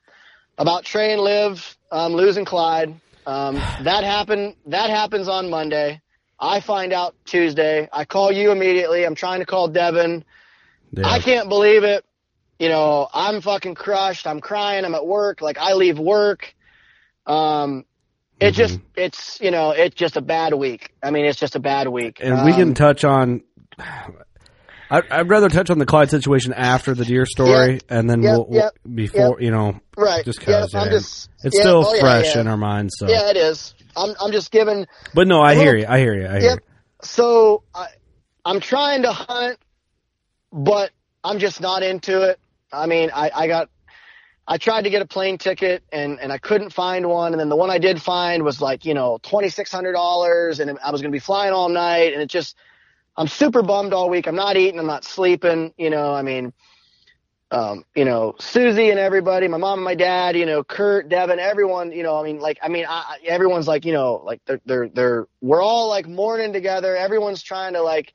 about Trey and Liv um, losing Clyde. Um, that happened. That happens on Monday. I find out Tuesday. I call you immediately. I'm trying to call Devin. Yeah. I can't believe it. You know, I'm fucking crushed. I'm crying. I'm at work. Like I leave work. Um, it just, it's, you know, it's just a bad week. I mean, it's just a bad week. and we can Um, touch on. I, I'd rather touch on the Clyde situation after the deer story, Yep. and then Yep, we'll, we'll yep, before you know, right. just because I'm just, it's yeah, still oh, yeah, fresh yeah. in our minds. So, Yeah, it is. I'm, I'm just giving, but no, I hear you. I hear you. I hear Yep. So I, I'm trying to hunt, but I'm just not into it. I mean, I, I got, I tried to get a plane ticket and, and I couldn't find one. And then the one I did find was like, you know, $2,600 and I was going to be flying all night. And it just, I'm super bummed all week. I'm not eating. I'm not sleeping. You know, I mean, um, you know, Susie and everybody, my mom and my dad, you know, Kurt, Devin, everyone, you know, I mean, like, I mean, I, everyone's like, you know, like they're, they're, they're, we're all like mourning together. Everyone's trying to like,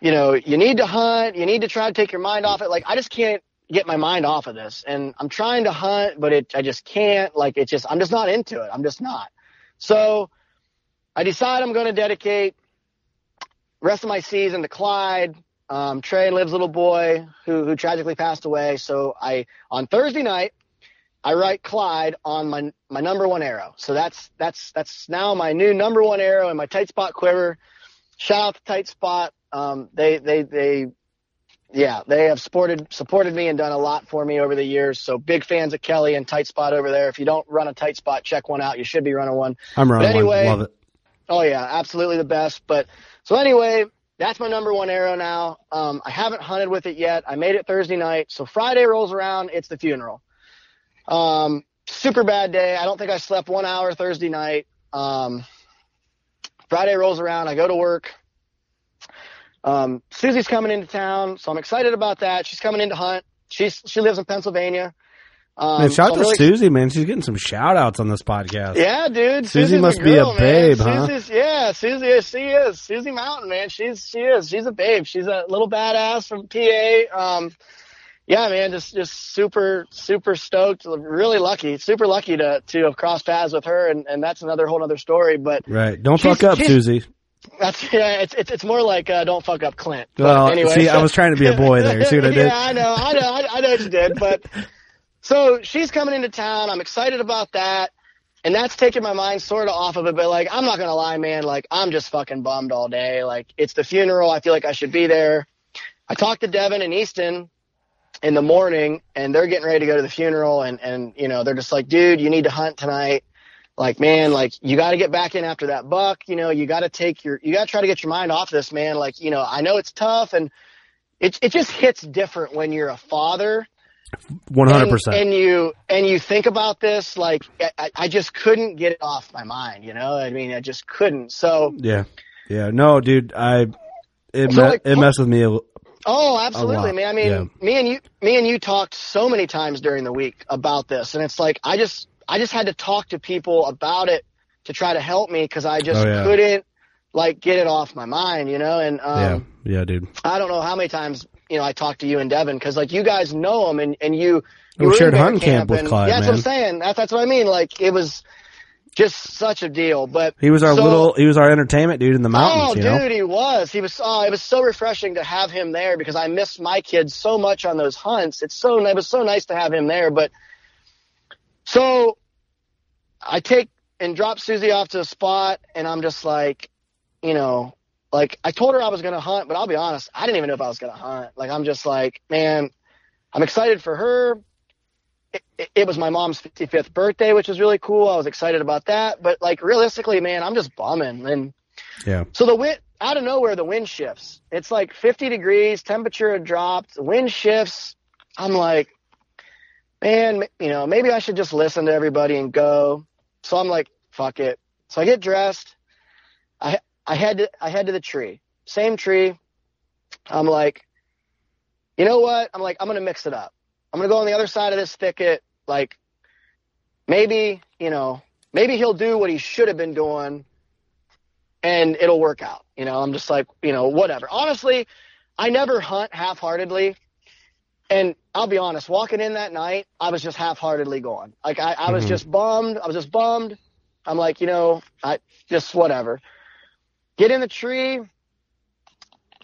you know, you need to hunt. You need to try to take your mind off it. Like, I just can't get my mind off of this and I'm trying to hunt, but it, I just can't like, it's just, I'm just not into it. I'm just not. So I decide I'm going to dedicate rest of my season to Clyde. Um, Trey Liv's little boy who, who tragically passed away. So I, on Thursday night, I write Clyde on my, my number one arrow. So that's, that's, that's now my new number one arrow in my tight spot quiver. Shout out to tight spot. Um, they, they, they, yeah, they have supported, supported me and done a lot for me over the years. So big fans of Kelly and tight spot over there. If you don't run a tight spot, check one out. You should be running one. I'm running But anyway, one. Love it. Oh yeah, absolutely the best. But so anyway, that's my number one arrow now. Um, I haven't hunted with it yet. I made it Thursday night. So Friday rolls around. It's the funeral. Um, super bad day. I don't think I slept one hour Thursday night. Um, Friday rolls around. I go to work. Um, Susie's coming into town, so I'm excited about that. She's coming in to hunt. She's she lives in Pennsylvania. Um, Man, shout out to really- Susie, man. She's getting some shout outs on this podcast. yeah, dude. Susie Susie's must a be a girl, man. babe, huh? Susie's, yeah, Susie is. She is. Susie Mountain, man. She's she is. She's a babe. She's a little badass from PA. Um, yeah, man. Just just super super stoked. Really lucky. Super lucky to to have crossed paths with her, and and that's another whole other story. But Right. Don't fuck up, Susie. that's yeah. It's it's it's more like uh, don't fuck up Clint. But Well, anyway, see, so- I was trying to be a boy there. See what I did? yeah, I know, I know, I, I know what you did. But so she's coming into town. I'm excited about that, and that's taking my mind sort of off of it. But like, I'm not gonna lie, man. Like, I'm just fucking bummed all day. Like, it's the funeral. I feel like I should be there. I talked to Devin and Easton in the morning, and they're getting ready to go to the funeral, and and you know they're just like, dude, you need to hunt tonight. like, man, like you got to get back in after that buck. You know, you got to take your, you got to try to get your mind off this, man. Like, you know, I know it's tough and it, it just hits different when you're a father. 100%. And, and you, and you think about this, like, I, I just couldn't get it off my mind, you know? I mean, I just couldn't. So. Yeah. Yeah. No, dude, I, it, so me- like, it messed with me a, Oh, absolutely, man. I mean, yeah. me and you, me and you talked so many times during the week about this, and it's like I just, I just had to talk to people about it to try to help me because I just oh, yeah. couldn't like get it off my mind, you know. And um, yeah, yeah, dude. I don't know how many times you know I talked to you and Devin because like you guys know him and and you. you we shared hunting camp, camp with Clyde. Yeah, that's man. what I'm saying. That's that's what I mean. Like it was just such a deal. But he was our so, little, he was our entertainment dude in the mountains. Oh, dude, know? he was. He was. Oh, it was so refreshing to have him there because I missed my kids so much on those hunts. It's so it was so nice to have him there. But so I take and drop Susie off to a spot, and I'm just like, you know, like I told her I was gonna hunt, but I'll be honest, I didn't even know if I was gonna hunt. Like I'm just like, man, I'm excited for her it, it, was my mom's 55th birthday, which was really cool. I was excited about that. But like realistically, man, I'm just bumming. And yeah. So the wind out of nowhere, the wind shifts. It's like 50 degrees, temperature had dropped, wind shifts. I'm like, man, you know, maybe I should just listen to everybody and go. So I'm like, fuck it. So I get dressed. I head to I head to the tree. Same tree. I'm like, you know what? I'm like, I'm gonna mix it up. I'm gonna go on the other side of this thicket. Like maybe, you know, maybe he'll do what he should have been doing and it'll work out. You know, I'm just like, you know, whatever. Honestly, I never hunt half heartedly. And I'll be honest, walking in that night, I was just half heartedly going. Like I, I was mm-hmm. just bummed. I was just bummed. I'm like, you know, I just whatever. Get in the tree.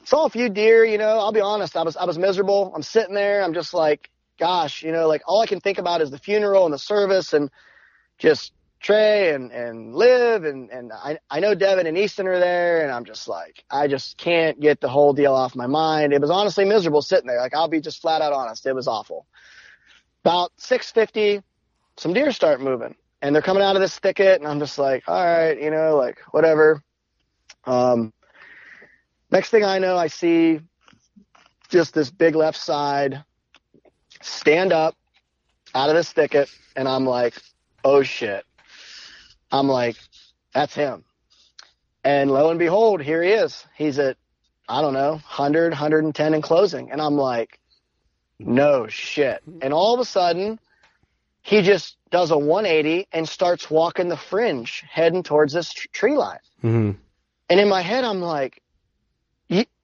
Saw a few deer, you know, I'll be honest, I was I was miserable. I'm sitting there, I'm just like, gosh, you know, like all I can think about is the funeral and the service and just Trey and, and Liv and, and I, I know Devin and Easton are there and I'm just like, I just can't get the whole deal off my mind. It was honestly miserable sitting there. Like I'll be just flat out honest. It was awful. About 650, some deer start moving and they're coming out of this thicket and I'm just like, all right, you know, like whatever. Um, next thing I know, I see just this big left side stand up out of this thicket and I'm like, oh shit. I'm like, that's him. And lo and behold, here he is. He's at, I don't know, 100, 110 in closing. And I'm like, no shit. And all of a sudden, he just does a 180 and starts walking the fringe, heading towards this tree line. Mm-hmm. And in my head, I'm like,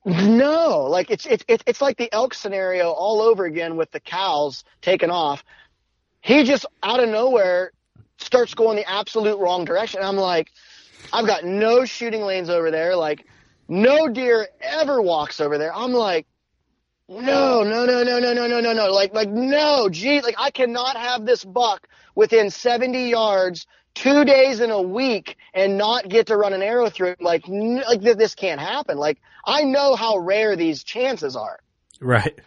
no, like it's it's it's like the elk scenario all over again with the cows taken off. He just out of nowhere starts going the absolute wrong direction. I'm like, I've got no shooting lanes over there. Like, no deer ever walks over there. I'm like, no, no, no, no, no, no, no, no, no. Like, like, no, gee, like I cannot have this buck within 70 yards two days in a week and not get to run an arrow through it. Like, like this can't happen. Like, I know how rare these chances are. Right.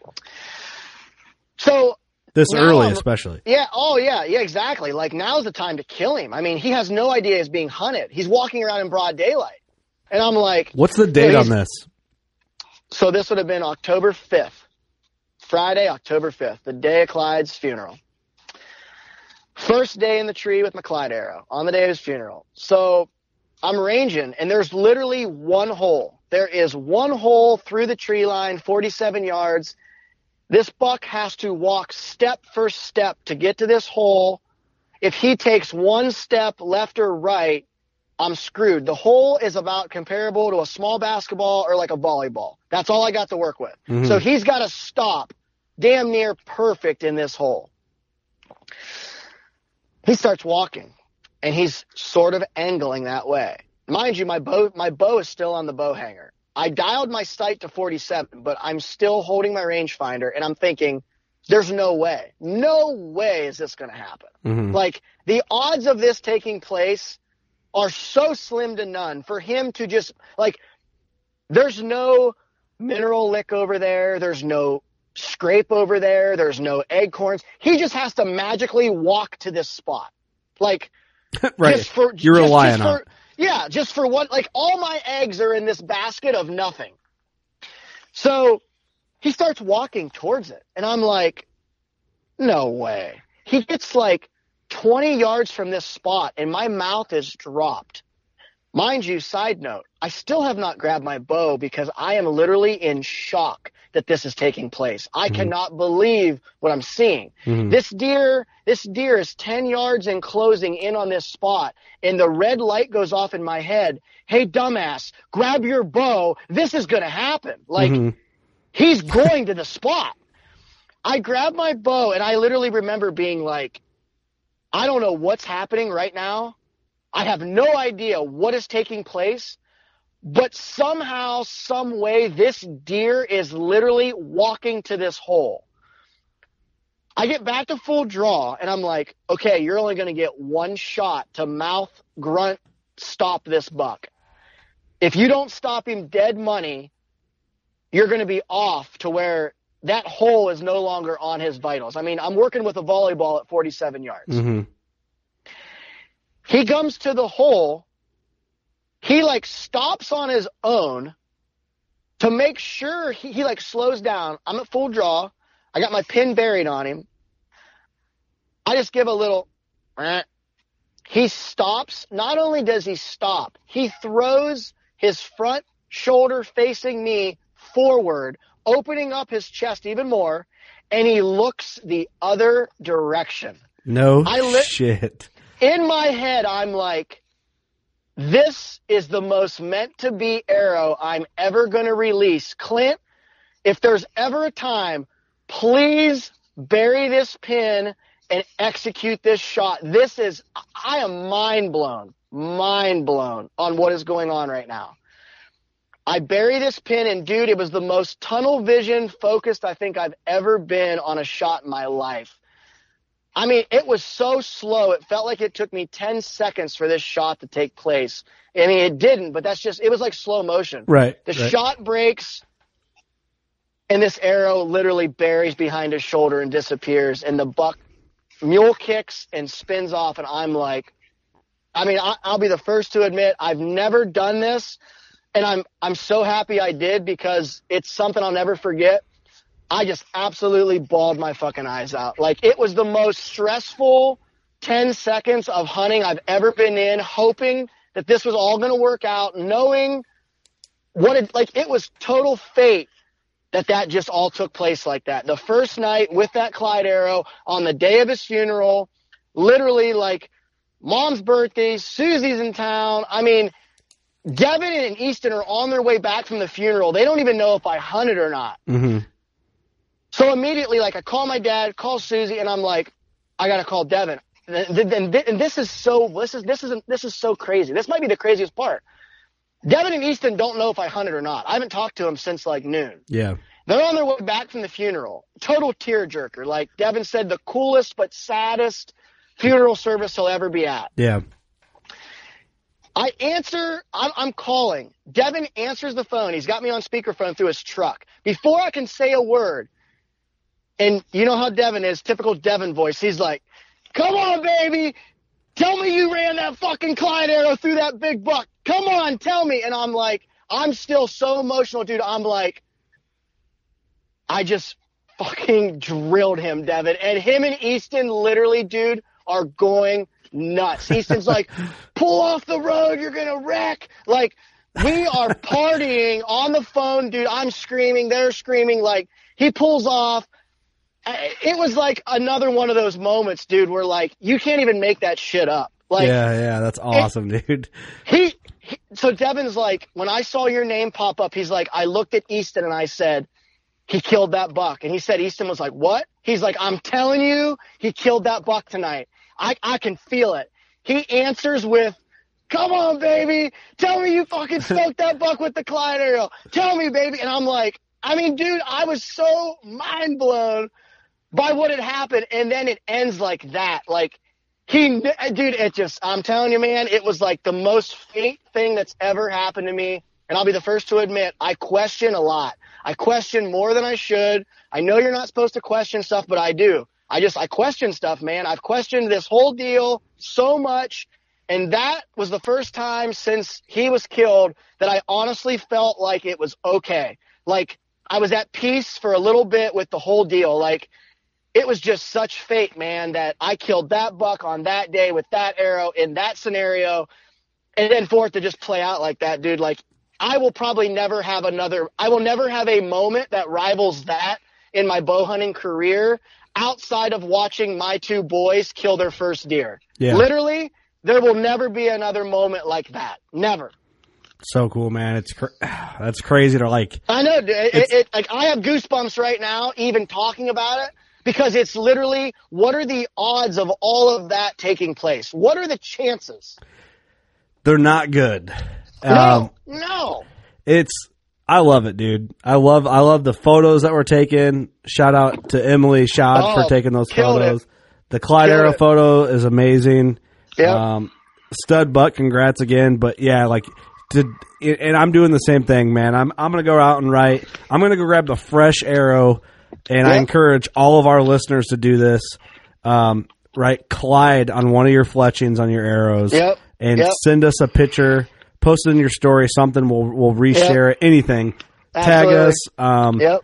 So this early, I'm, especially. Yeah. Oh, yeah. Yeah. Exactly. Like now's the time to kill him. I mean, he has no idea he's being hunted. He's walking around in broad daylight, and I'm like, "What's the date on this?" So this would have been October 5th, Friday, October 5th, the day of Clyde's funeral. First day in the tree with Clyde arrow on the day of his funeral. So I'm ranging and there's literally one hole. There is one hole through the tree line, 47 yards. This buck has to walk step for step to get to this hole. If he takes one step left or right, I'm screwed. The hole is about comparable to a small basketball or like a volleyball. That's all I got to work with. Mm-hmm. So he's got to stop damn near perfect in this hole. He starts walking and he's sort of angling that way. Mind you, my bow, my bow is still on the bow hanger. I dialed my sight to 47, but I'm still holding my rangefinder and I'm thinking, there's no way, no way is this going to happen. Mm-hmm. Like the odds of this taking place are so slim to none for him to just like, there's no mineral lick over there. There's no scrape over there. There's no acorns. He just has to magically walk to this spot. Like right. Just for, You're just, relying just on. for, Yeah, just for what, like all my eggs are in this basket of nothing. So he starts walking towards it and I'm like, no way. He gets like 20 yards from this spot and my mouth is dropped. Mind you, side note, I still have not grabbed my bow because I am literally in shock that this is taking place. I mm-hmm. cannot believe what I'm seeing. Mm-hmm. This deer, this deer is 10 yards and closing in on this spot and the red light goes off in my head. Hey, dumbass, grab your bow. This is going to happen. Like mm-hmm. he's going to the spot. I grab my bow and I literally remember being like, I don't know what's happening right now. I have no idea what is taking place, but somehow, some way, this deer is literally walking to this hole. I get back to full draw and I'm like, okay, you're only going to get one shot to mouth grunt stop this buck. If you don't stop him dead money, you're going to be off to where that hole is no longer on his vitals. I mean, I'm working with a volleyball at 47 yards. Mm-hmm. He comes to the hole. He like stops on his own to make sure he, he like slows down. I'm at full draw. I got my pin buried on him. I just give a little. Eh. He stops. Not only does he stop, he throws his front shoulder facing me forward, opening up his chest even more, and he looks the other direction. No I li- shit in my head, I'm like, this is the most meant to be arrow I'm ever going to release. Clint, if there's ever a time, please bury this pin and execute this shot. This is, I am mind blown, mind blown on what is going on right now. I bury this pin and dude, it was the most tunnel vision focused I think I've ever been on a shot in my life. I mean, it was so slow. It felt like it took me 10 seconds for this shot to take place. I mean, it didn't, but that's just, it was like slow motion. Right. The right. shot breaks and this arrow literally buries behind his shoulder and disappears and the buck mule kicks and spins off and I'm like, I mean, I, I'll be the first to admit I've never done this and I'm, I'm so happy I did because it's something I'll never forget. I just absolutely bawled my fucking eyes out. Like it was the most stressful 10 seconds of hunting I've ever been in, hoping that this was all going to work out, knowing what it, like it was total fate that that just all took place like that. The first night with that Clyde arrow on the day of his funeral, literally like mom's birthday, Susie's in town. I mean, Devin and Easton are on their way back from the funeral. They don't even know if I hunted or not. Mm-hmm. So immediately, like, I call my dad, call Susie, and I'm like, I gotta call Devin. And, this is so, this is, this is, this is so crazy. This might be the craziest part. Devin and Easton don't know if I hunted or not. I haven't talked to them since like noon. Yeah. They're on their way back from the funeral. Total tearjerker. Like Devin said, the coolest but saddest funeral service he'll ever be at. Yeah. I answer, I'm, I'm, calling. Devin answers the phone. He's got me on speakerphone through his truck. Before I can say a word, and you know how Devin is, typical Devin voice. He's like, come on, baby. Tell me you ran that fucking Clyde arrow through that big buck. Come on, tell me. And I'm like, I'm still so emotional, dude. I'm like, I just fucking drilled him, Devin. And him and Easton literally, dude, are going nuts. Easton's like, pull off the road. You're going to wreck. Like, we are partying on the phone, dude. I'm screaming. They're screaming. Like, he pulls off it was like another one of those moments, dude, where like you can't even make that shit up. Like, yeah, yeah, that's awesome, dude. He, he, so Devin's like, when I saw your name pop up, he's like, I looked at Easton and I said, he killed that buck. And he said, Easton was like, what? He's like, I'm telling you, he killed that buck tonight. I, I can feel it. He answers with, come on, baby. Tell me you fucking smoked that buck with the Clyde arrow. Tell me, baby. And I'm like, I mean, dude, I was so mind blown by what had happened, and then it ends like that. Like he, uh, dude, it just, I'm telling you, man, it was like the most fate thing that's ever happened to me. And I'll be the first to admit, I question a lot. I question more than I should. I know you're not supposed to question stuff, but I do. I just, I question stuff, man. I've questioned this whole deal so much. And that was the first time since he was killed that I honestly felt like it was okay. Like I was at peace for a little bit with the whole deal. Like it was just such fate, man, that I killed that buck on that day with that arrow in that scenario. And then for it to just play out like that, dude, like I will probably never have another, I will never have a moment that rivals that in my bow hunting career outside of watching my two boys kill their first deer. Yeah. Literally, there will never be another moment like that. Never. So cool, man. It's cr- that's crazy to like. I know. It, it, it, like I have goosebumps right now, even talking about it, because it's literally what are the odds of all of that taking place? What are the chances? They're not good. No, Um, no. it's I love it, dude. I love I love the photos that were taken. Shout out to Emily Shad Oh, for taking those photos. it. The Clyde Killed Arrow it. photo is amazing. Yeah. Um, stud buck, congrats again. But yeah, like to and I'm doing the same thing, man. I'm I'm gonna go out and write. I'm gonna go grab the fresh arrow, and I encourage all of our listeners to do this. Um, write Clyde on one of your fletchings on your arrows, Yep. and Yep. send us a picture. Post it in your story. Something we'll we'll reshare it. Anything. Tag Absolutely. us. Um, Yep.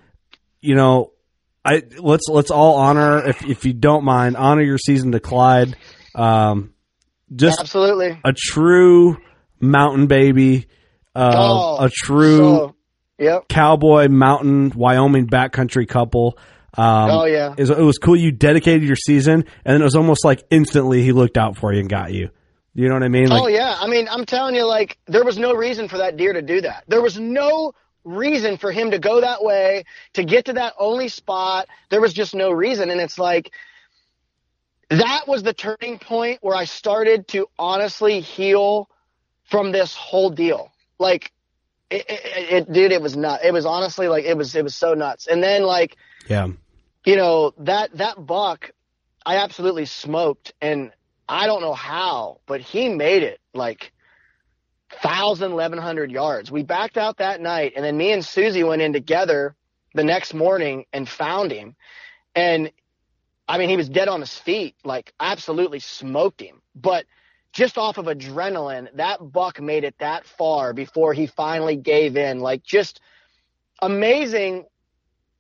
you know, I let's let's all honor if if you don't mind honor your season to Clyde. Um, just Absolutely. a true mountain baby, uh, Oh, a true So, yep. cowboy mountain Wyoming backcountry couple. Um, Oh, yeah. it was, it was cool. You dedicated your season, and then it was almost like instantly he looked out for you and got you. You know what I mean? Like, oh yeah, I mean, I'm telling you, like there was no reason for that deer to do that. There was no reason for him to go that way to get to that only spot. There was just no reason, and it's like that was the turning point where I started to honestly heal from this whole deal. Like, it, it, it dude, it was nuts. It was honestly like it was it was so nuts. And then like yeah, you know that that buck i absolutely smoked and i don't know how but he made it like 1000 1100 yards we backed out that night and then me and susie went in together the next morning and found him and i mean he was dead on his feet like absolutely smoked him but just off of adrenaline that buck made it that far before he finally gave in like just amazing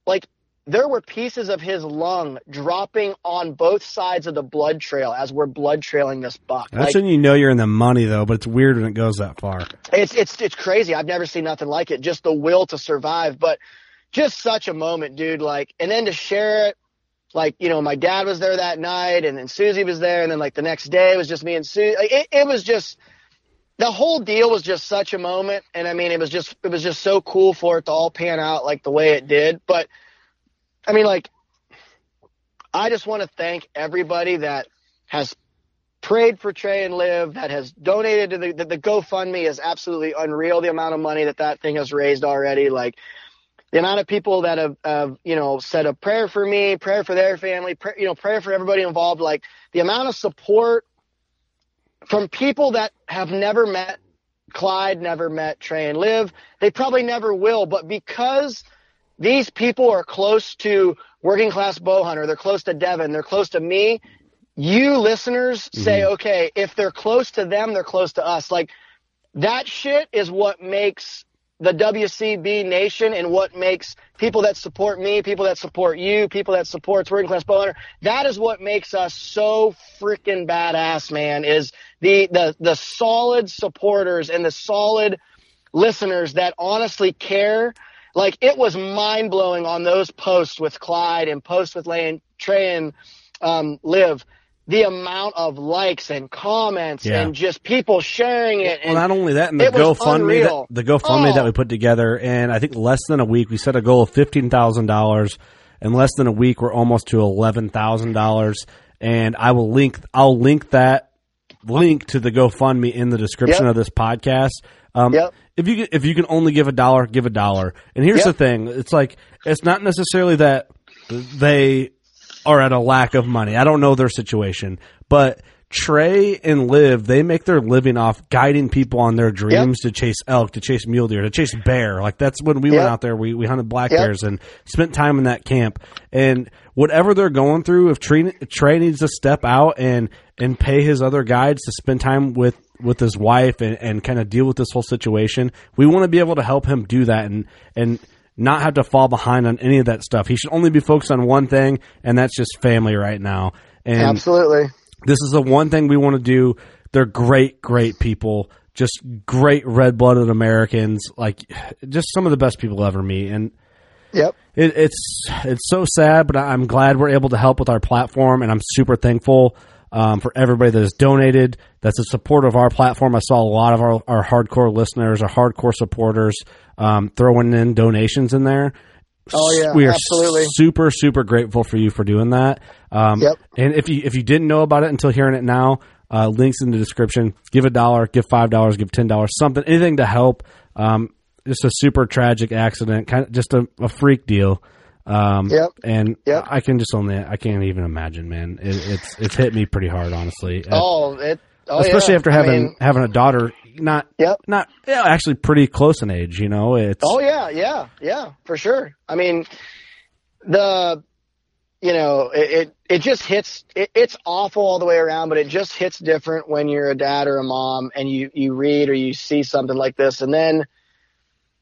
like there were pieces of his lung dropping on both sides of the blood trail as we're blood trailing this buck. that's Like, when you know you're in the money though. But it's weird when it goes that far. it's it's it's crazy. I've never seen nothing like it. Just the will to survive, but just such a moment, dude. Like, and then to share it, like you know, my dad was there that night, and then Susie was there, and then like the next day it was just me and Susie. It, it was just the whole deal was just such a moment, and I mean, it was just it was just so cool for it to all pan out like the way it did. But I mean, like, I just want to thank everybody that has prayed for Trey and Liv, that has donated to the, the, the GoFundMe is absolutely unreal. The amount of money that that thing has raised already, like the amount of people that have, have you know, said a prayer for me, prayer for their family, pray, you know, prayer for everybody involved. Like the amount of support from people that have never met Clyde, never met Trey and Liv. They probably never will, but because these people are close to working class bow hunter, they're close to Devin, they're close to me. You listeners mm-hmm. say, okay, if they're close to them, they're close to us. Like that shit is what makes the WCB nation and what makes people that support me, people that support you, people that supports working class bow hunter. That is what makes us so freaking badass, man. Is the the the solid supporters and the solid listeners that honestly care. Like it was mind blowing on those posts with Clyde and posts with Lane, Trey and um, Liv. The amount of likes and comments Yeah. and just people sharing it. Well, and not only that, and the GoFundMe, that, the GoFundMe Oh. that we put together, and I think less than a week, we set a goal of fifteen thousand dollars. In less than a week, we're almost to eleven thousand dollars, and I will link. I'll link that link to the GoFundMe in the description Yep. of this podcast. Um, Yep. If you can- if you can only give a dollar, give a dollar. And here's Yep. the thing: it's like it's not necessarily that they are at a lack of money. I don't know their situation, but Trey and Liv, they make their living off guiding people on their dreams yep. to chase elk, to chase mule deer, to chase bear. Like that's when we yep. went out there. We we hunted black yep. bears and spent time in that camp. And whatever they're going through, if Trey, Trey needs to step out and and pay his other guides to spend time with with his wife and, and kind of deal with this whole situation, we want to be able to help him do that and and not have to fall behind on any of that stuff. He should only be focused on one thing, and that's just family right now. And Absolutely. This is the one thing we want to do. They're great, great people, just great red blooded Americans, like just some of the best people ever meet. And Yep. It, it's it's so sad, but I'm glad we're able to help with our platform, and I'm super thankful um, for everybody that has donated. That's a support of our platform. I saw a lot of our, our hardcore listeners, our hardcore supporters, um, throwing in donations in there. Oh yeah, we are absolutely super super grateful for you for doing that. Um, yep. And if you if you didn't know about it until hearing it now, uh, links in the description. Give a dollar, give five dollars, give ten dollars, something, anything to help. Um, just a super tragic accident, kind of just a, a freak deal. Um, yep. And yep. I can just only I can't even imagine, man. It, it's it's hit me pretty hard, honestly. Oh, it. Oh, especially yeah. after having I mean, having a daughter, not yep. not yeah, actually pretty close in age. You know, it's oh yeah, yeah, yeah, for sure. I mean, the you know it it, it just hits. It, it's awful all the way around, but it just hits different when you're a dad or a mom and you you read or you see something like this, and then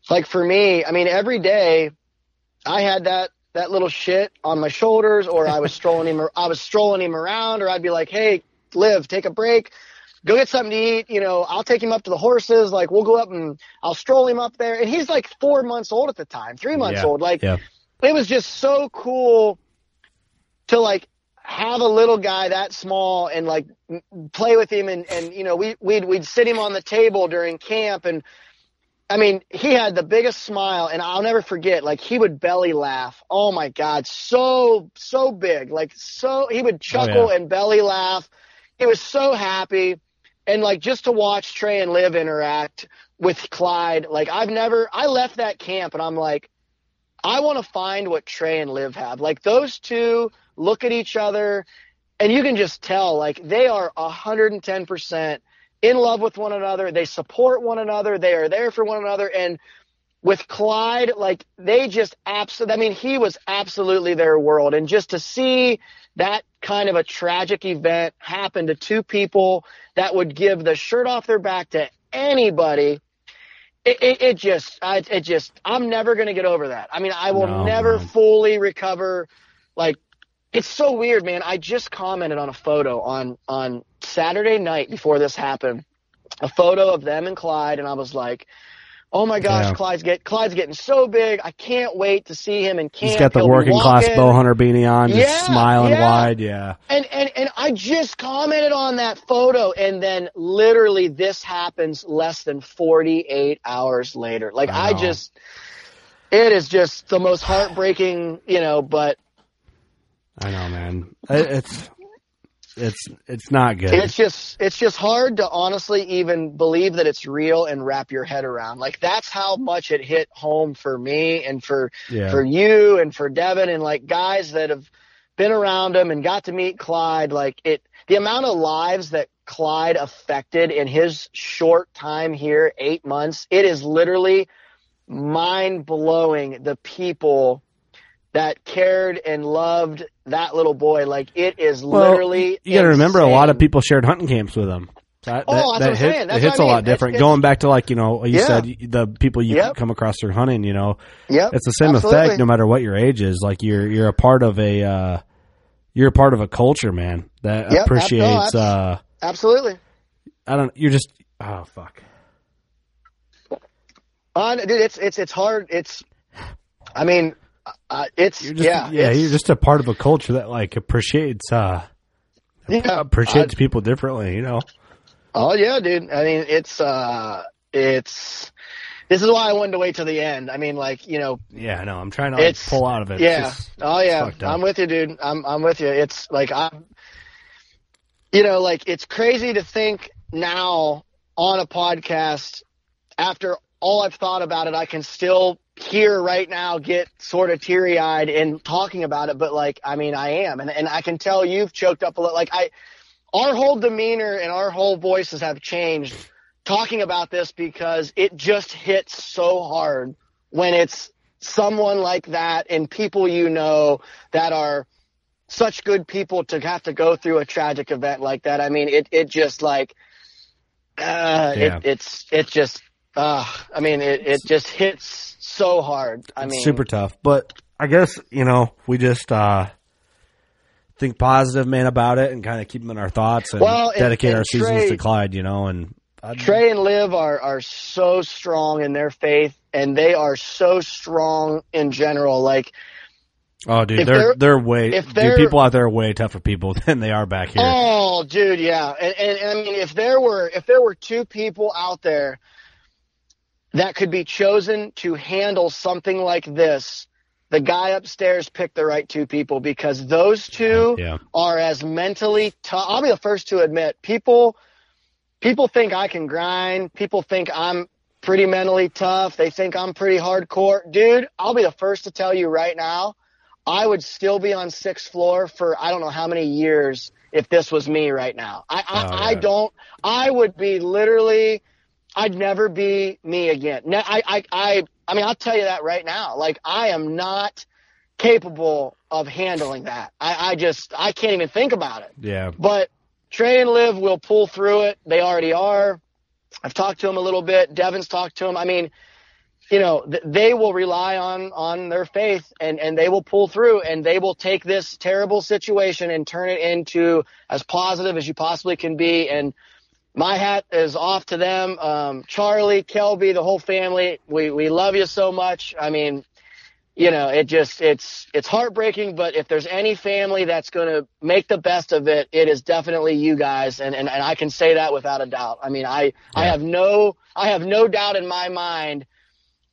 like for me, I mean, every day I had that that little shit on my shoulders, or I was strolling him, I was strolling him around, or I'd be like, "Hey, Liv, take a break, go get something to eat." You know, I'll take him up to the horses. Like, we'll go up and I'll stroll him up there. And he's like four months old at the time, three months yeah, old. Like, yeah. it was just so cool to like have a little guy that small and like play with him and and you know we we'd we'd sit him on the table during camp and I mean, he had the biggest smile, and I'll never forget. Like he would belly laugh. Oh my God, so so big. Like so, he would chuckle oh, yeah. and belly laugh. He was so happy, and like just to watch Trey and Liv interact with Clyde. Like I've never. I left that camp, and I'm like, I want to find what Trey and Liv have. Like those two look at each other, and you can just tell. Like they are hundred and ten percent in love with one another. They support one another. They are there for one another. And with Clyde, like they just absolutely, I mean, he was absolutely their world. And just to see that kind of a tragic event happen to two people that would give the shirt off their back to anybody. It, it, it just, I, it just, I'm never going to get over that. I mean, I will No, never man. fully recover. Like, it's so weird, man. I just commented on a photo on, on Saturday night before this happened, a photo of them and Clyde, and I was like, "Oh my gosh, Yeah. Clyde's get Clyde's getting so big. I can't wait to see him in camp." He's got the He'll working class walking." bow hunter beanie on, just Yeah, smiling yeah. wide. Yeah. And and and I just commented on that photo, and then literally this happens less than 48 hours later. Like I I, just, it is just the most heartbreaking, you know. But I know, man. It's it's it's not good. It's just it's just hard to honestly even believe that it's real and wrap your head around. Like that's how much it hit home for me and for Yeah. for you and for Devin and like guys that have been around him and got to meet Clyde. Like it, the amount of lives that Clyde affected in his short time here, eight months, it is literally mind blowing. The people that cared and loved that little boy. Like it is Well, literally. you got to remember, a lot of people shared hunting camps with him. That, Oh, that, that hit- it hits I a lot mean. It's- different. it's- Going back to like you know, you Yeah. said the people you Yep. come across through hunting. You know, Yep. it's the same absolutely. effect no matter what your age is. Like you're you're a part of a uh, you're a part of a culture, man, that Yep, ab- no, appreciates. uh, Absolutely. I don't. You're just oh fuck. Uh, dude, it's it's it's hard. It's, I mean, uh, it's You're just, yeah, yeah. it's- You're just a part of a culture that like appreciates uh, yeah, appreciates uh, people differently. You know. oh yeah, dude. I mean, it's uh, it's. This is why I wanted to wait till the end. I mean, like you know, Yeah, I know. I'm trying to like, pull out of it. Yeah. just- oh yeah. I'm with you, dude. I'm I'm with you. It's like I'm. You know, like it's crazy to think now on a podcast after all I've thought about it, I can still here right now get sort of teary eyed in talking about it. But like, I mean, I am, and and I can tell you've choked up a little. Like I, our whole demeanor and our whole voices have changed talking about this because it just hits so hard when it's someone like that and people you know that are such good people to have to go through a tragic event like that. I mean, it, it just like, uh, yeah. it, it's, it just, uh, I mean, it, it just hits so hard. I it's mean, super tough, but I guess, you know, we just, uh, think positive, man, about it and kind of keep them in our thoughts and well, dedicate and, and our Trey, seasons to Clyde, you know, and I'd... Trey and Liv are, are so strong in their faith and they are so strong in general. Like, Oh, dude, they're, they're, they're way if they're, dude, people out there are way tougher people than they are back here. Oh, dude, yeah, and, and, and I mean, if there were if there were two people out there that could be chosen to handle something like this, the guy upstairs picked the right two people because those two yeah. are as mentally tough. I'll be the first to admit people people think I can grind. People think I'm pretty mentally tough. They think I'm pretty hardcore. Dude, I'll be the first to tell you right now I would still be on sixth floor for I don't know how many years if this was me right now. I I, oh, yeah. I don't. I would be literally. I'd never be me again. I, I I I mean I'll tell you that right now. Like I am not capable of handling that. I, I just I can't even think about it. Yeah. But Trey and Liv will pull through it. They already are. I've talked to them a little bit. Devin's talked to them. I mean, you know, th- they will rely on on their faith and and they will pull through and they will take this terrible situation and turn it into as positive as you possibly can be and my hat is off to them. Um, Charlie, Kelby, the whole family, we, we love you so much. I mean, you know, it just, it's, it's heartbreaking, but if there's any family that's going to make the best of it, it is definitely you guys. And, and, and I can say that without a doubt. I mean, I, yeah. I have no, I have no doubt in my mind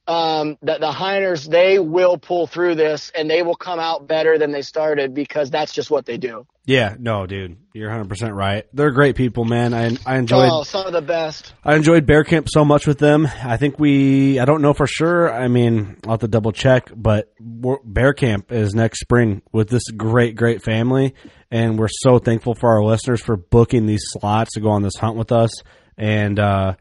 um, that the Heiners they will pull through this and they will come out better than they started because that's just what they do. Yeah, no, dude, you're 100 percent right. They're great people, man. I I enjoyed oh, some of the best. I enjoyed Bear Camp so much with them. I think we I don't know for sure. I mean, I'll have to double check, but Bear Camp is next spring with this great great family, and we're so thankful for our listeners for booking these slots to go on this hunt with us and. uh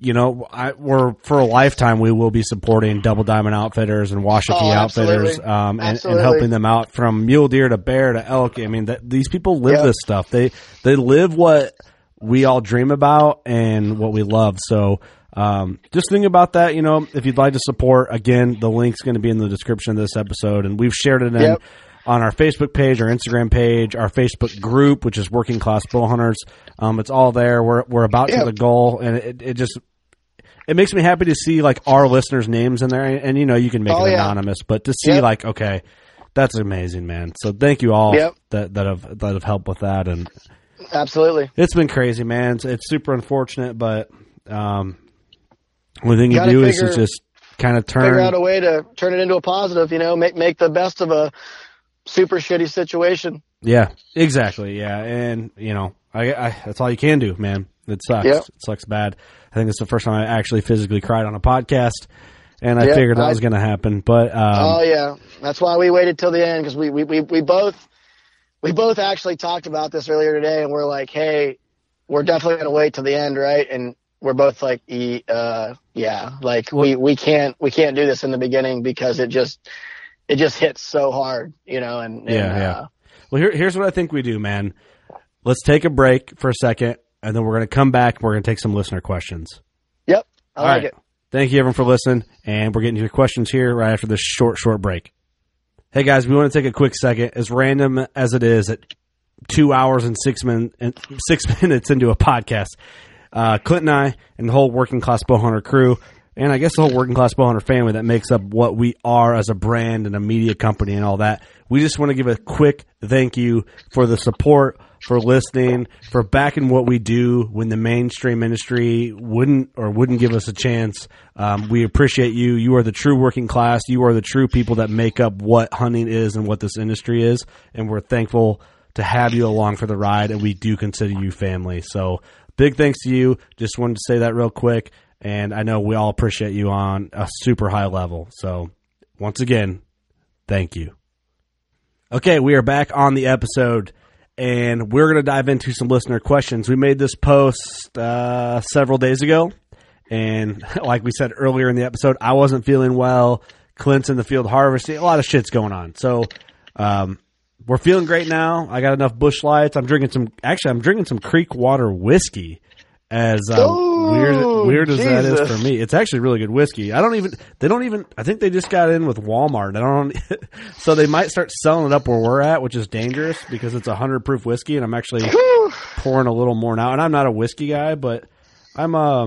you know, I, we're for a lifetime we will be supporting Double Diamond Outfitters and Washakie oh, Outfitters, um, and, and, helping them out from mule deer to bear to elk. I mean, that, these people live yep. this stuff. They they live what we all dream about and what we love. So. Um, just think about that. You know, if you'd like to support, again, the link's going to be in the description of this episode, and we've shared it in yep on our Facebook page, our Instagram page, our Facebook group, which is Working Class Bow Hunters. Um, it's all there. We're we're about to the goal, and it, it just it makes me happy to see like our listeners' names in there, and, and you know you can make oh, it yeah. anonymous, but to see yep. like okay, that's amazing, man. So thank you all yep. that that have that have helped with that, and absolutely, it's been crazy, man. It's, it's super unfortunate, but um, one thing you, you do figure, is just kind of turn figure out a way to turn it into a positive. You know, make make the best of a super shitty situation. Yeah, exactly. Yeah, and you know, I, I that's all you can do, man. It sucks. Yep. It sucks bad. I think it's the first time I actually physically cried on a podcast, and I yep, figured that I, was going to happen. But um, oh yeah, that's why we waited till the end because we, we we we both we both actually talked about this earlier today, and we're like, hey, we're definitely going to wait till the end, right? And we're both like, uh, yeah, like we we can't we can't do this in the beginning because it just it just hits so hard, you know. And, and yeah, yeah. Uh, well, here, here's what I think we do, man. Let's take a break for a second and then we're going to come back. We're going to take some listener questions. Yep, I All like right. it. Thank you, everyone, for listening, and we're getting to your questions here right after this short, short break. Hey guys, we want to take a quick second, as random as it is, at two hours and six minutes, six minutes into a podcast. Uh, Clint and I, and the whole working class bowhunter crew, and I guess the whole working class bowhunter family that makes up what we are as a brand and a media company and all that. We just want to give a quick thank you for the support for listening, for backing what we do when the mainstream industry wouldn't or wouldn't give us a chance. Um, we appreciate you. You are the true working class. You are the true people that make up what hunting is and what this industry is. And we're thankful to have you along for the ride. And we do consider you family. So big thanks to you. Just wanted to say that real quick. And I know we all appreciate you on a super high level. So once again, thank you. Okay, we are back on the episode and we're going to dive into some listener questions. We made this post uh, several days ago, and like we said earlier in the episode, I wasn't feeling well. Clint's in the field harvesting. A lot of shit's going on. So um, we're feeling great now. I got enough Busch Lights. I'm drinking some. Actually, I'm drinking some Creek Water whiskey. As um, Ooh, weird, weird as that is for me, it's actually really good whiskey. I don't even. They don't even. I think they just got in with Walmart. I don't. so they might start selling it up where we're at, which is dangerous because it's a hundred proof whiskey, and I'm actually pouring a little more now. And I'm not a whiskey guy, but I'm uh,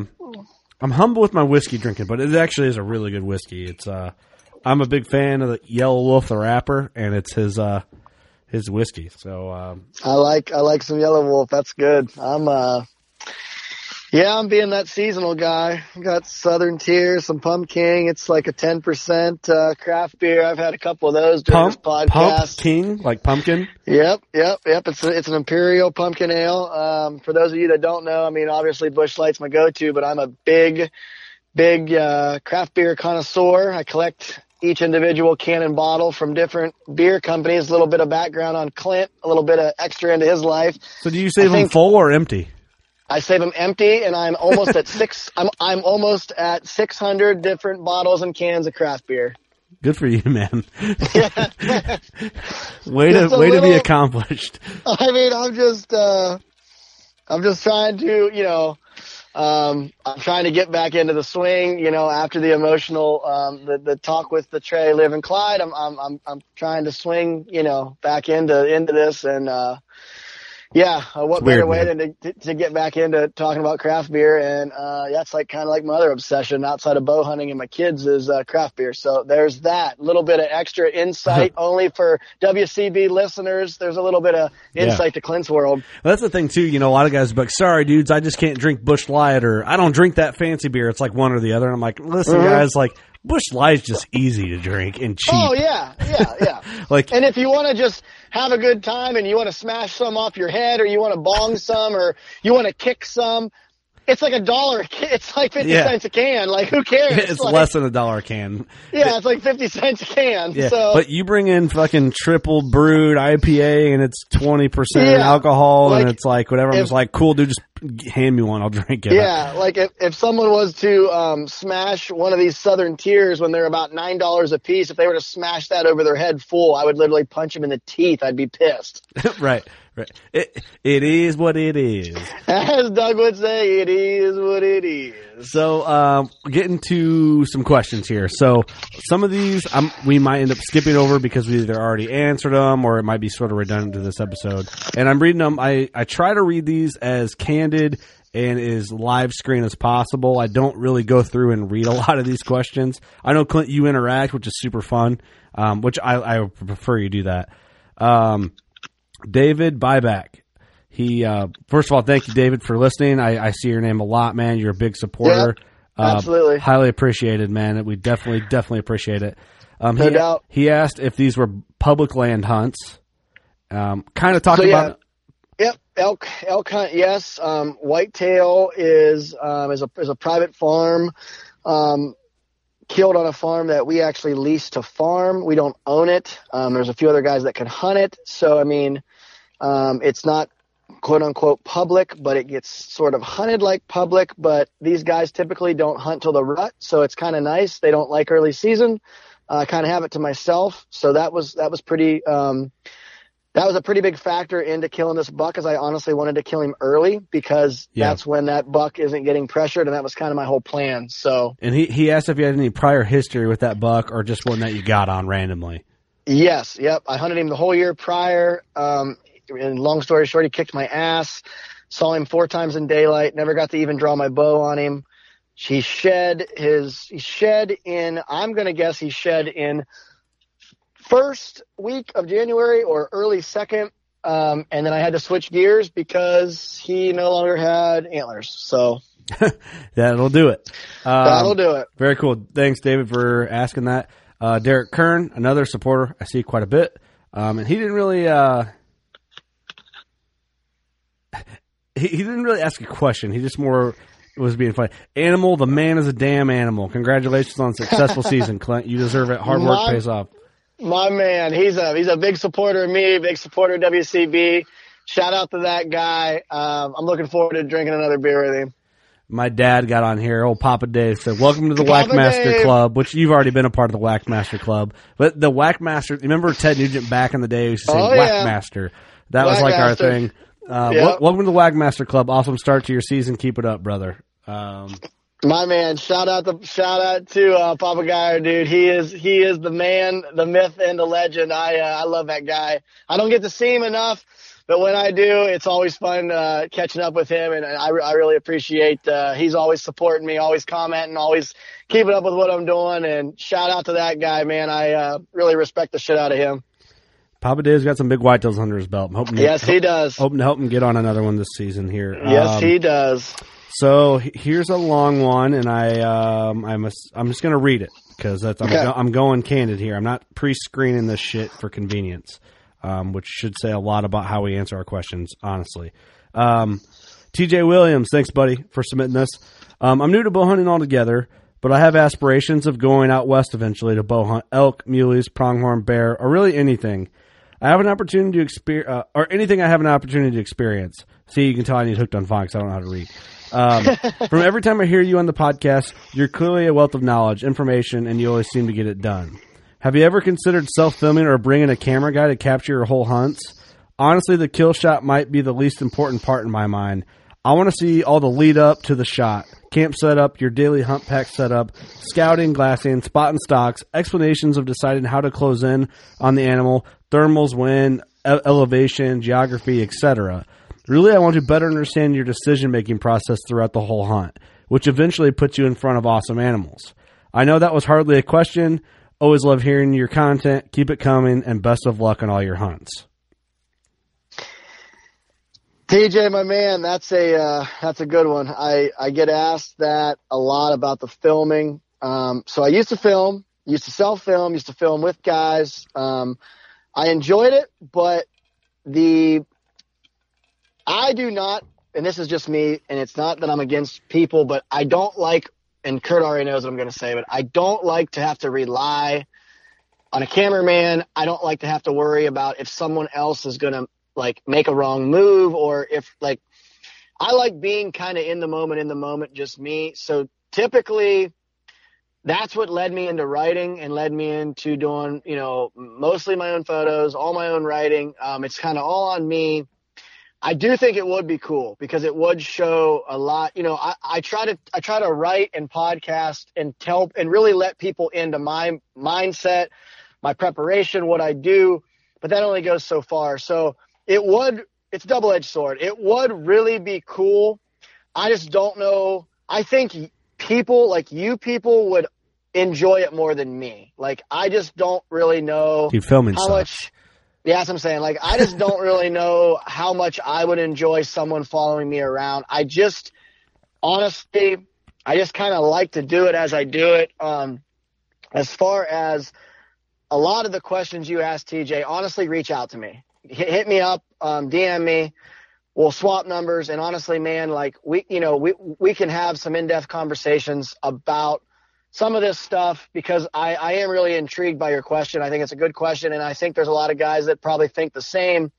I'm humble with my whiskey drinking. But it actually is a really good whiskey. It's uh, I'm a big fan of the Yelawolf, the rapper, and it's his uh, his whiskey. So um, I like I like some Yelawolf. That's good. I'm uh yeah, I'm being that seasonal guy. Got Southern Tier, some Pumpkin. It's like a ten percent uh, craft beer. I've had a couple of those during pump this podcast. pump king like pumpkin. Yep, yep, yep. It's a, it's an imperial pumpkin ale. Um, for those of you that don't know, I mean, obviously Busch Light's my go-to, but I'm a big, big uh, craft beer connoisseur. I collect each individual can and bottle from different beer companies. A little bit of background on Clint, a little bit of extra into his life. So do you save I them full or empty? I save them empty, and I'm almost at six. I'm I'm almost at 600 different bottles and cans of craft beer. Good for you, man. way to way to be accomplished. I mean, I'm just, uh, I'm just trying to, you know, um, I'm trying to get back into the swing, you know, after the emotional, um, the, the talk with the Trey, Liv and Clyde. I'm, I'm, I'm, I'm trying to swing, you know, back into, into this and, uh, yeah, uh, what It's better weird, way than to, to get back into talking about craft beer? And, uh, yeah, it's like kind of like my other obsession outside of bow hunting and my kids is, uh, craft beer. So there's that little bit of extra insight only for WCB listeners. There's a little bit of Yeah. insight to Clint's world. Well, that's the thing too. You know, a lot of guys are like, "Sorry, dudes, I just can't drink Busch Light, or I don't drink that fancy beer." It's like one or the other. And I'm like, "Listen, Mhm. guys, like Busch Light's just easy to drink and cheap. Oh yeah, yeah, yeah. Like, and if you want to just have a good time and you want to smash some off your head or you want to bong some or you want to kick some, it's like a dollar. It's like fifty Yeah. cents a can. Like who cares? it's like, less than a dollar a can. Yeah, it's like fifty cents a can. Yeah, So but you bring in fucking triple brewed IPA and it's twenty percent Yeah. alcohol and it's like whatever. I'm just like, cool, dude, just hand me one, I'll drink it. Yeah, like if, if someone was to um, smash one of these Southern Tiers when they're about nine dollars a piece, if they were to smash that over their head full, I would literally punch them in the teeth. I'd be pissed. right, right. It it is what it is. As Doug would say, it is what it is. So, um, getting to some questions here. So, some of these um, we might end up skipping over because we either already answered them or it might be sort of redundant to this episode. And I'm reading them. I, I try to read these as candid and as live screen as possible. I don't really go through and read a lot of these questions. I know Clint, you interact, which is super fun. Um, which I, I prefer you do that. Um, David Buyback. He uh, first of all, thank you, David, for listening. I, I see your name a lot, man. You're a big supporter. Uh, absolutely. highly appreciated, man. We definitely, definitely appreciate it. Um, No he, doubt. he asked if these were public land hunts. Um, kind of talking So, yeah. about. Yep, elk elk hunt. Yes, um, whitetail is um, is a is a private farm, um, killed on a farm that we actually lease to farm. We don't own it. Um, there's a few other guys that can hunt it. So I mean, um, it's not quote unquote public, but it gets sort of hunted like public. But these guys typically don't hunt till the rut, so it's kind of nice. They don't like early season. Uh, I kind of have it to myself, so that was that was pretty. Um, that was a pretty big factor into killing this buck as I honestly wanted to kill him early because Yeah. that's when that buck isn't getting pressured and that was kind of my whole plan. So And he, he asked if you had any prior history with that buck or just one that you got on randomly. yes, yep. I hunted him the whole year prior. Um, and long story short, he kicked my ass. Saw him four times in daylight. Never got to even draw my bow on him. He shed his, he shed in, I'm going to guess he shed in first week of January or early second. Um, and then I had to switch gears because he no longer had antlers. So That'll do it. Um, that'll do it. Very cool. Thanks, David, for asking that. Uh, Derek Kern, another supporter I see quite a bit. Um, and he didn't really, uh, he, he didn't really ask a question. He just more was being funny. Animal, the man is a damn animal. Congratulations on a successful season, Clint. You deserve it. Hard work My- pays off. My man, he's a he's a big supporter of me, big supporter of WCB. shout out to that guy. Um, I'm looking forward to drinking another beer with him. My dad got on here. Old Papa Dave said, "Welcome to the Whackmaster Dave. Club," which you've already been a part of the Whackmaster Club. But the Whackmaster, remember Ted Nugent back in the day used to say Oh, yeah. Whackmaster. That was like our thing. Uh, Yep. wel- welcome to the Whackmaster Club. Awesome start to your season. Keep it up, brother. Um, My man, shout out to shout out to uh, Papa Geyer, dude. He is he is the man, the myth, and the legend. I uh, I love that guy. I don't get to see him enough, but when I do, it's always fun uh, catching up with him, and I, I really appreciate. Uh, he's always supporting me, always commenting, always keeping up with what I'm doing. And shout out to that guy, man. I uh, really respect the shit out of him. Papa Dave's got some big whitetails under his belt. I'm hoping. Yes, he does. Hoping to help him get on another one this season here. Yes, Um, he does. So here's a long one, and I um, I'm a, I'm just gonna read it because that's I'm, Okay. go, I'm going candid here. I'm not pre-screening this shit for convenience, um, which should say a lot about how we answer our questions. Honestly, um, T.J. Williams, thanks, buddy, for submitting this. Um, I'm new to bow hunting altogether, but I have aspirations of going out west eventually to bow hunt elk, muleys, pronghorn, bear, or really anything. I have an opportunity to experience, uh, or anything I have an opportunity to experience. See, you can tell I need hooked on phonics. I don't know how to read. Um, from every time I hear you on the podcast, you're clearly a wealth of knowledge, information, and you always seem to get it done. Have you ever considered self filming or bringing a camera guy to capture your whole hunts? Honestly, the kill shot might be the least important part in my mind. I want to see all the lead up to the shot. Camp setup, your daily hunt pack setup, scouting, glassing, spot and stocks, explanations of deciding how to close in on the animal, thermals, wind, elevation, geography, etc. Really, I want to better understand your decision making process throughout the whole hunt, which eventually puts you in front of awesome animals. I know that was hardly a question. Always love hearing your content. Keep it coming, and best of luck on all your hunts. TJ, my man, that's a uh, that's a good one. I I get asked that a lot about the filming. Um, so I used to film, used to self film, used to film with guys. Um, I enjoyed it, but the I do not, and this is just me, and it's not that I'm against people, but I don't like, and Kurt already knows what I'm going to say, but I don't like to have to rely on a cameraman. I don't like to have to worry about if someone else is going to like make a wrong move or if like I like being kind of in the moment, in the moment, just me. So typically that's what led me into writing and led me into doing, you know, mostly my own photos, all my own writing. Um, it's kind of all on me. I do think it would be cool because it would show a lot. You know, I, I try to I try to write and podcast and tell and really let people into my mindset, my preparation, what I do, but that only goes so far. So it would it's double edged sword. It would really be cool. I just don't know. I think people like you people would enjoy it more than me. Like I just don't really know Dude, filming how sucks. much. Yeah, that's what I'm saying. Like I just don't really know how much I would enjoy someone following me around. I just honestly, I just kind of like to do it as I do it. Um, as far as a lot of the questions you asked, TJ, honestly, reach out to me. Hit, me up, um, DM me. We'll swap numbers. And honestly, man, like we, you know, we we can have some in-depth conversations about some of this stuff because I, I am really intrigued by your question. I think it's a good question, and I think there's a lot of guys that probably think the same.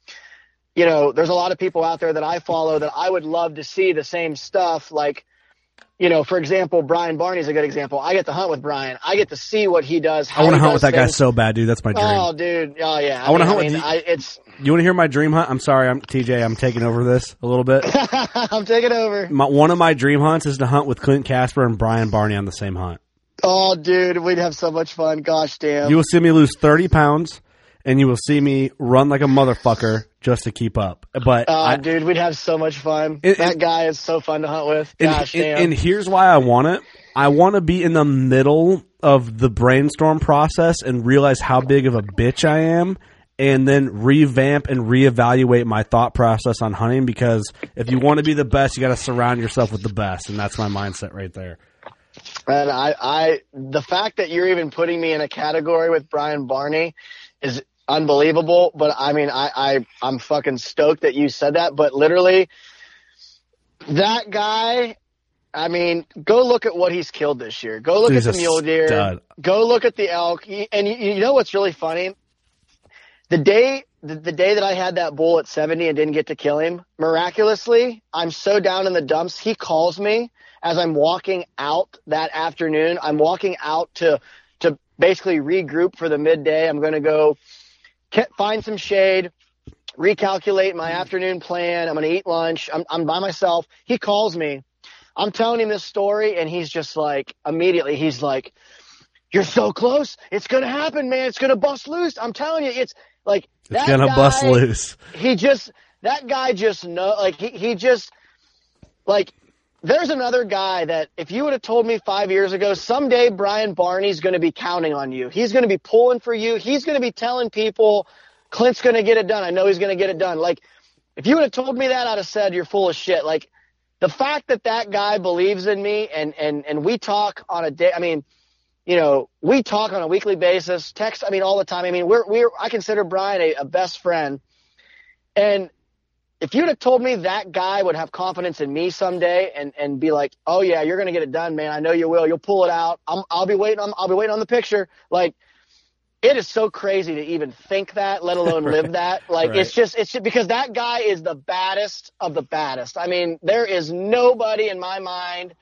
You know, there's a lot of people out there that I follow that I would love to see the same stuff. Like, you know, for example, Brian Barney's a good example. I get to hunt with Brian. I get to see what he does. I want to hunt with that guy so bad, dude. That's my dream. Oh, dude. Oh, yeah. I wanna mean- hunt with mean, you. I, it's. You want to hear my dream hunt? I'm sorry, I'm TJ. I'm taking over this a little bit. I'm taking over. My, one of my dream hunts is to hunt with Clint Casper and Brian Barney on the same hunt. Oh, dude, we'd have so much fun. Gosh damn. You will see me lose 30 pounds, and you will see me run like a motherfucker just to keep up. But Oh, I, dude, we'd have so much fun. It- that it- guy is so fun to hunt with. and, Gosh and- damn. and here's why I want it. I want to be in the middle of the brainstorm process and realize how big of a bitch I am, and then revamp and reevaluate my thought process on hunting. Because if you want to be the best, you got to surround yourself with the best, and that's my mindset right there. And I, I, the fact that you're even putting me in a category with Brian Barney is unbelievable. But I mean, I, I, I'm fucking stoked that you said that. But literally, that guy. I mean, go look at what he's killed this year. Go look He's at the mule deer. stud. Go look at the elk. And you, you know what's really funny? The day the, the day that I had that bull at 70 and didn't get to kill him, miraculously, I'm so down in the dumps. He calls me as I'm walking out that afternoon. I'm walking out to to basically regroup for the midday. I'm going to go find some shade, recalculate my afternoon plan. I'm going to eat lunch. I'm, I'm by myself. He calls me. I'm telling him this story, and he's just like immediately. He's like, "You're so close. It's going to happen, man. It's going to bust loose. I'm telling you, it's." Like it's gonna guy, bust loose. He just that guy just know like he he just like there's another guy that if you would have told me five years ago, someday Brian Barney's going to be counting on you. He's going to be pulling for you. He's going to be telling people Clint's going to get it done. I know he's going to get it done. Like if you would have told me that, I'd have said you're full of shit. Like the fact that that guy believes in me and and and we talk on a day. I mean you know, we talk on a weekly basis, text, I mean, all the time. I mean, we're, we're, I consider Brian a, a best friend. And if you'd have told me that guy would have confidence in me someday and, and be like, oh yeah, you're going to get it done, man. I know you will. You'll pull it out. I'm, I'll be waiting on, I'll be waiting on the picture. Like, it is so crazy to even think that, let alone live that. Like, right. it's just, it's just because that guy is the baddest of the baddest. I mean, there is nobody in my mind.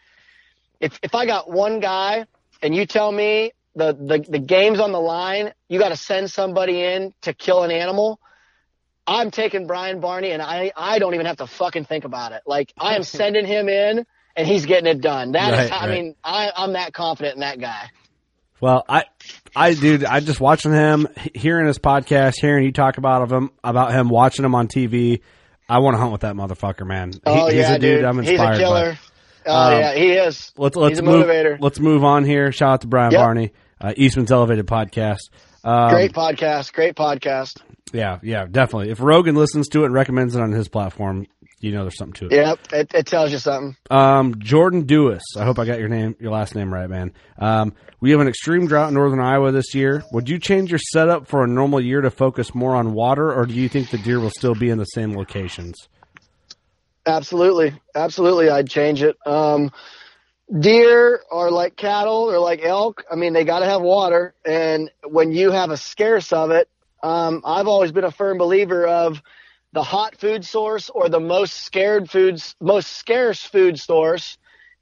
If, if I got one guy and you tell me the, the, the game's on the line, you got to send somebody in to kill an animal. I'm taking Brian Barney and I, I don't even have to fucking think about it. Like I am sending him in and he's getting it done. That right, is, I mean, I, I'm that confident in that guy. Well, I, I, dude, I just watching him, hearing his podcast, hearing you talk about him, about him, watching him on TV. I want to hunt with that motherfucker, man. Oh he, yeah, dude. I'm inspired. He's a killer. By. Oh um, yeah, he is. Let's let's move. Let's move on here. Shout out to Brian yep. Barney, uh, Eastman's Elevated Podcast. Um, great podcast. Great podcast. Yeah, yeah, definitely. If Rogan listens to it and recommends it on his platform, you know there's something to it. Yep, it, it tells you something. Um, Jordan Dewis. I hope I got your name, your last name right, man. Um, we have an extreme drought in northern Iowa this year. Would you change your setup for a normal year to focus more on water, or do you think the deer will still be in the same locations? Absolutely, absolutely. I'd change it. Um, deer are like cattle or like elk. I mean, they got to have water, and when you have a scarce of it, um, I've always been a firm believer of the hot food source or the most scared foods, most scarce food source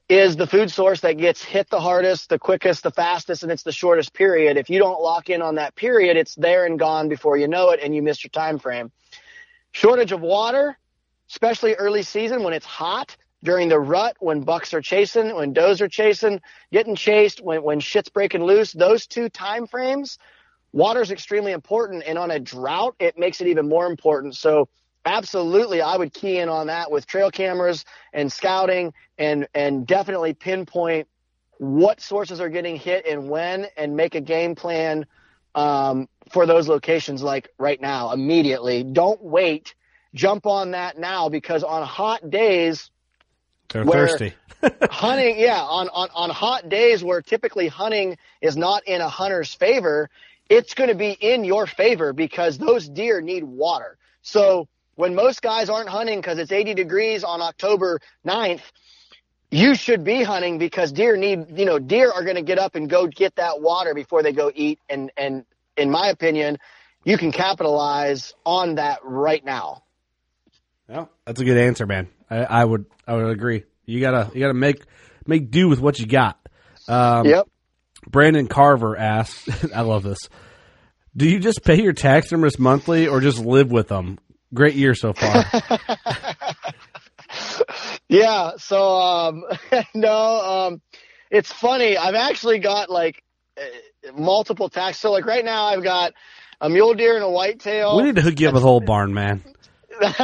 is the food source that gets hit the hardest, the quickest, the fastest, and it's the shortest period. If you don't lock in on that period, it's there and gone before you know it, and you miss your time frame. Shortage of water, especially early season when it's hot during the rut when bucks are chasing, when does are chasing, getting chased, when, when shit's breaking loose, those two time frames, water is extremely important. And on a drought, it makes it even more important. So absolutely, I would key in on that with trail cameras and scouting and, and definitely pinpoint what sources are getting hit and when and make a game plan um, for those locations like right now, immediately. Don't wait jump on that now because on hot days, they're thirsty. hunting, yeah, on, on, on hot days where typically hunting is not in a hunter's favor, it's going to be in your favor because those deer need water. So when most guys aren't hunting because it's 80 degrees on October 9th, you should be hunting because deer need, you know, deer are going to get up and go get that water before they go eat. And, and in my opinion, you can capitalize on that right now. Well, that's a good answer, man. I, I, would I would agree. You gotta you gotta make make do with what you got. Um, yep. Brandon Carver asks, I love this. Do you just pay your taxidermist monthly or just live with them? Great year so far. yeah. So um, no, um, it's funny. I've actually got like uh, multiple tax. So like right now, I've got a mule deer and a whitetail. We need to hook you up with a whole barn, man.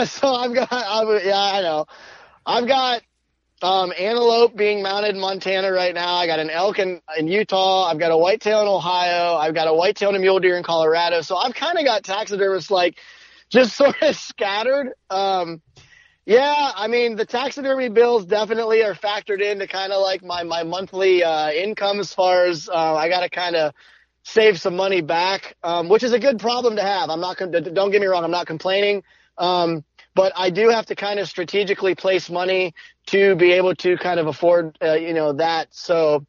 so I've got, I've, yeah, I know. I've got um, antelope being mounted in Montana right now. I got an elk in, in Utah. I've got a whitetail in Ohio. I've got a whitetail and a mule deer in Colorado. So I've kind of got taxidermists like just sort of scattered. Um, yeah, I mean the taxidermy bills definitely are factored into kind of like my my monthly uh, income as far as uh, I got to kind of save some money back, um, which is a good problem to have. I'm not don't get me wrong, I'm not complaining. Um, but I do have to kind of strategically place money to be able to kind of afford, uh, you know, that. So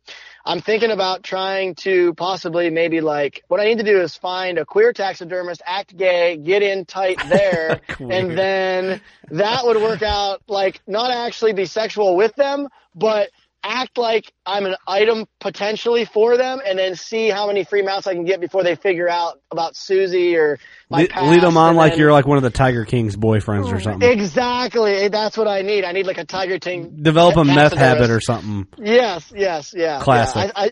I'm thinking about trying to possibly maybe like what I need to do is find a queer taxidermist, act gay, get in tight there, and then that would work out like not actually be sexual with them, but act like I'm an item potentially for them, and then see how many free mounts I can get before they figure out about Susie or my lead, past. lead them on like then, you're like one of the Tiger King's boyfriends or something. Exactly. That's what I need. I need like a Tiger King. Develop a meth habit or something. Yes, yes, yeah. Classic. Yeah. I, I,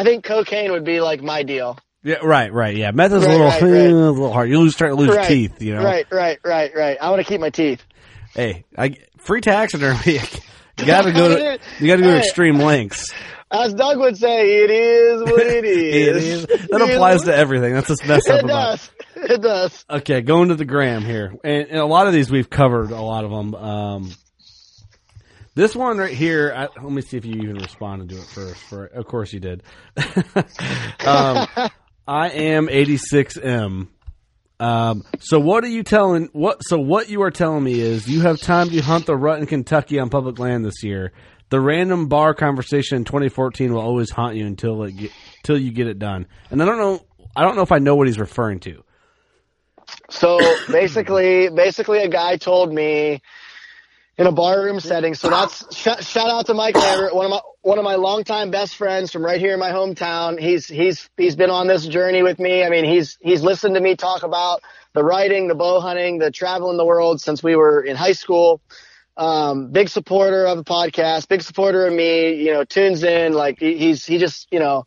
I think cocaine would be like my deal. Yeah, right, right. Yeah, meth is Right, a little, right, eh, right. a little hard. You lose, start to lose teeth. You know. Right, right, right, right. I want to keep my teeth. Hey, I, free taxidermy. You gotta go to, you gotta go to extreme lengths. As Doug would say, it is what it is. It is. That applies to everything. That's what's messed up It about. does. It does. Okay, going to the gram here, and, and a lot of these we've covered. A lot of them. Um, this one right here. I, let me see if you even responded to it first. For of course you did. um, I am 86M. Um, so what are you telling? What? So what you are telling me is you have time to hunt the rut in Kentucky on public land this year. The random bar conversation in 2014 will always haunt you until it get, until you get it done. And I don't know. I don't know if I know what he's referring to. So basically, basically, a guy told me in a barroom setting. So that's sh- shout out to Mike Lambert, one of my one of my longtime best friends from right here in my hometown. He's he's he's been on this journey with me. I mean, he's he's listened to me talk about the writing, the bow hunting, the traveling the world since we were in high school. Um, big supporter of the podcast, big supporter of me. You know, tunes in like he, he's he just you know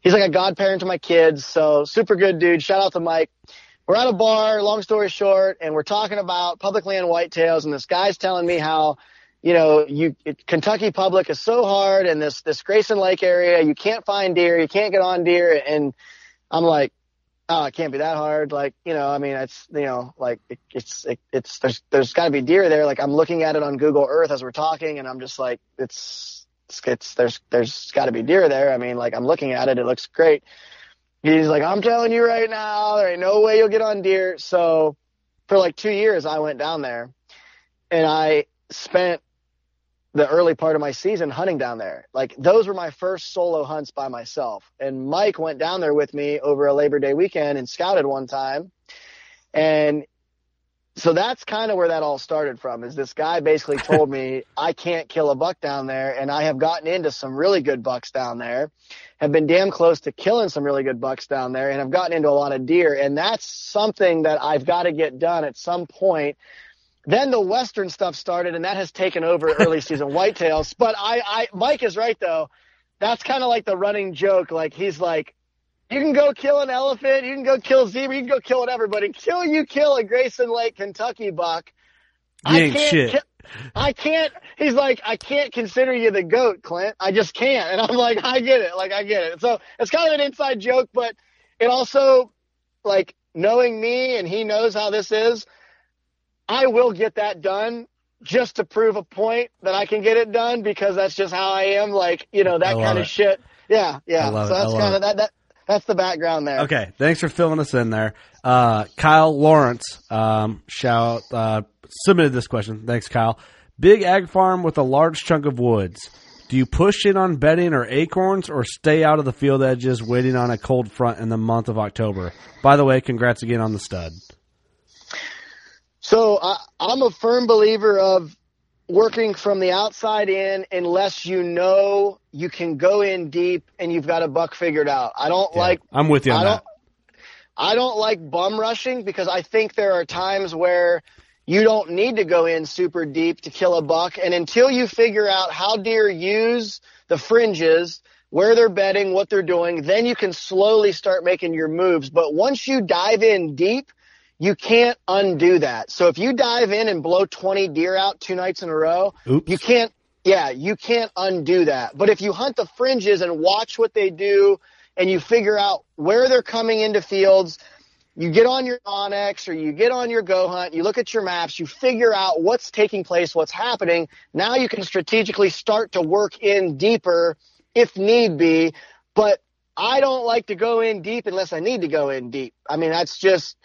he's like a godparent to my kids. So super good dude. Shout out to Mike we're at a bar, long story short, and we're talking about public land whitetails, and this guy's telling me how, you know, you it, Kentucky public is so hard, and this this Grayson Lake area, you can't find deer, you can't get on deer, and I'm like, oh, it can't be that hard, like, you know, I mean, it's, you know, like it, it's it, it's there's there's got to be deer there, like I'm looking at it on Google Earth as we're talking, and I'm just like, it's it's, it's there's there's got to be deer there. I mean, like I'm looking at it, it looks great. He's like, I'm telling you right now, there ain't no way you'll get on deer. So for like two years, I went down there and I spent the early part of my season hunting down there. Like those were my first solo hunts by myself. And Mike went down there with me over a Labor Day weekend and scouted one time. And so that's kind of where that all started from is this guy basically told me I can't kill a buck down there and I have gotten into some really good bucks down there have been damn close to killing some really good bucks down there and I've gotten into a lot of deer and that's something that I've got to get done at some point. Then the western stuff started and that has taken over early season whitetails but I, I Mike is right though. That's kind of like the running joke like he's like you can go kill an elephant, you can go kill a zebra, you can go kill whatever, but until you kill a Grayson Lake, Kentucky buck, You I ain't can't. shit. ki- I can't. He's like, I can't consider you the goat, Clint. I just can't. And I'm like, I get it. Like, I get it. So it's kind of an inside joke, but it also, like, knowing me and he knows how this is, I will get that done just to prove a point that I can get it done because that's just how I am. Like, you know, that kind it. of shit. Yeah, yeah. So that's kind it. of that. That that's the background there. Okay, thanks for filling us in there. Uh, Kyle Lawrence, um, shout, uh, submitted this question. Thanks, Kyle. Big ag farm with a large chunk of woods. Do you push in on bedding or acorns or stay out of the field edges waiting on a cold front in the month of October? By the way, congrats again on the stud. So I, I'm a firm believer of working from the outside in unless you know you can go in deep and you've got a buck figured out. I don't Yeah, like I'm with you on I that. don't I don't like bum rushing because I think there are times where you don't need to go in super deep to kill a buck and until you figure out how deer use the fringes where they're bedding, what they're doing, then you can slowly start making your moves. But once you dive in deep, you can't undo that. So if you dive in and blow 20 deer out two nights in a row, Oops. you can't, yeah, you can't undo that. But if you hunt the fringes and watch what they do and you figure out where they're coming into fields, you get on your onX or you get on your Go Hunt, you look at your maps, you figure out what's taking place, what's happening. Now you can strategically start to work in deeper if need be. But I don't like to go in deep unless I need to go in deep. I mean, that's just,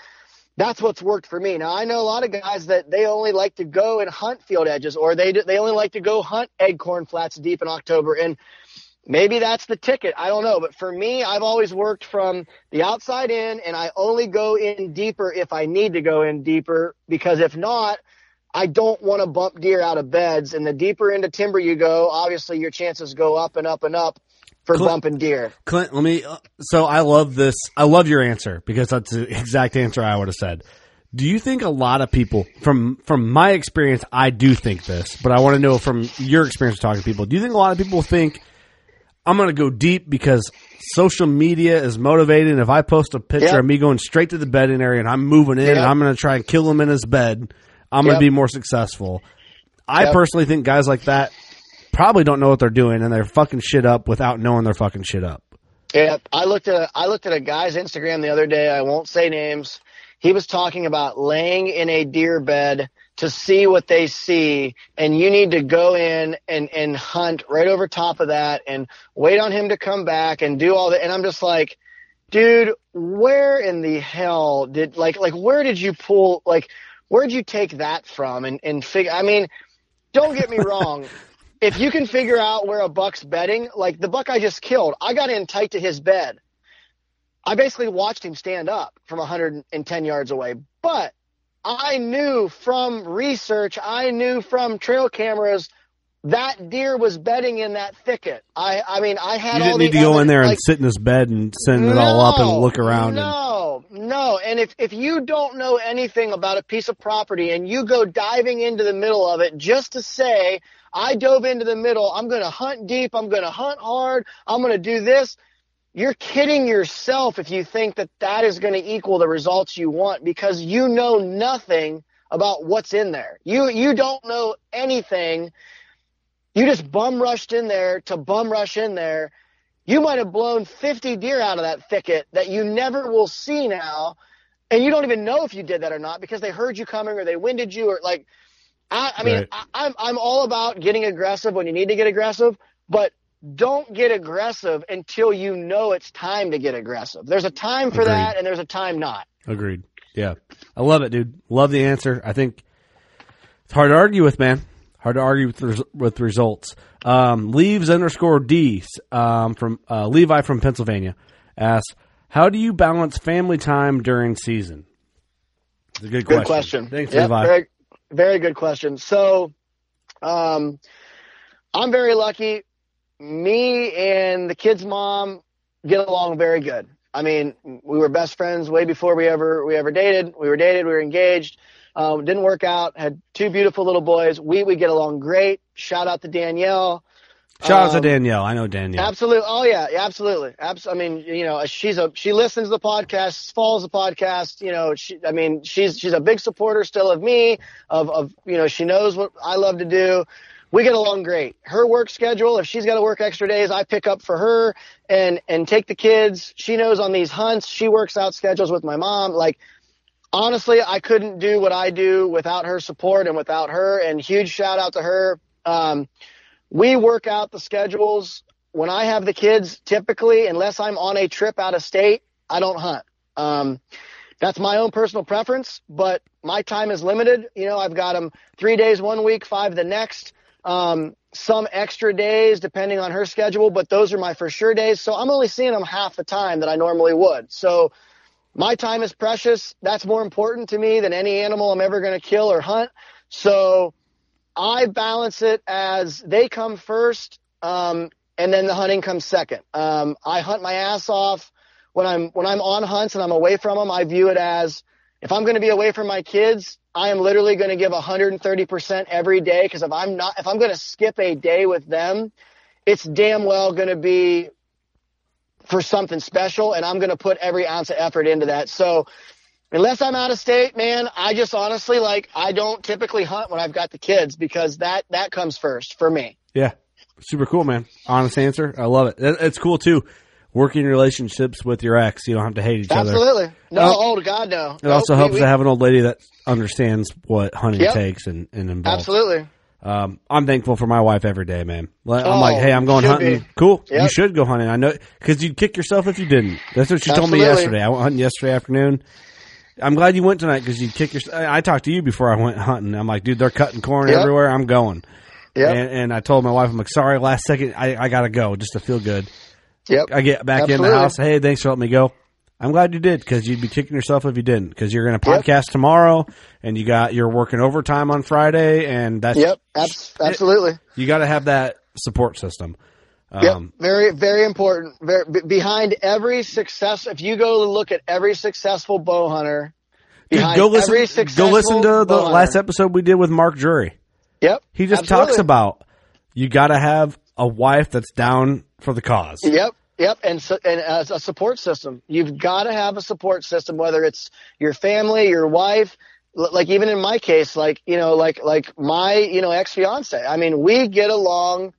that's what's worked for me. Now I know a lot of guys that they only like to go and hunt field edges or they, they only like to go hunt acorn flats deep in October. And maybe that's the ticket. I don't know. But for me, I've always worked from the outside in and I only go in deeper if I need to go in deeper because if not, I don't want to bump deer out of beds. And the deeper into timber you go, obviously your chances go up and up and up for Clint, bumping deer. Clint, let me. Uh, so I love this. I love your answer because that's the exact answer I would have said. Do you think a lot of people, from from my experience, I do think this, but I want to know from your experience talking to people. Do you think a lot of people think I'm going to go deep because social media is motivating? If I post a picture yep. of me going straight to the bedding area and I'm moving in yep. and I'm going to try and kill him in his bed, I'm going to be more successful. I personally think guys like that probably don't know what they're doing and they're fucking shit up without knowing they're fucking shit up. Yeah, I looked at a, I looked at a guy's Instagram the other day. I won't say names he was talking about laying in a deer bed to see what they see and you need to go in and, and hunt right over top of that and wait on him to come back and do all that. And I'm just like, dude, where in the hell did like, like where did you pull, like, where'd you take that from and, and figure, I mean, don't get me wrong. If you can figure out where a buck's bedding, like the buck I just killed, I got in tight to his bed. I basically watched him stand up from 110 yards away. But I knew from research, I knew from trail cameras that deer was bedding in that thicket. I, I mean, I had. You didn't need to evidence, go in there like, and sit in his bed and send it no, all up and look around. No, and... no. And if if you don't know anything about a piece of property and you go diving into the middle of it just to say, I dove into the middle, I'm going to hunt deep, I'm going to hunt hard, I'm going to do this you're kidding yourself if you think that that is going to equal the results you want because you know nothing about what's in there. You you don't know anything. You just bum rushed in there to bum rush in there. You might have blown 50 deer out of that thicket that you never will see now, and you don't even know if you did that or not because they heard you coming or they winded you or like. I, I mean, right. I, I'm I'm all about getting aggressive when you need to get aggressive, but don't get aggressive until you know it's time to get aggressive. There's a time for Agreed. that and there's a time not. Agreed. Yeah. I love it, dude. Love the answer. I think it's hard to argue with, man. Hard to argue with, with results. Um, leaves underscore D um, from uh, Levi from Pennsylvania asks, "How do you balance family time during season?" It's a good, good question. question. Thanks, yep, Levi. Very, very good question. So, um, I'm very lucky me and the kid's mom get along very good. I mean, we were best friends way before we ever we ever dated. We were dated. We were engaged. Um, didn't work out. Had two beautiful little boys. We we get along great. Shout out to Danielle. Shout out to um, Danielle. I know Danielle. Absolutely. Oh yeah, yeah absolutely. Abs- I mean, you know, she's a she listens to the podcast, follows the podcast. You know, she. I mean, she's she's a big supporter still of me. Of of you know, she knows what I love to do we get along great. Her work schedule, if she's got to work extra days, I pick up for her and and take the kids. She knows on these hunts, she works out schedules with my mom. Like honestly, I couldn't do what I do without her support and without her. And huge shout out to her. Um, we work out the schedules when I have the kids. Typically, unless I'm on a trip out of state, I don't hunt. Um, that's my own personal preference, but my time is limited. You know, I've got them three days one week, five the next um, some extra days depending on her schedule, but those are my for sure days. So I'm only seeing them half the time that I normally would. So my time is precious. That's more important to me than any animal I'm ever going to kill or hunt. So I balance it as they come first, um, and then the hunting comes second. Um, I hunt my ass off when I'm when I'm on hunts and I'm away from them. I view it as if I'm going to be away from my kids, I am literally going to give 130% every day because if I'm not, if I'm going to skip a day with them, it's damn well going to be for something special and I'm going to put every ounce of effort into that. So unless I'm out of state, man, I just honestly like, I don't typically hunt when I've got the kids because that, that comes first for me. Yeah. Super cool, man. Honest answer. I love it. It's cool too working relationships with your ex. You don't have to hate each Absolutely. other. Absolutely. No, oh, God, no. It nope, also helps we, to have an old lady that understands what hunting yep. takes and, and involves. Absolutely. Um, I'm thankful for my wife every day, man. I'm oh, like, hey, I'm going hunting. Be. Cool. Yep. You should go hunting. I know because you'd kick yourself if you didn't. That's what she Absolutely. told me yesterday. I went hunting yesterday afternoon. I'm glad you went tonight because you kick your. I talked to you before I went hunting. I'm like, dude, they're cutting corn yep. everywhere. I'm going. Yep. And, and I told my wife, I'm like, sorry, last second, I, I gotta go just to feel good. Yep. I get back in the house. Hey, thanks for letting me go. I'm glad you did because you'd be kicking yourself if you didn't. Because you're going to Yep. podcast tomorrow, and you got you're working overtime on Friday, and that's Yep. Abs- absolutely. you got to have that support system. Yep, Um, very, very important. Very, b- behind every success, if you go look at every successful bow hunter, dude, go listen. Go listen to the last episode we did with Mark Drury. Yep, He just absolutely. talks about you got to have a wife that's down for the cause. Yep, yep, and so, and as a support system, you've got to have a support system, whether it's your family, your wife, like even in my case, like you know, like like my you know ex fiance. I mean, we get along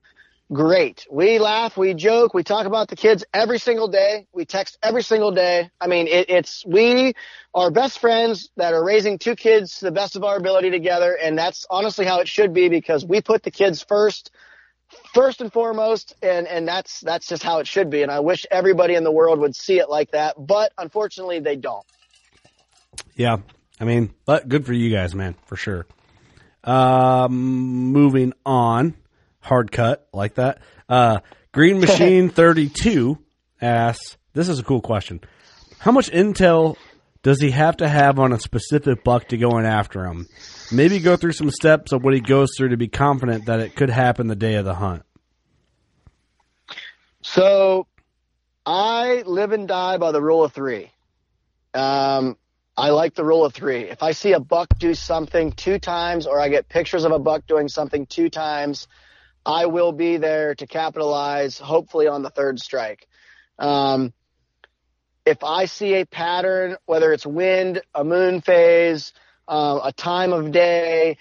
great. We laugh, we joke, we talk about the kids every single day. We text every single day. I mean, it, it's we are best friends that are raising two kids to the best of our ability together, and that's honestly how it should be because we put the kids first first and foremost and and that's that's just how it should be and i wish everybody in the world would see it like that but unfortunately they don't Yeah. I mean, but good for you guys, man, for sure. Um, moving on, hard cut like that. Uh, Green Machine 32 asks, this is a cool question. How much intel does he have to have on a specific buck to go in after him? Maybe go through some steps of what he goes through to be confident that it could happen the day of the hunt. so i live and die by the rule of three um I like the rule of three. If I see a buck do something two times or I get pictures of a buck doing something two times, I will be there to capitalize, hopefully on the third strike. Um, if I see a pattern, whether it's wind, a moon phase, uh, a time of day,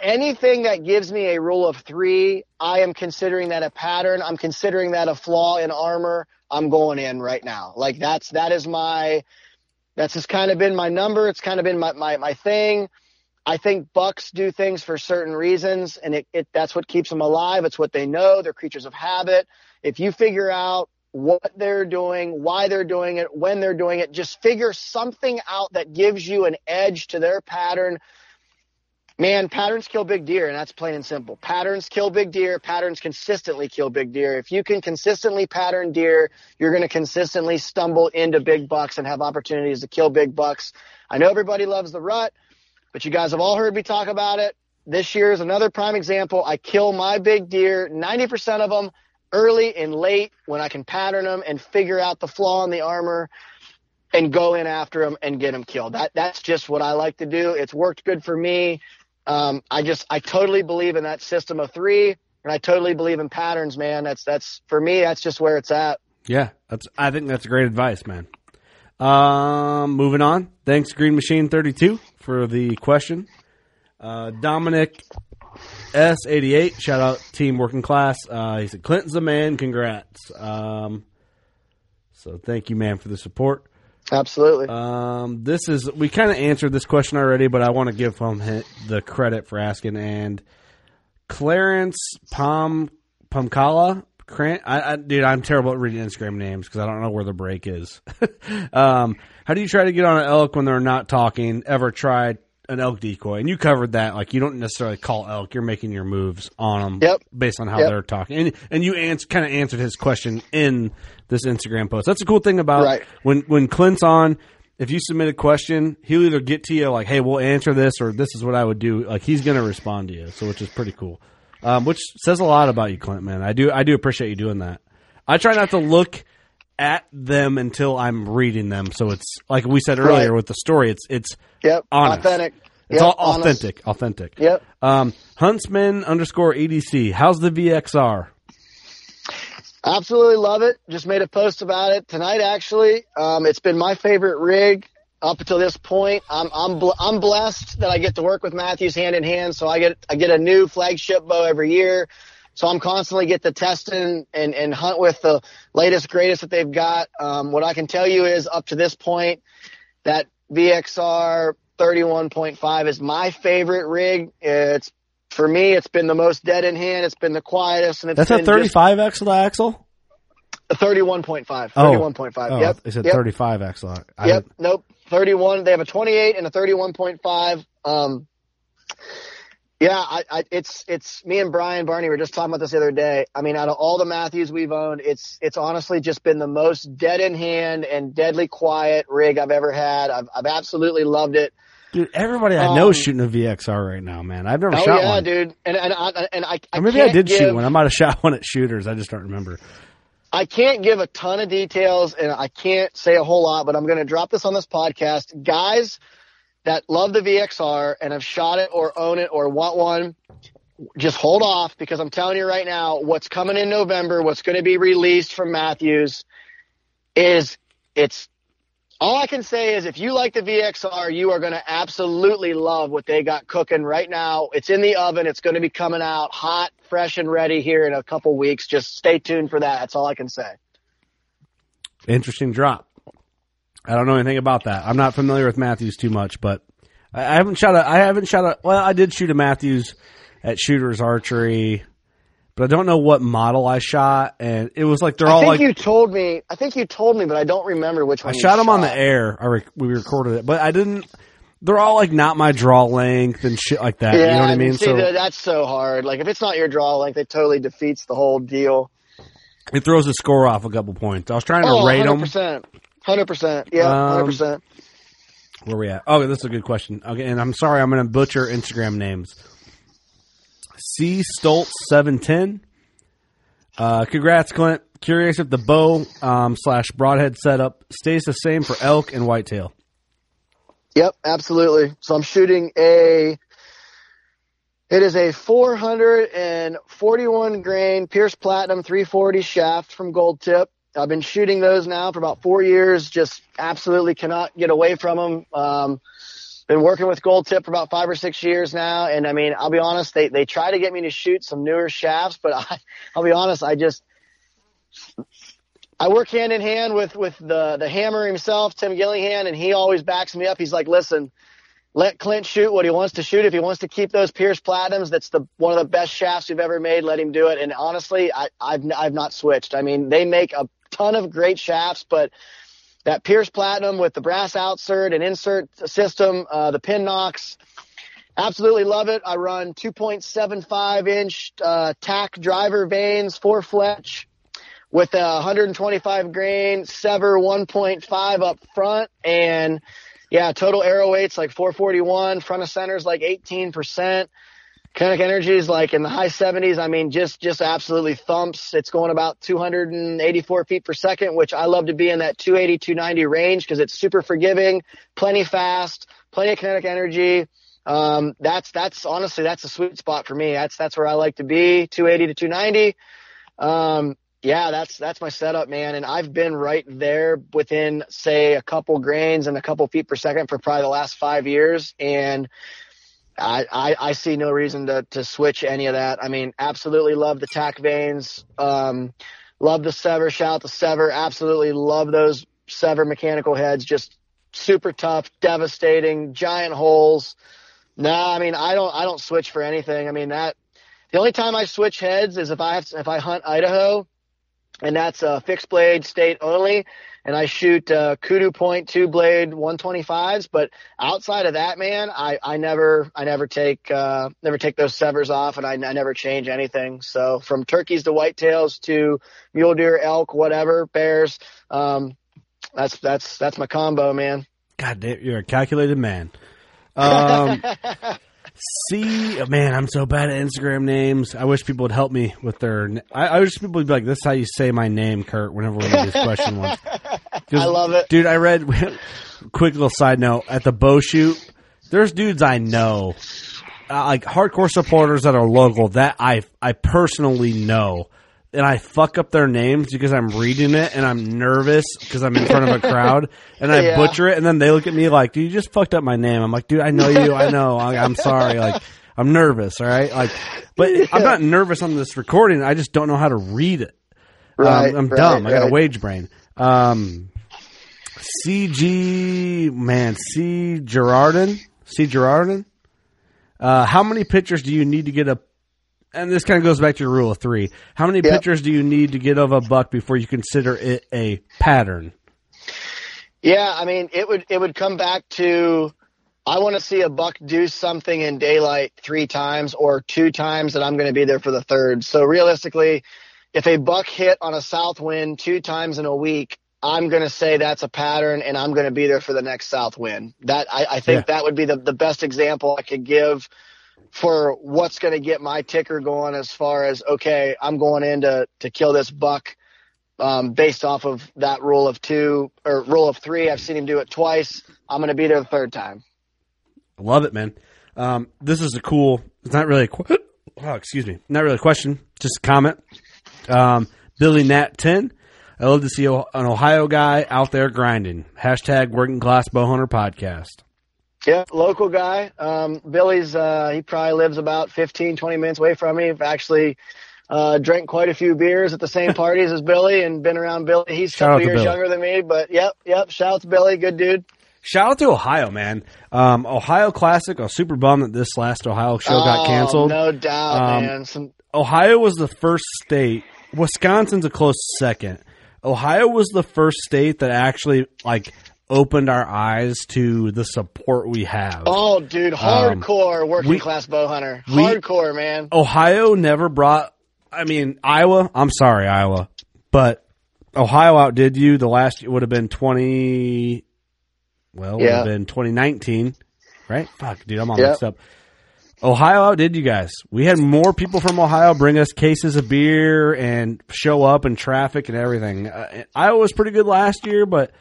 anything that gives me a rule of three, I am considering that a pattern. I'm considering that a flaw in armor. I'm going in right now. Like that's, that is my, that's just kind of been my number. It's kind of been my, my, my thing. I think bucks do things for certain reasons and it, it, that's what keeps them alive. It's what they know. They're creatures of habit. If you figure out what they're doing, why they're doing it, when they're doing it, just figure something out that gives you an edge to their pattern. Man, patterns kill big deer, and that's plain and simple. Patterns kill big deer. Patterns consistently kill big deer. If you can consistently pattern deer, you're going to consistently stumble into big bucks and have opportunities to kill big bucks. I know everybody loves the rut, but you guys have all heard me talk about it. This year is another prime example. I kill my big deer, 90% of them early and late when I can pattern them and figure out the flaw in the armor and go in after them and get them killed. That that's just what I like to do. It's worked good for me. Um, I just I totally believe in that system of three, and I totally believe in patterns, man. That's that's for me. That's just where it's at. Yeah, that's. I think that's great advice, man. Um, moving on. Thanks, Green Machine Thirty Two, for the question. Uh, Dominic S eighty eight. Shout out Team Working Class. Uh, he said Clinton's the man. Congrats. Um, so thank you, man, for the support. Absolutely. Um, this is we kind of answered this question already, but I want to give him the credit for asking. And Clarence Pom Pomkala, Cran- I, I, dude, I'm terrible at reading Instagram names because I don't know where the break is. um, how do you try to get on an elk when they're not talking? Ever tried an elk decoy? And you covered that. Like you don't necessarily call elk; you're making your moves on them Yep. based on how Yep. they're talking. And and you ans- kind of answered his question in this Instagram post. That's a cool thing about Right. when when Clint's on. If you submit a question, he'll either get to you like, "Hey, we'll answer this," or "This is what I would do." Like he's going to respond to you, so which is pretty cool. Um, which says a lot about you, Clint. Man, I do I do appreciate you doing that. I try not to look at them until I'm reading them, so it's like we said earlier Right. with the story. It's it's Yep. honest. Authentic. It's Yep, all honest. authentic. Authentic. Yep. Um, Huntsman underscore EDC. How's the VXR? Absolutely love it. Just made a post about it tonight. Actually, um, it's been my favorite rig up until this point. I'm I'm bl- I'm blessed that I get to work with Mathews hand in hand. So I get I get a new flagship bow every year. So I'm constantly get to test and, and, and hunt with the latest greatest that they've got. Um, what I can tell you is up to this point, that VXR 31.5 is my favorite rig. It's for me, it's been the most dead in hand. It's been the quietest, and it's That's a been just- 35 axle to axle. A 31.5. Oh. 31.5. Oh, yep. They said yep. 35 axle. I Yep. Nope. 31. They have a 28 and a 31.5. Um, Yeah, I, I, it's it's me and Brian Barney were just talking about this the other day. I mean, out of all the Mathews we've owned, it's it's honestly just been the most dead in hand and deadly quiet rig I've ever had. I've I've absolutely loved it. Dude, everybody I know um, is shooting a VXR right now, man. I've never oh shot yeah, one. dude. And and I and I, I or maybe I did give, shoot one. I might have shot one at shooters. I just don't remember. I can't give a ton of details and I can't say a whole lot, but I'm going to drop this on this podcast, guys that love the VXR and have shot it or own it or want one, just hold off because I'm telling you right now, what's coming in November, what's going to be released from Mathews is it's all I can say is if you like the VXR, you are going to absolutely love what they got cooking right now. It's in the oven. It's going to be coming out hot, fresh, and ready here in a couple weeks. Just stay tuned for that. That's all I can say. Interesting drop. I don't know anything about that. I'm not familiar with Mathews too much, but I haven't shot a. I haven't shot a. Well, I did shoot a Mathews at Shooters Archery, but I don't know what model I shot. And it was like they're I all I think like. You told me. I think you told me, but I don't remember which one. I shot them shot. on the air. I rec- we recorded it, but I didn't. They're all like not my draw length and shit like that. Yeah, you know what I mean? See, so that's so hard. Like if it's not your draw length, it totally defeats the whole deal. It throws the score off a couple points. I was trying to oh, rate 100%. them. Hundred percent. Yeah, hundred um, percent. Where we at? Oh, this is a good question. Okay, and I'm sorry, I'm going to butcher Instagram names. C Stoltz seven ten. Uh, congrats, Clint. Curious if the bow um, slash broadhead setup stays the same for elk and whitetail. Yep, absolutely. So I'm shooting a. It is a 441 grain Pierce Platinum 340 shaft from Gold Tip. I've been shooting those now for about four years. Just absolutely cannot get away from them. Um, been working with Gold Tip for about five or six years now, and I mean, I'll be honest, they they try to get me to shoot some newer shafts, but I, I'll be honest, I just I work hand in hand with with the the hammer himself, Tim Gillingham, and he always backs me up. He's like, listen, let Clint shoot what he wants to shoot. If he wants to keep those Pierce Platinums, that's the one of the best shafts we've ever made. Let him do it. And honestly, I, I've I've not switched. I mean, they make a ton of great shafts, but that Pierce Platinum with the brass outsert and insert system, uh, the pin nocks, absolutely love it. I run 2.75 inch uh, tack driver vanes, four fletch with a 125 grain Sevr 1.5 up front and yeah, total arrow weight's like 441, front of center's like 18%. Kinetic energy is like in the high 70s. I mean, just just absolutely thumps. It's going about 284 feet per second, which I love to be in that 280 290 range because it's super forgiving, plenty fast, plenty of kinetic energy. Um, that's that's honestly that's a sweet spot for me. That's that's where I like to be, 280 to 290. Um, yeah, that's that's my setup, man. And I've been right there within, say, a couple grains and a couple feet per second for probably the last five years. And I, I, I see no reason to, to switch any of that. I mean, absolutely love the TAC Vanes. Um, love the Sevr. Shout out to Sevr. Absolutely love those Sevr mechanical heads. Just super tough, devastating, giant holes. No, I mean, I don't, I don't switch for anything. I mean, that, the only time I switch heads is if I have, if I hunt Idaho and that's a fixed blade state only and I shoot uh, Kudu Point two blade 125s. But outside of that, man, I, I never I never take uh, never take those Sevrs off, and I, I never change anything. So from turkeys to whitetails to mule deer, elk, whatever, bears, um, that's that's that's my combo, man. God damn, you're a calculated man. Um, See, man, I'm so bad at Instagram names. I wish people would help me with their. I, I wish people would be like, "This is how you say my name, Kurt." Whenever we do this question once, I love it, dude. I read. quick little side note: at the bow shoot, there's dudes I know, uh, like hardcore supporters that are local that I I personally know and I fuck up their names because I'm reading it and I'm nervous because I'm in front of a crowd and I yeah. butcher it and then they look at me like, dude, you just fucked up my name. I'm like, dude, I know you. I know. I, am sorry. Like, I'm nervous. All right. Like, but yeah. I'm not nervous on this recording. I just don't know how to read it. Right. Um, I'm right, dumb. Right. I got a wage brain. Um, CG, man, C. Gerardin. C. Gerardin. Uh, how many pictures do you need to get a and this kind of goes back to your rule of three. How many yep. pictures do you need to get of a buck before you consider it a pattern? Yeah, I mean, it would it would come back to I want to see a buck do something in daylight three times or two times, and I'm going to be there for the third. So realistically, if a buck hit on a south wind two times in a week, I'm going to say that's a pattern, and I'm going to be there for the next south wind. That I, I think yeah. that would be the, the best example I could give for what's going to get my ticker going as far as okay, I'm going in to to kill this buck um, based off of that rule of two or rule of three. I've seen him do it twice. I'm going to be there the third time. Love it, man. Um, this is a cool. It's not really a. Qu- oh, excuse me. Not really a question. Just a comment. Um, Billy Nat ten. I love to see an Ohio guy out there grinding. Hashtag Working Class Bowhunter Podcast. Yeah, local guy. Um, Billy's. Uh, he probably lives about 15, 20 minutes away from me. I've actually uh, drank quite a few beers at the same parties as Billy and been around Billy. He's a couple years Billy. younger than me, but yep, yep. Shout out to Billy. Good dude. Shout out to Ohio, man. Um, Ohio Classic. I was super bummed that this last Ohio show oh, got canceled. No doubt, um, man. Some... Ohio was the first state. Wisconsin's a close second. Ohio was the first state that actually like opened our eyes to the support we have. Oh, dude, um, hardcore um, working we, class bow hunter. Hardcore, we, man. Ohio never brought. I mean, Iowa. I'm sorry, Iowa, but Ohio outdid you. The last it would have been twenty well, yeah. would have been 2019, right? Fuck, dude, I'm all yep. mixed up. Ohio outdid you guys. We had more people from Ohio bring us cases of beer and show up in traffic and everything. Uh, Iowa was pretty good last year, but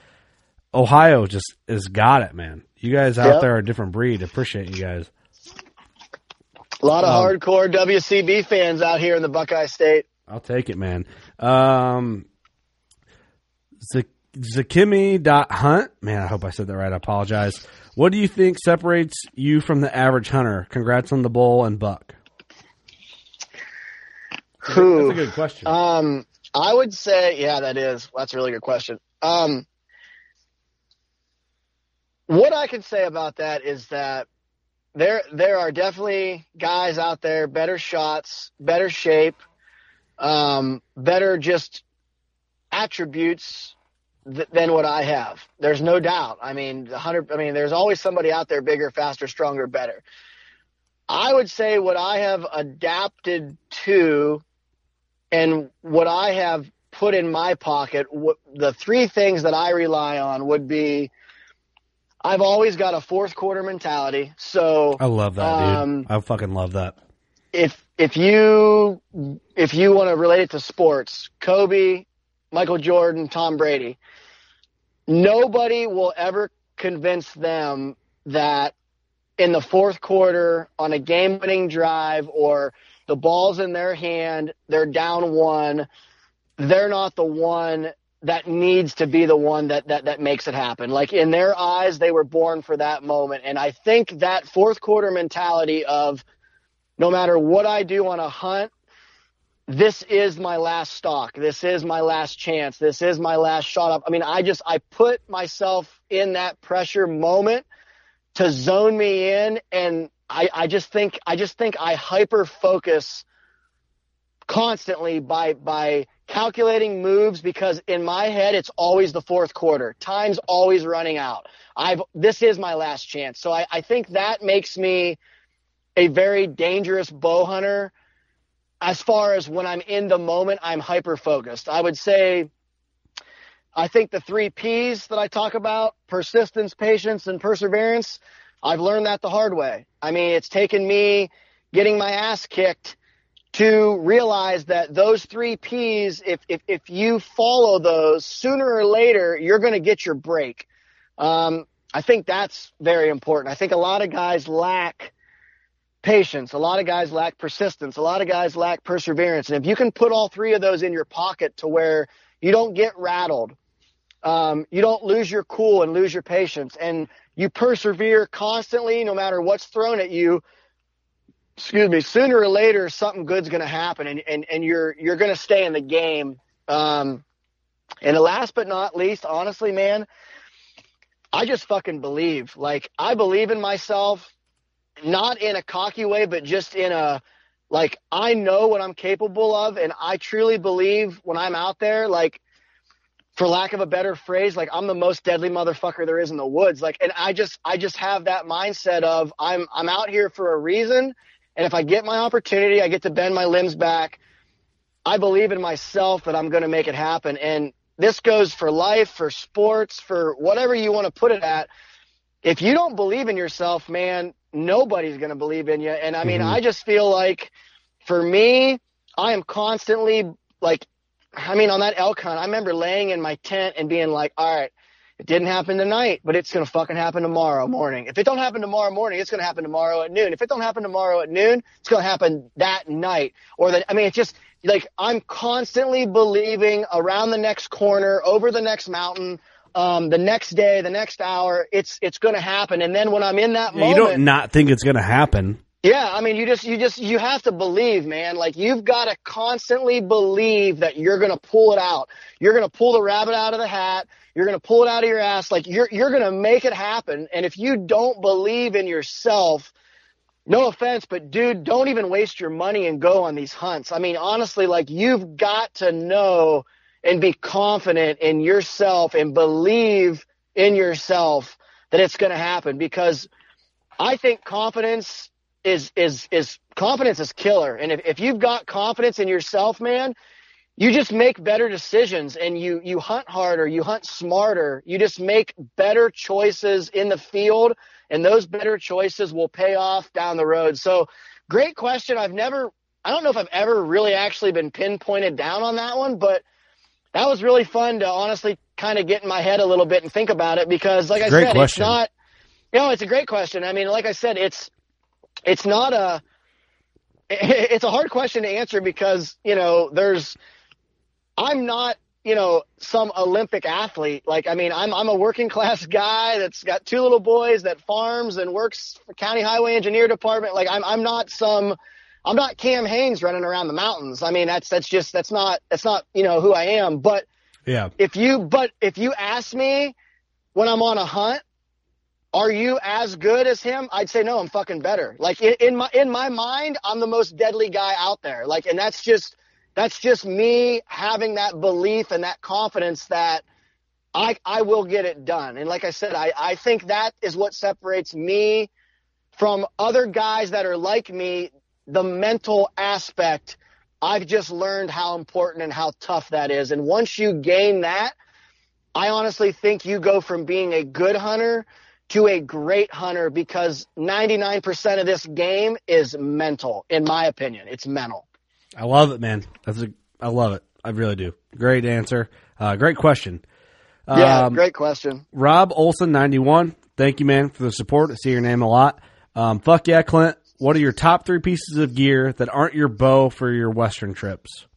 Ohio just has got it, man. You guys out yep. there are a different breed. Appreciate you guys. A lot of um, hardcore WCB fans out here in the Buckeye State. I'll take it, man. Um, Zakimi.hunt. Man, I hope I said that right. I apologize. What do you think separates you from the average hunter? Congrats on the bull and buck. Who, That's a good question. Um, I would say, yeah, that is. That's a really good question. Um, what I can say about that is that there there are definitely guys out there, better shots, better shape, um, better just attributes th- than what I have. There's no doubt. I mean, hundred. I mean, there's always somebody out there bigger, faster, stronger, better. I would say what I have adapted to, and what I have put in my pocket. What, the three things that I rely on would be. I've always got a fourth quarter mentality. So I love that, um, dude. I fucking love that. If if you if you want to relate it to sports, Kobe, Michael Jordan, Tom Brady, nobody will ever convince them that in the fourth quarter on a game winning drive or the ball's in their hand, they're down one, they're not the one that needs to be the one that, that, that makes it happen. Like in their eyes, they were born for that moment. And I think that fourth quarter mentality of no matter what I do on a hunt, this is my last stock. This is my last chance. This is my last shot up. I mean, I just, I put myself in that pressure moment to zone me in. And I, I just think, I just think I hyper focus constantly by, by calculating moves because in my head, it's always the fourth quarter. Time's always running out. I've, this is my last chance. So I, I think that makes me a very dangerous bow hunter as far as when I'm in the moment, I'm hyper focused. I would say, I think the three P's that I talk about persistence, patience, and perseverance I've learned that the hard way. I mean, it's taken me getting my ass kicked to realize that those three P's, if, if, if you follow those sooner or later, you're going to get your break. Um, I think that's very important. I think a lot of guys lack patience. A lot of guys lack persistence. A lot of guys lack perseverance. And if you can put all three of those in your pocket to where you don't get rattled, um, you don't lose your cool and lose your patience, and you persevere constantly, no matter what's thrown at you. Excuse me. Sooner or later, something good's going to happen, and, and and you're you're going to stay in the game. Um, and last but not least, honestly, man, I just fucking believe. Like I believe in myself not in a cocky way, but just in a like I know what I'm capable of, and I truly believe when I'm out there, like for lack of a better phrase, like I'm the most deadly motherfucker there is in the woods. Like, and I just, I just have that mindset of I'm, I'm out here for a reason. And if I get my opportunity, I get to bend my limbs back. I believe in myself that I'm going to make it happen. And this goes for life, for sports, for whatever you want to put it at. If you don't believe in yourself, man, nobody's going to believe in you. And I mean, mm-hmm. I just feel like for me, I am constantly like, I mean, on that elk hunt, I remember laying in my tent and being like, all right, it didn't happen tonight, but it's going to fucking happen tomorrow morning. If it don't happen tomorrow morning, it's going to happen tomorrow at noon. If it don't happen tomorrow at noon, it's going to happen that night or that, I mean, it's just like I'm constantly believing around the next corner, over the next mountain, um, the next day, the next hour, it's, it's going to happen. And then when I'm in that yeah, moment, you don't not think it's going to happen. Yeah, I mean, you just, you just, you have to believe, man. Like, you've got to constantly believe that you're going to pull it out. You're going to pull the rabbit out of the hat. You're going to pull it out of your ass. Like, you're, you're going to make it happen. And if you don't believe in yourself, no offense, but dude, don't even waste your money and go on these hunts. I mean, honestly, like, you've got to know and be confident in yourself and believe in yourself that it's going to happen because I think confidence is is is confidence is killer. And if, if you've got confidence in yourself, man, you just make better decisions and you you hunt harder, you hunt smarter, you just make better choices in the field and those better choices will pay off down the road. So great question. I've never I don't know if I've ever really actually been pinpointed down on that one, but that was really fun to honestly kind of get in my head a little bit and think about it because like I said, question. it's not you know, it's a great question. I mean, like I said, it's it's not a it's a hard question to answer because you know there's I'm not you know some Olympic athlete like I mean I'm I'm a working class guy that's got two little boys that farms and works for county highway engineer department like I'm I'm not some I'm not Cam Hanes running around the mountains I mean that's that's just that's not that's not you know who I am but yeah if you but if you ask me when I'm on a hunt are you as good as him? I'd say no, I'm fucking better. Like in, in, my in my mind, I'm the most deadly guy out there. Like and that's just that's just me having that belief and that confidence that I I will get it done. And like I said, I, I think that is what separates me from other guys that are like me, the mental aspect. I've just learned how important and how tough that is. And once you gain that, I honestly think you go from being a good hunter to a great hunter because 99% of this game is mental, in my opinion. It's mental. I love it, man. That's a, I love it. I really do. Great answer. Uh, great question. Yeah, um, great question. Rob Olson, 91. Thank you, man, for the support. I see your name a lot. Um, fuck yeah, Clint. What are your top three pieces of gear that aren't your bow for your Western trips?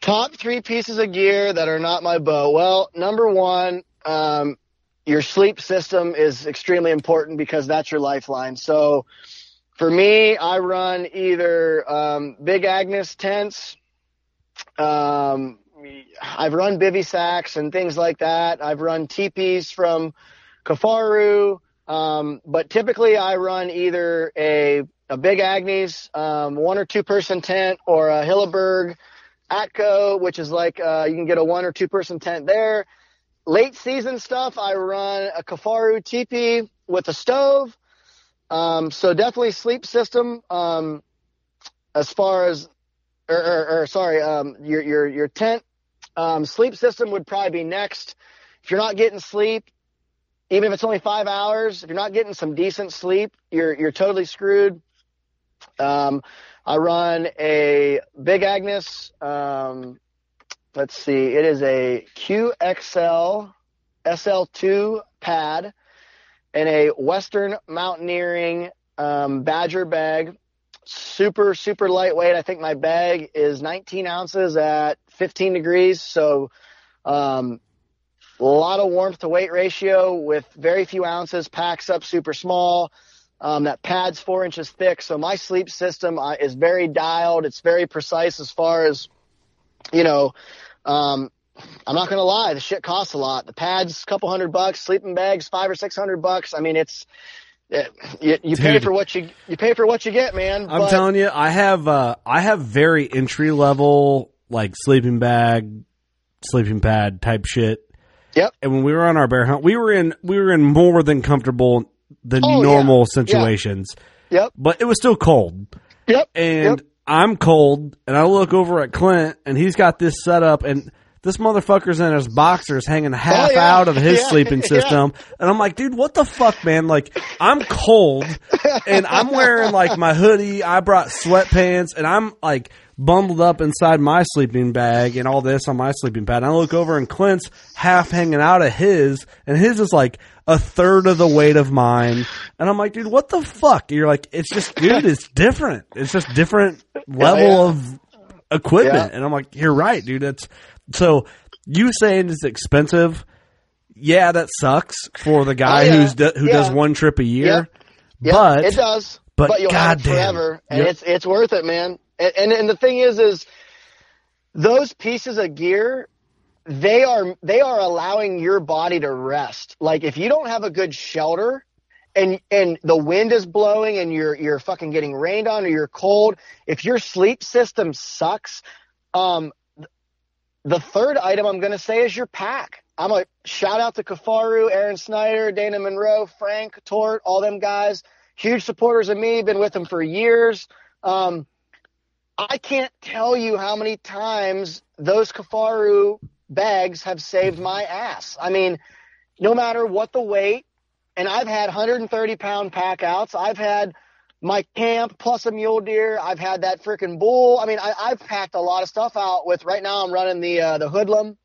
Top three pieces of gear that are not my bow. Well, number one, um, your sleep system is extremely important because that's your lifeline. So for me, I run either um, Big Agnes tents. Um, I've run bivy sacks and things like that. I've run teepees from Kifaru. Um, but typically I run either a, a Big Agnes, um, one or two person tent or a Hilleberg Akto, which is like, uh, you can get a one or two person tent there late season stuff, I run a Kifaru teepee with a stove. Um, so definitely sleep system. Um, as far as, or, or, or sorry, um, your your your tent um, sleep system would probably be next. If you're not getting sleep, even if it's only five hours, if you're not getting some decent sleep, you're you're totally screwed. Um, I run a Big Agnes um, let's see, it is a QXL SL2 pad and a Western Mountaineering um, Badger bag. Super, super lightweight. I think my bag is 19 ounces at 15 degrees. So, um, a lot of warmth to weight ratio with very few ounces, packs up super small. Um, that pad's four inches thick. So my sleep system uh, is very dialed. It's very precise as far as you know, um, I'm not gonna lie, the shit costs a lot. The pads, a couple hundred bucks, sleeping bags, five or six hundred bucks. I mean, it's it, you, you pay for what you you pay for what you get, man. I'm but, telling you, I have uh, I have very entry level like sleeping bag sleeping pad type shit. Yep. And when we were on our bear hunt, we were in we were in more than comfortable than Oh, normal yeah. situations. Yep. But it was still cold. Yep. And Yep. I'm cold, and I look over at Clint, and he's got this set up, and this motherfucker's in his boxers hanging oh, half Oh, yeah. out of his Yeah. sleeping Yeah. system. And I'm like, dude, what the fuck, man? Like, I'm cold, and I'm wearing like my hoodie. I brought sweatpants, and I'm like bundled up inside my sleeping bag and all this on my sleeping pad. And I look over, and Clint's half hanging out of his, and his is like a third of the weight of mine. And I'm like, dude, what the fuck? You're like, it's just, dude, it's different. It's just different level yeah. of equipment. Yeah. And I'm like, you're right, dude. That's so you saying it's expensive. Yeah, that sucks for the guy Oh, yeah. who's do, who Yeah. does one trip a year. Yep. Yep, But it does. but you'll have it goddamn. forever, and Yep. it's it's worth it, man. And, and and the thing is, is those pieces of gear, they are they are allowing your body to rest. Like if you don't have a good shelter, and and the wind is blowing, and you're you're fucking getting rained on, or you're cold. If your sleep system sucks, um, the third item I'm going to say is your pack. I'm a shout out to Kifaru, Aaron Snyder, Dana Monroe, Frank Tort, all them guys. Huge supporters of me. Been with them for years. Um, I can't tell you how many times those Kifaru bags have saved my ass. I mean, no matter what the weight, and I've had 130 pound pack outs. I've had my camp plus a mule deer. I've had that freaking bull. I mean, I, I've packed a lot of stuff out with. Right now, I'm running the uh, the hoodlum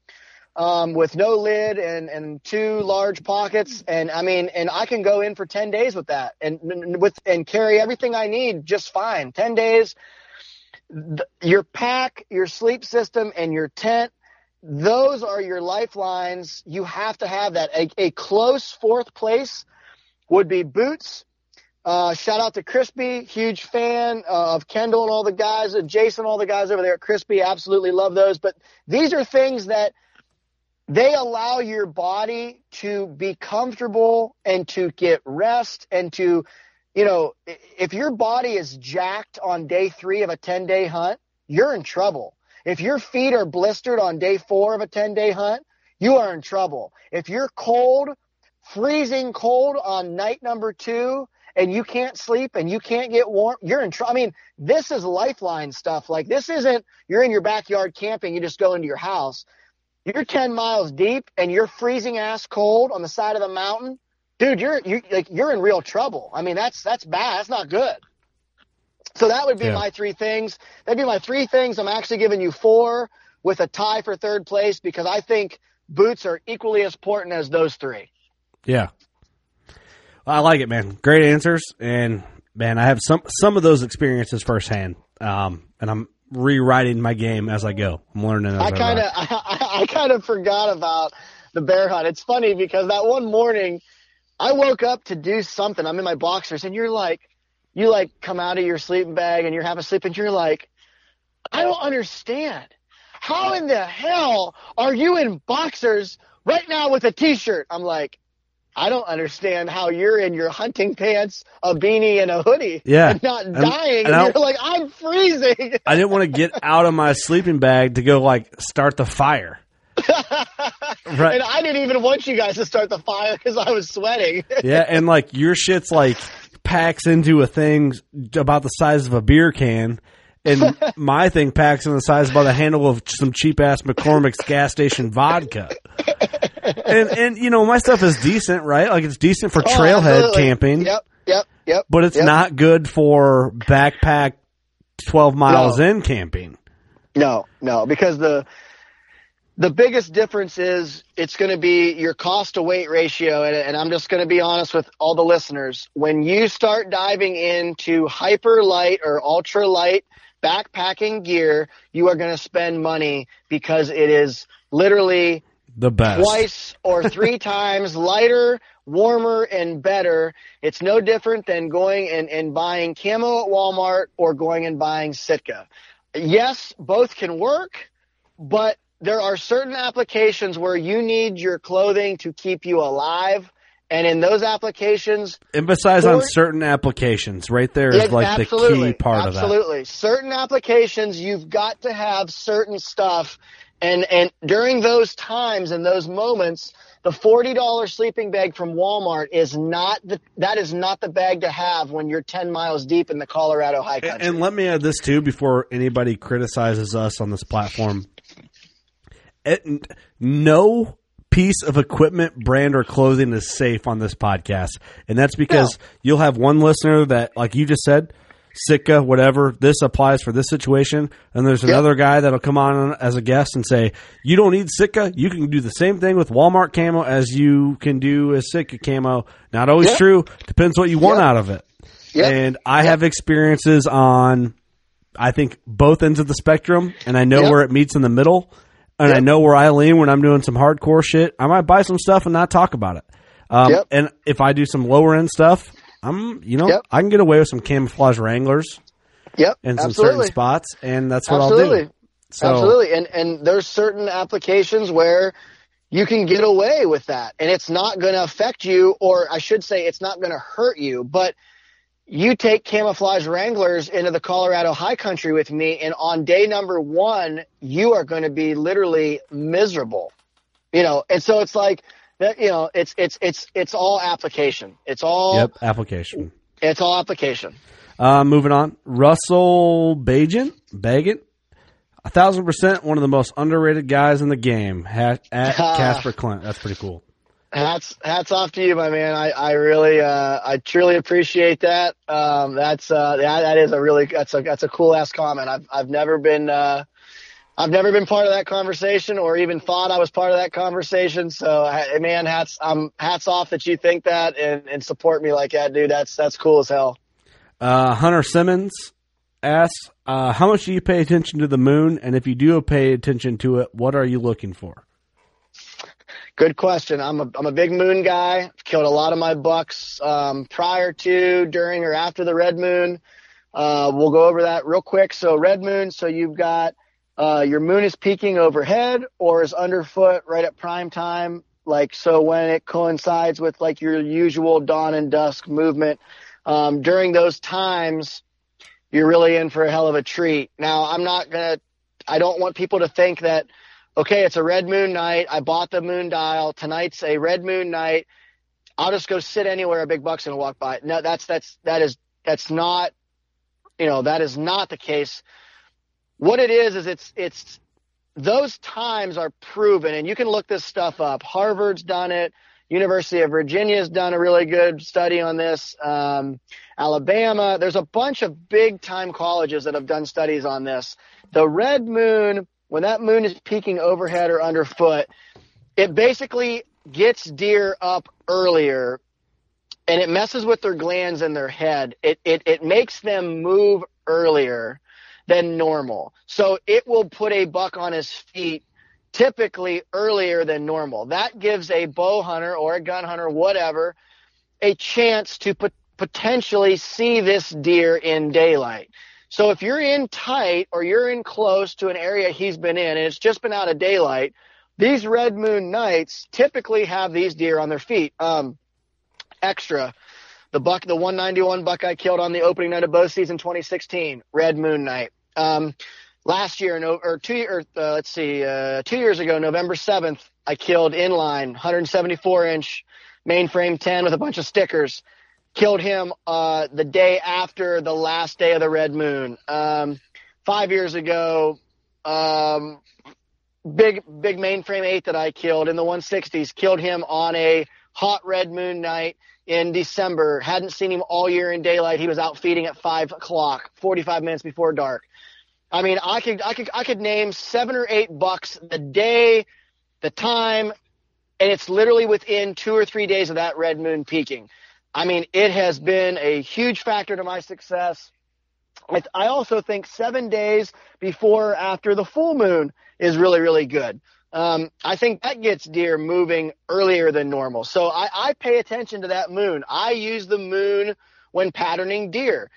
um, with no lid and and two large pockets, and I mean, and I can go in for 10 days with that, and with and carry everything I need just fine. 10 days. Your pack, your sleep system, and your tent. Those are your lifelines. You have to have that. A, a close fourth place would be boots. Uh, shout out to Crispi, huge fan uh, of Kendall and all the guys, uh, Jason, all the guys over there at Crispi. Absolutely love those. But these are things that they allow your body to be comfortable and to get rest and to, you know, if your body is jacked on day three of a 10 day hunt, you're in trouble. If your feet are blistered on day four of a 10 day hunt, you are in trouble. If you're cold, freezing cold on night number two, and you can't sleep and you can't get warm, you're in trouble. I mean, this is lifeline stuff. Like this isn't you're in your backyard camping, you just go into your house. You're 10 miles deep and you're freezing ass cold on the side of the mountain. Dude, you're you like you're in real trouble. I mean, that's that's bad. That's not good. So that would be Yeah. my three things. That'd be my three things. I'm actually giving you four with a tie for third place because I think boots are equally as important as those three. Yeah. I like it, man. Great answers, and man, I have some some of those experiences firsthand, um, and I'm rewriting my game as I go. I'm learning. I, kind of. I, I kind of forgot about the bear hunt. It's funny because that one morning, I woke up to do something. I'm in my boxers, and you're like, you like come out of your sleeping bag and you're half asleep, and you're like, I don't understand. How in the hell are you in boxers right now with a t-shirt? I'm like, I don't understand how you're in your hunting pants, a beanie, and a hoodie, Yeah. and not dying. and And, you're like, I'm freezing. I didn't want to get out of my sleeping bag to go like start the fire. Right. And I didn't even want you guys to start the fire because I was sweating. Yeah, and like your shit's like packs into a thing about the size of a beer can, and my thing packs in the size about the handle of some cheap ass McCormick's gas station vodka. And and you know my stuff is decent, right? Like it's decent for Oh, trailhead absolutely. camping, Yep, yep, yep. but it's yep. not good for backpack twelve miles No. in camping. No, no, because the the biggest difference is it's going to be your cost to weight ratio, and, and I'm just going to be honest with all the listeners. When you start diving into hyper light or ultra light backpacking gear, you are going to spend money because it is literally The best. twice or three times lighter, warmer, and better. It's no different than going and, and buying camo at Walmart or going and buying Sitka. Yes, both can work, but there are certain applications where you need your clothing to keep you alive. And in those applications, Emphasize on certain applications. Right there is like the key part of that. Absolutely. Certain applications, you've got to have certain stuff. And and during those times and those moments, the forty dollar sleeping bag from Walmart is not the that is not the bag to have when you're ten miles deep in the Colorado high country. And, and let me add this too before anybody criticizes us on this platform. It, no piece of equipment, brand, or clothing is safe on this podcast, and that's because no. you'll have one listener that, like you just said, Sitka, whatever. This applies for this situation. And there's another yep. guy that'll come on as a guest and say, "You don't need Sitka. You can do the same thing with Walmart camo as you can do a Sitka camo." Not always yep. true. Depends what you want yep. out of it. And I have experiences on, I think both ends of the spectrum, and I know where it meets in the middle, and I know where I lean when I'm doing some hardcore shit. I might buy some stuff and not talk about it. Um, and if I do some lower end stuff, I'm, you know, yep. I can get away with some camouflage Wranglers. Yep, in some absolutely. certain spots, and that's what absolutely. I'll do. So, absolutely, and and there's certain applications where you can get away with that, and it's not going to affect you, or I should say, it's not going to hurt you. But you take camouflage Wranglers into the Colorado high country with me, and on day number one, you are going to be literally miserable. You know, and so it's like that you know it's it's it's it's all application. It's all yep application. It's all application. Uh, moving on, Russell Bajan, Bagan, a thousand percent one of the most underrated guys in the game. at Casper Clint, that's pretty cool. Hats hats off to you, my man. I I really uh, I truly appreciate that. Um, that's uh, that, that is a really that's a that's a cool ass comment. I've I've never been uh, I've never been part of that conversation or even thought I was part of that conversation. So, man, hats, um, hats off that you think that and, and support me like that, dude. That's, that's cool as hell. Uh, Hunter Simmons asks, uh, how much do you pay attention to the moon? And if you do pay attention to it, what are you looking for? Good question. I'm a, I'm a big moon guy. I've killed a lot of my bucks, um, prior to, during, or after the red moon. Uh, we'll go over that real quick. So red moon. So you've got, uh, your moon is peaking overhead or is underfoot right at prime time. Like, so when it coincides with like your usual dawn and dusk movement, um, during those times, you're really in for a hell of a treat. Now, I'm not going to, I don't want people to think that, okay, it's a red moon night. I bought the moon dial. Tonight's a red moon night. I'll just go sit anywhere a big buck's going to walk by. No, that's, that's, that is, that's not, you know, that is not the case what it is is it's it's those times are proven, and you can look this stuff up. Harvard's done it. University of Virginia's done a really good study on this. Um, Alabama, there's a bunch of big time colleges that have done studies on this. The red moon, when that moon is peaking overhead or underfoot, it basically gets deer up earlier and it messes with their glands in their head. It, it, it makes them move earlier than normal. So it will put a buck on his feet typically earlier than normal. That gives a bow hunter or a gun hunter, whatever, a chance to pot- potentially see this deer in daylight. So if you're in tight or you're in close to an area he's been in and it's just been out of daylight, these red moon nights typically have these deer on their feet. Um, extra the buck, the 191 buck I killed on the opening night of bow season 2016, Red Moon Night. Um, last year, or two, or uh, let's see, uh, two years ago, November 7th, I killed inline, 174 inch mainframe 10 with a bunch of stickers. Killed him uh, the day after the last day of the red moon. Um, five years ago, um, big big mainframe eight that I killed in the 160s. Killed him on a hot red moon night in December. Hadn't seen him all year in daylight. He was out feeding at five o'clock, 45 minutes before dark. I mean, I could, I could, I could name seven or eight bucks the day, the time, and it's literally within two or three days of that red moon peaking. I mean, it has been a huge factor to my success. I also think seven days before or after the full moon is really, really good. Um, I think that gets deer moving earlier than normal. So I, I pay attention to that moon. I use the moon when patterning deer.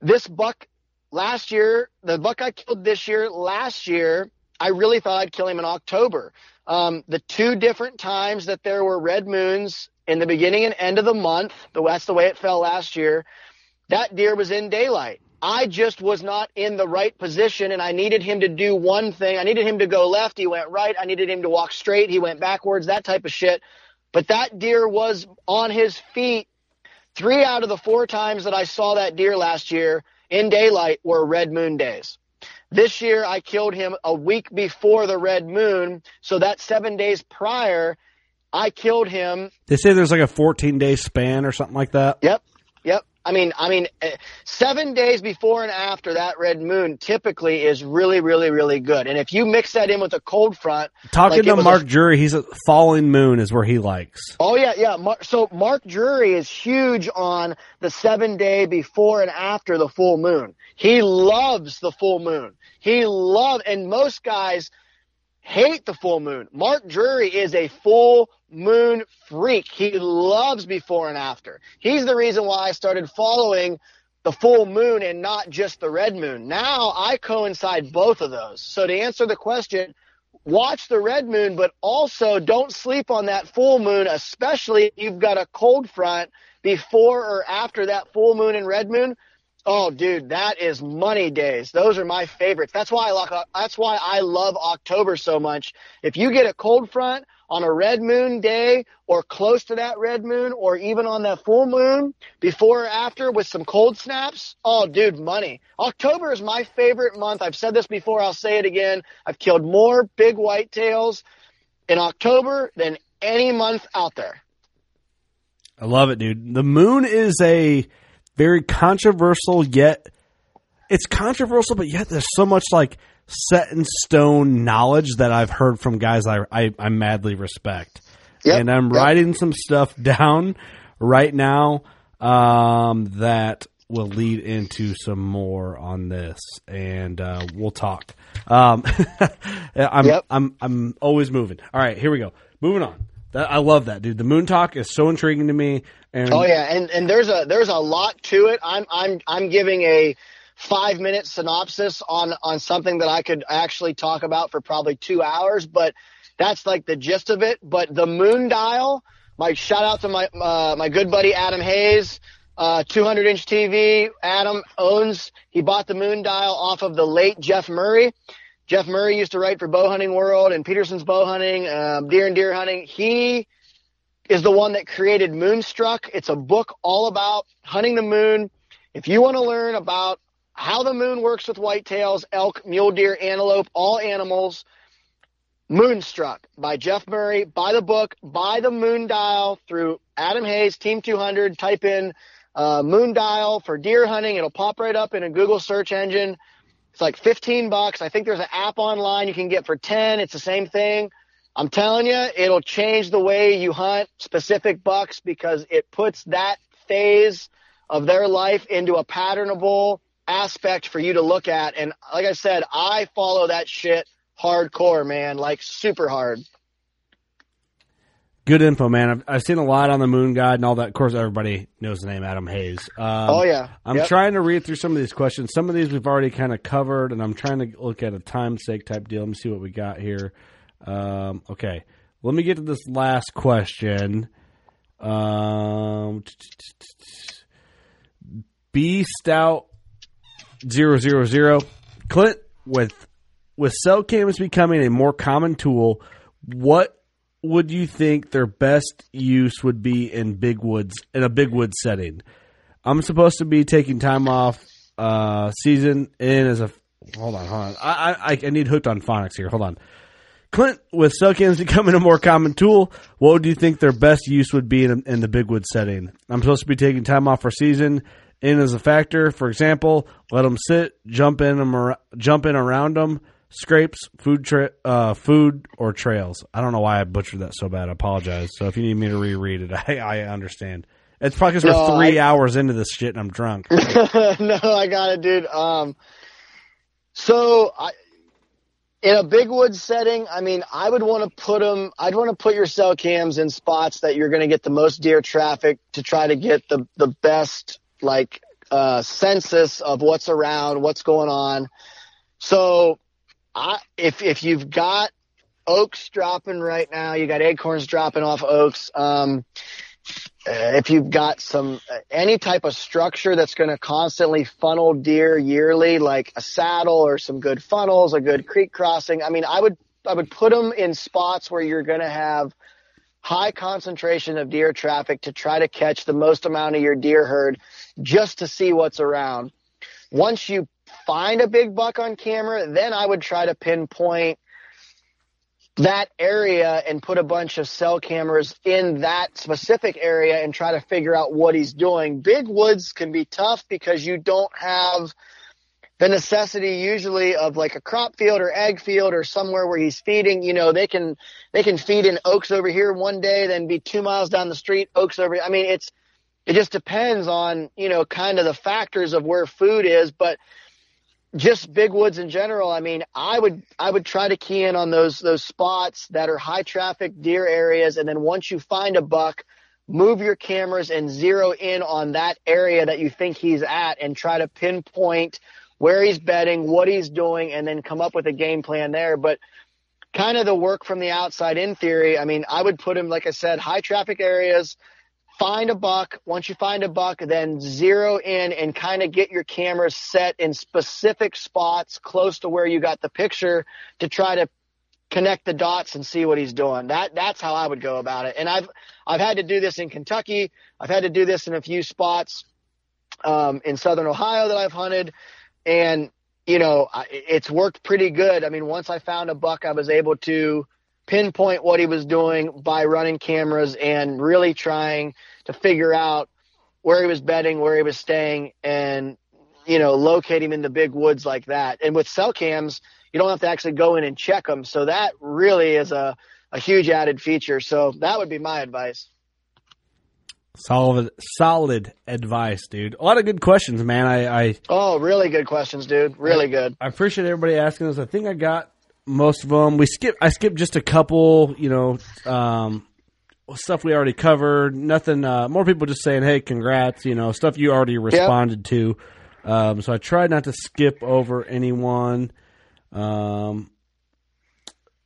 This buck last year, the buck I killed this year, last year, I really thought I'd kill him in October. Um, the two different times that there were red moons in the beginning and end of the month, the that's the way it fell last year. That deer was in daylight. I just was not in the right position and I needed him to do one thing. I needed him to go left. He went right. I needed him to walk straight. He went backwards, that type of shit. But that deer was on his feet. Three out of the four times that I saw that deer last year in daylight were red moon days. This year I killed him a week before the red moon. So that seven days prior, I killed him. They say there's like a 14 day span or something like that. Yep. Yep. I mean, I mean, eh, seven days before and after that red moon typically is really, really, really good. And if you mix that in with a cold front, talking like to Mark a, Drury, he's a falling moon is where he likes. Oh yeah, yeah. So Mark Drury is huge on the seven day before and after the full moon. He loves the full moon. He loves, and most guys hate the full moon. Mark Drury is a full moon freak. He loves before and after. He's the reason why I started following the full moon and not just the red moon. Now I coincide both of those. So to answer the question, watch the red moon, but also don't sleep on that full moon, especially if you've got a cold front before or after that full moon and red moon. Oh, dude, that is money days. Those are my favorites. That's why I like. That's why I love October so much. If you get a cold front on a red moon day, or close to that red moon, or even on that full moon, before or after, with some cold snaps, oh, dude, money. October is my favorite month. I've said this before. I'll say it again. I've killed more big whitetails in October than any month out there. I love it, dude. The moon is a very controversial yet it's controversial, but yet there's so much like set in stone knowledge that I've heard from guys I I, I madly respect. Yep, and I'm yep. writing some stuff down right now um, that will lead into some more on this, and uh, we'll talk. Um, I'm yep. I'm I'm always moving. All right, here we go. Moving on. That, I love that, dude. The moon talk is so intriguing to me. And oh yeah, and and there's a there's a lot to it. I'm I'm I'm giving a five minute synopsis on on something that I could actually talk about for probably two hours, but that's like the gist of it. But the moon dial, my shout out to my uh, my good buddy Adam Hayes, uh, 200 inch TV. Adam owns. He bought the moon dial off of the late Jeff Murray. Jeff Murray used to write for Bow Hunting World and Peterson's Bow Hunting, um, Deer and Deer Hunting. He is the one that created Moonstruck. It's a book all about hunting the moon. If you want to learn about how the moon works with whitetails, elk, mule deer, antelope, all animals, Moonstruck by Jeff Murray. Buy the book, buy the moon dial through Adam Hayes, Team 200. Type in uh, moon dial for deer hunting. It'll pop right up in a Google search engine. It's like 15 bucks. I think there's an app online you can get for 10. It's the same thing. I'm telling you, it'll change the way you hunt specific bucks because it puts that phase of their life into a patternable aspect for you to look at. And like I said, I follow that shit hardcore, man, like super hard. Good info, man. I've, I've, seen a lot on the Moon Guide and all that. Of course, everybody knows the name Adam Hayes. Um, oh yeah. I'm yep. trying to read through some of these questions. Some of these we've already kind of covered, and I'm trying to look at a time sake type deal. Let me see what we got here. Um, okay, let me get to this last question. Um, B Stout zero zero zero. Clint with with cell cams becoming a more common tool, what would you think their best use would be in big woods in a big wood setting? I'm supposed to be taking time off uh, season in as a hold on, hold on. I, I I need hooked on phonics here. Hold on. Clint, with cams becoming a more common tool, what do you think their best use would be in, in the big wood setting? I'm supposed to be taking time off for season in as a factor. For example, let them sit, jump in them, jump in around them scrapes, food, tra- uh, food or trails. I don't know why I butchered that so bad. I apologize. So if you need me to reread it, I, I understand. It's probably because no, we're three I, hours into this shit and I'm drunk. no, I got it, dude. Um, so I, in a big woods setting, I mean, I would want to put them. I'd want to put your cell cams in spots that you're going to get the most deer traffic to try to get the the best like uh, census of what's around, what's going on. So I, if if you've got oaks dropping right now, you got acorns dropping off oaks. Um, Uh, if you've got some uh, any type of structure that's going to constantly funnel deer yearly, like a saddle or some good funnels, a good creek crossing. I mean, I would I would put them in spots where you're going to have high concentration of deer traffic to try to catch the most amount of your deer herd just to see what's around. Once you find a big buck on camera, then I would try to pinpoint that area and put a bunch of cell cameras in that specific area and try to figure out what he's doing. Big woods can be tough because you don't have the necessity usually of like a crop field or ag field or somewhere where he's feeding, you know, they can, they can feed in oaks over here one day, then be two miles down the street, oaks over. I mean, it's, it just depends on, you know, kind of the factors of where food is, but just big woods in general. I mean, I would, I would try to key in on those, those spots that are high traffic deer areas. And then once you find a buck, move your cameras and zero in on that area that you think he's at and try to pinpoint where he's bedding, what he's doing, and then come up with a game plan there. But kind of the work from the outside in theory, I mean, I would put him, like I said, high traffic areas, find a buck. Once you find a buck, then zero in and kind of get your cameras set in specific spots close to where you got the picture to try to connect the dots and see what he's doing. That that's how I would go about it. And I've I've had to do this in Kentucky. I've had to do this in a few spots um, in southern Ohio that I've hunted and you know it's worked pretty good. I mean, once I found a buck, I was able to pinpoint what he was doing by running cameras and really trying to figure out where he was bedding, where he was staying, and you know locate him in the big woods like that. And with cell cams, you don't have to actually go in and check them, so that really is a a huge added feature. So that would be my advice. Solid, solid advice, dude. A lot of good questions, man. I, I oh, really good questions, dude. Really good. I appreciate everybody asking us. I think I got most of them. We skip. I skipped just a couple. You know, um, stuff we already covered. Nothing. Uh, more people just saying, "Hey, congrats!" You know, stuff you already responded yep. to. Um, so I tried not to skip over anyone. Um,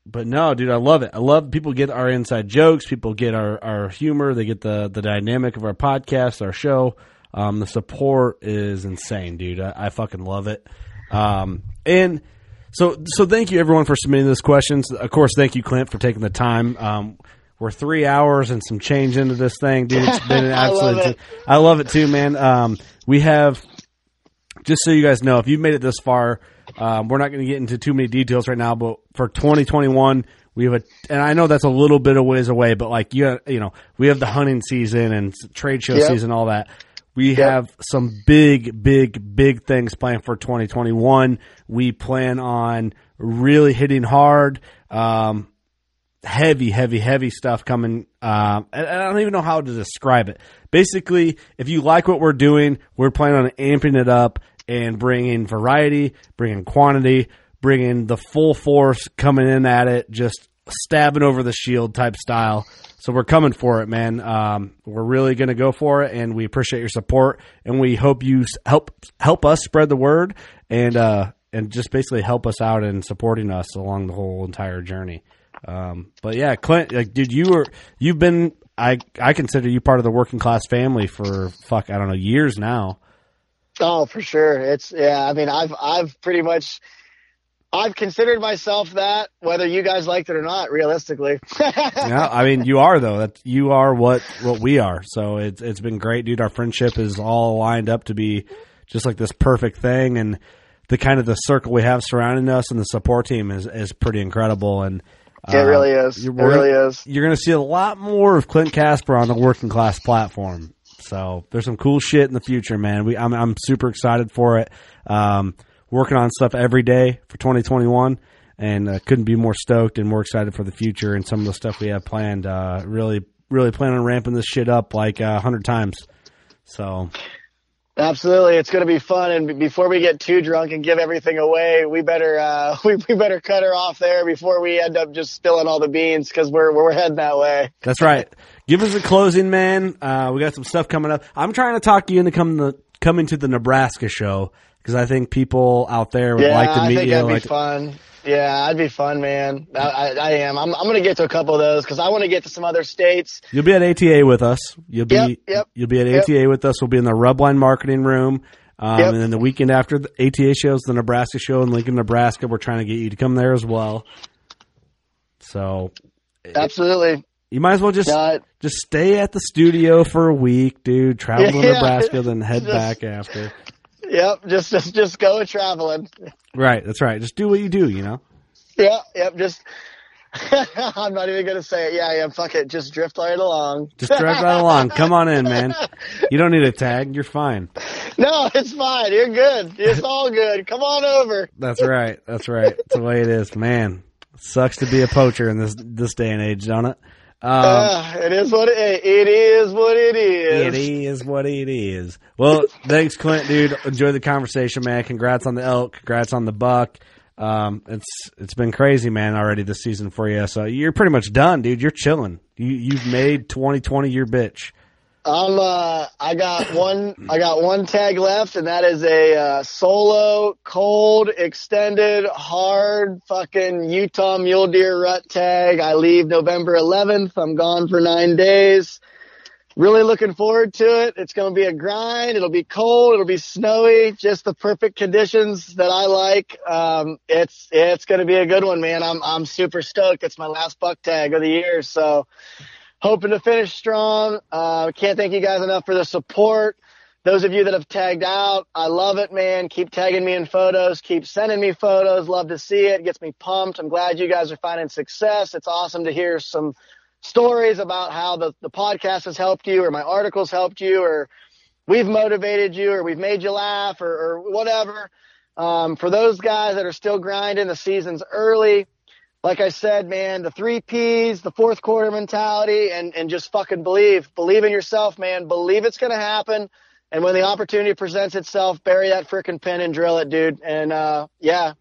but no, dude, I love it. I love people get our inside jokes. People get our, our humor. They get the, the dynamic of our podcast, our show. Um, the support is insane, dude. I, I fucking love it. Um, and so, so thank you everyone for submitting those questions. Of course, thank you, Clint, for taking the time. Um, we're three hours and some change into this thing, dude. It's been an absolute. I, love I love it too, man. Um, we have, just so you guys know, if you've made it this far, um, we're not going to get into too many details right now, but for 2021, we have a, and I know that's a little bit of ways away, but like you, you know, we have the hunting season and trade show yep. season, all that. We yep. have some big, big, big things planned for 2021. We plan on really hitting hard. Um, heavy, heavy, heavy stuff coming. Um, I don't even know how to describe it. Basically, if you like what we're doing, we're planning on amping it up and bringing variety, bringing quantity, bringing the full force coming in at it, just stabbing over the shield type style. So we're coming for it, man. Um, we're really going to go for it, and we appreciate your support, and we hope you help help us spread the word and uh, and just basically help us out in supporting us along the whole entire journey. Um, but yeah, Clint, like, dude, you were you've been I I consider you part of the working class family for fuck I don't know years now. Oh, for sure. It's yeah. I mean, I've I've pretty much I've considered myself that, whether you guys liked it or not. Realistically, yeah. I mean, you are though. That you are what what we are. So it's it's been great, dude. Our friendship is all lined up to be just like this perfect thing, and the kind of the circle we have surrounding us and the support team is is pretty incredible. And uh, it really is. It really is. You're going to see a lot more of Clint Casper on the working class platform. So there's some cool shit in the future, man. We I'm I'm super excited for it. Um, working on stuff every day for 2021, and uh, couldn't be more stoked and more excited for the future and some of the stuff we have planned. Uh, really really plan on ramping this shit up like a uh, hundred times. So Absolutely, it's going to be fun. And before we get too drunk and give everything away, we better uh, we, we better cut her off there before we end up just spilling all the beans because we're we're heading that way. That's right. Give us a closing, man. Uh, we got some stuff coming up. I'm trying to talk you into coming the coming to the Nebraska show because I think people out there would yeah, like to meet you. I think you. That'd like be fun. Yeah, I'd be fun, man. I, I, I am. I'm, I'm going to get to a couple of those because I want to get to some other states. You'll be at ATA with us. You'll be Yep, yep, you'll be at yep. ATA with us. We'll be in the Rubline marketing room. Um, Yep. And then the weekend after the ATA shows, the Nebraska show in Lincoln, Nebraska. We're trying to get you to come there as well. So Absolutely. you might as well just Uh, just stay at the studio for a week, dude. Travel to Nebraska, then head Just- back after. Yep. Just, just, just go traveling. Right, that's right. Just do what you do, you know. Yeah, Yep. Just, I'm not even going to say it. Yeah, yeah. Fuck it. Just drift right along. Just drift right along. Come on in, man. You don't need a tag. You're fine. No, it's fine. You're good. It's all good. Come on over. That's right. That's right. That's the way it is, man. Sucks to be a poacher in this this day and age, don't it? Um, Uh, it is what it, it is. What it is. it is what it is. Well, thanks, Clint, dude. Enjoy the conversation, man. Congrats on the elk. Congrats on the buck. Um, it's it's been crazy, man, already this season for you. So you're pretty much done, dude. You're chilling. You you've made 2020 your bitch. I'm uh I got one I got one tag left and that is a uh, solo cold extended hard fucking Utah mule deer rut tag. I leave November 11th. I'm gone for 9 days. Really looking forward to it. It's going to be a grind. It'll be cold, it'll be snowy, just the perfect conditions that I like. Um it's it's going to be a good one, man. I'm I'm super stoked. It's my last buck tag of the year, so hoping to finish strong. Uh, can't thank you guys enough for the support. Those of you that have tagged out, I love it, man. Keep tagging me in photos. Keep sending me photos. Love to see it. Gets me pumped. I'm glad you guys are finding success. It's awesome to hear some stories about how the, the podcast has helped you or my articles helped you or we've motivated you or we've made you laugh or, or whatever. Um, for those guys that are still grinding, the season's early like I said, man, the three P's, the fourth quarter mentality, and, and just fucking believe. Believe in yourself, man. Believe it's to happen. And when the opportunity presents itself, bury that freaking pin and drill it, dude. And, uh, yeah,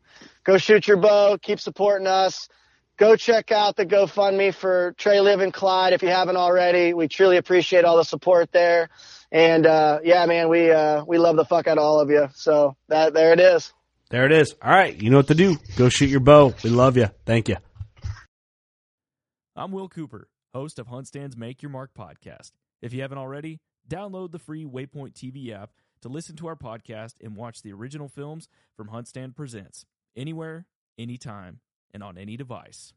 go shoot your bow. Keep supporting us. Go check out the GoFundMe for Trey Liv and Clyde if you haven't already. We truly appreciate all the support there. And, uh, yeah, man, we, uh, we love the fuck out of all of you. So that, there it is. There it is. All right, you know what to do. Go shoot your bow. We love you. Thank you. I'm Will Cooper, host of Huntstand's Make Your Mark podcast. If you haven't already, download the free Waypoint TV app to listen to our podcast and watch the original films from Huntstand Presents anywhere, anytime, and on any device.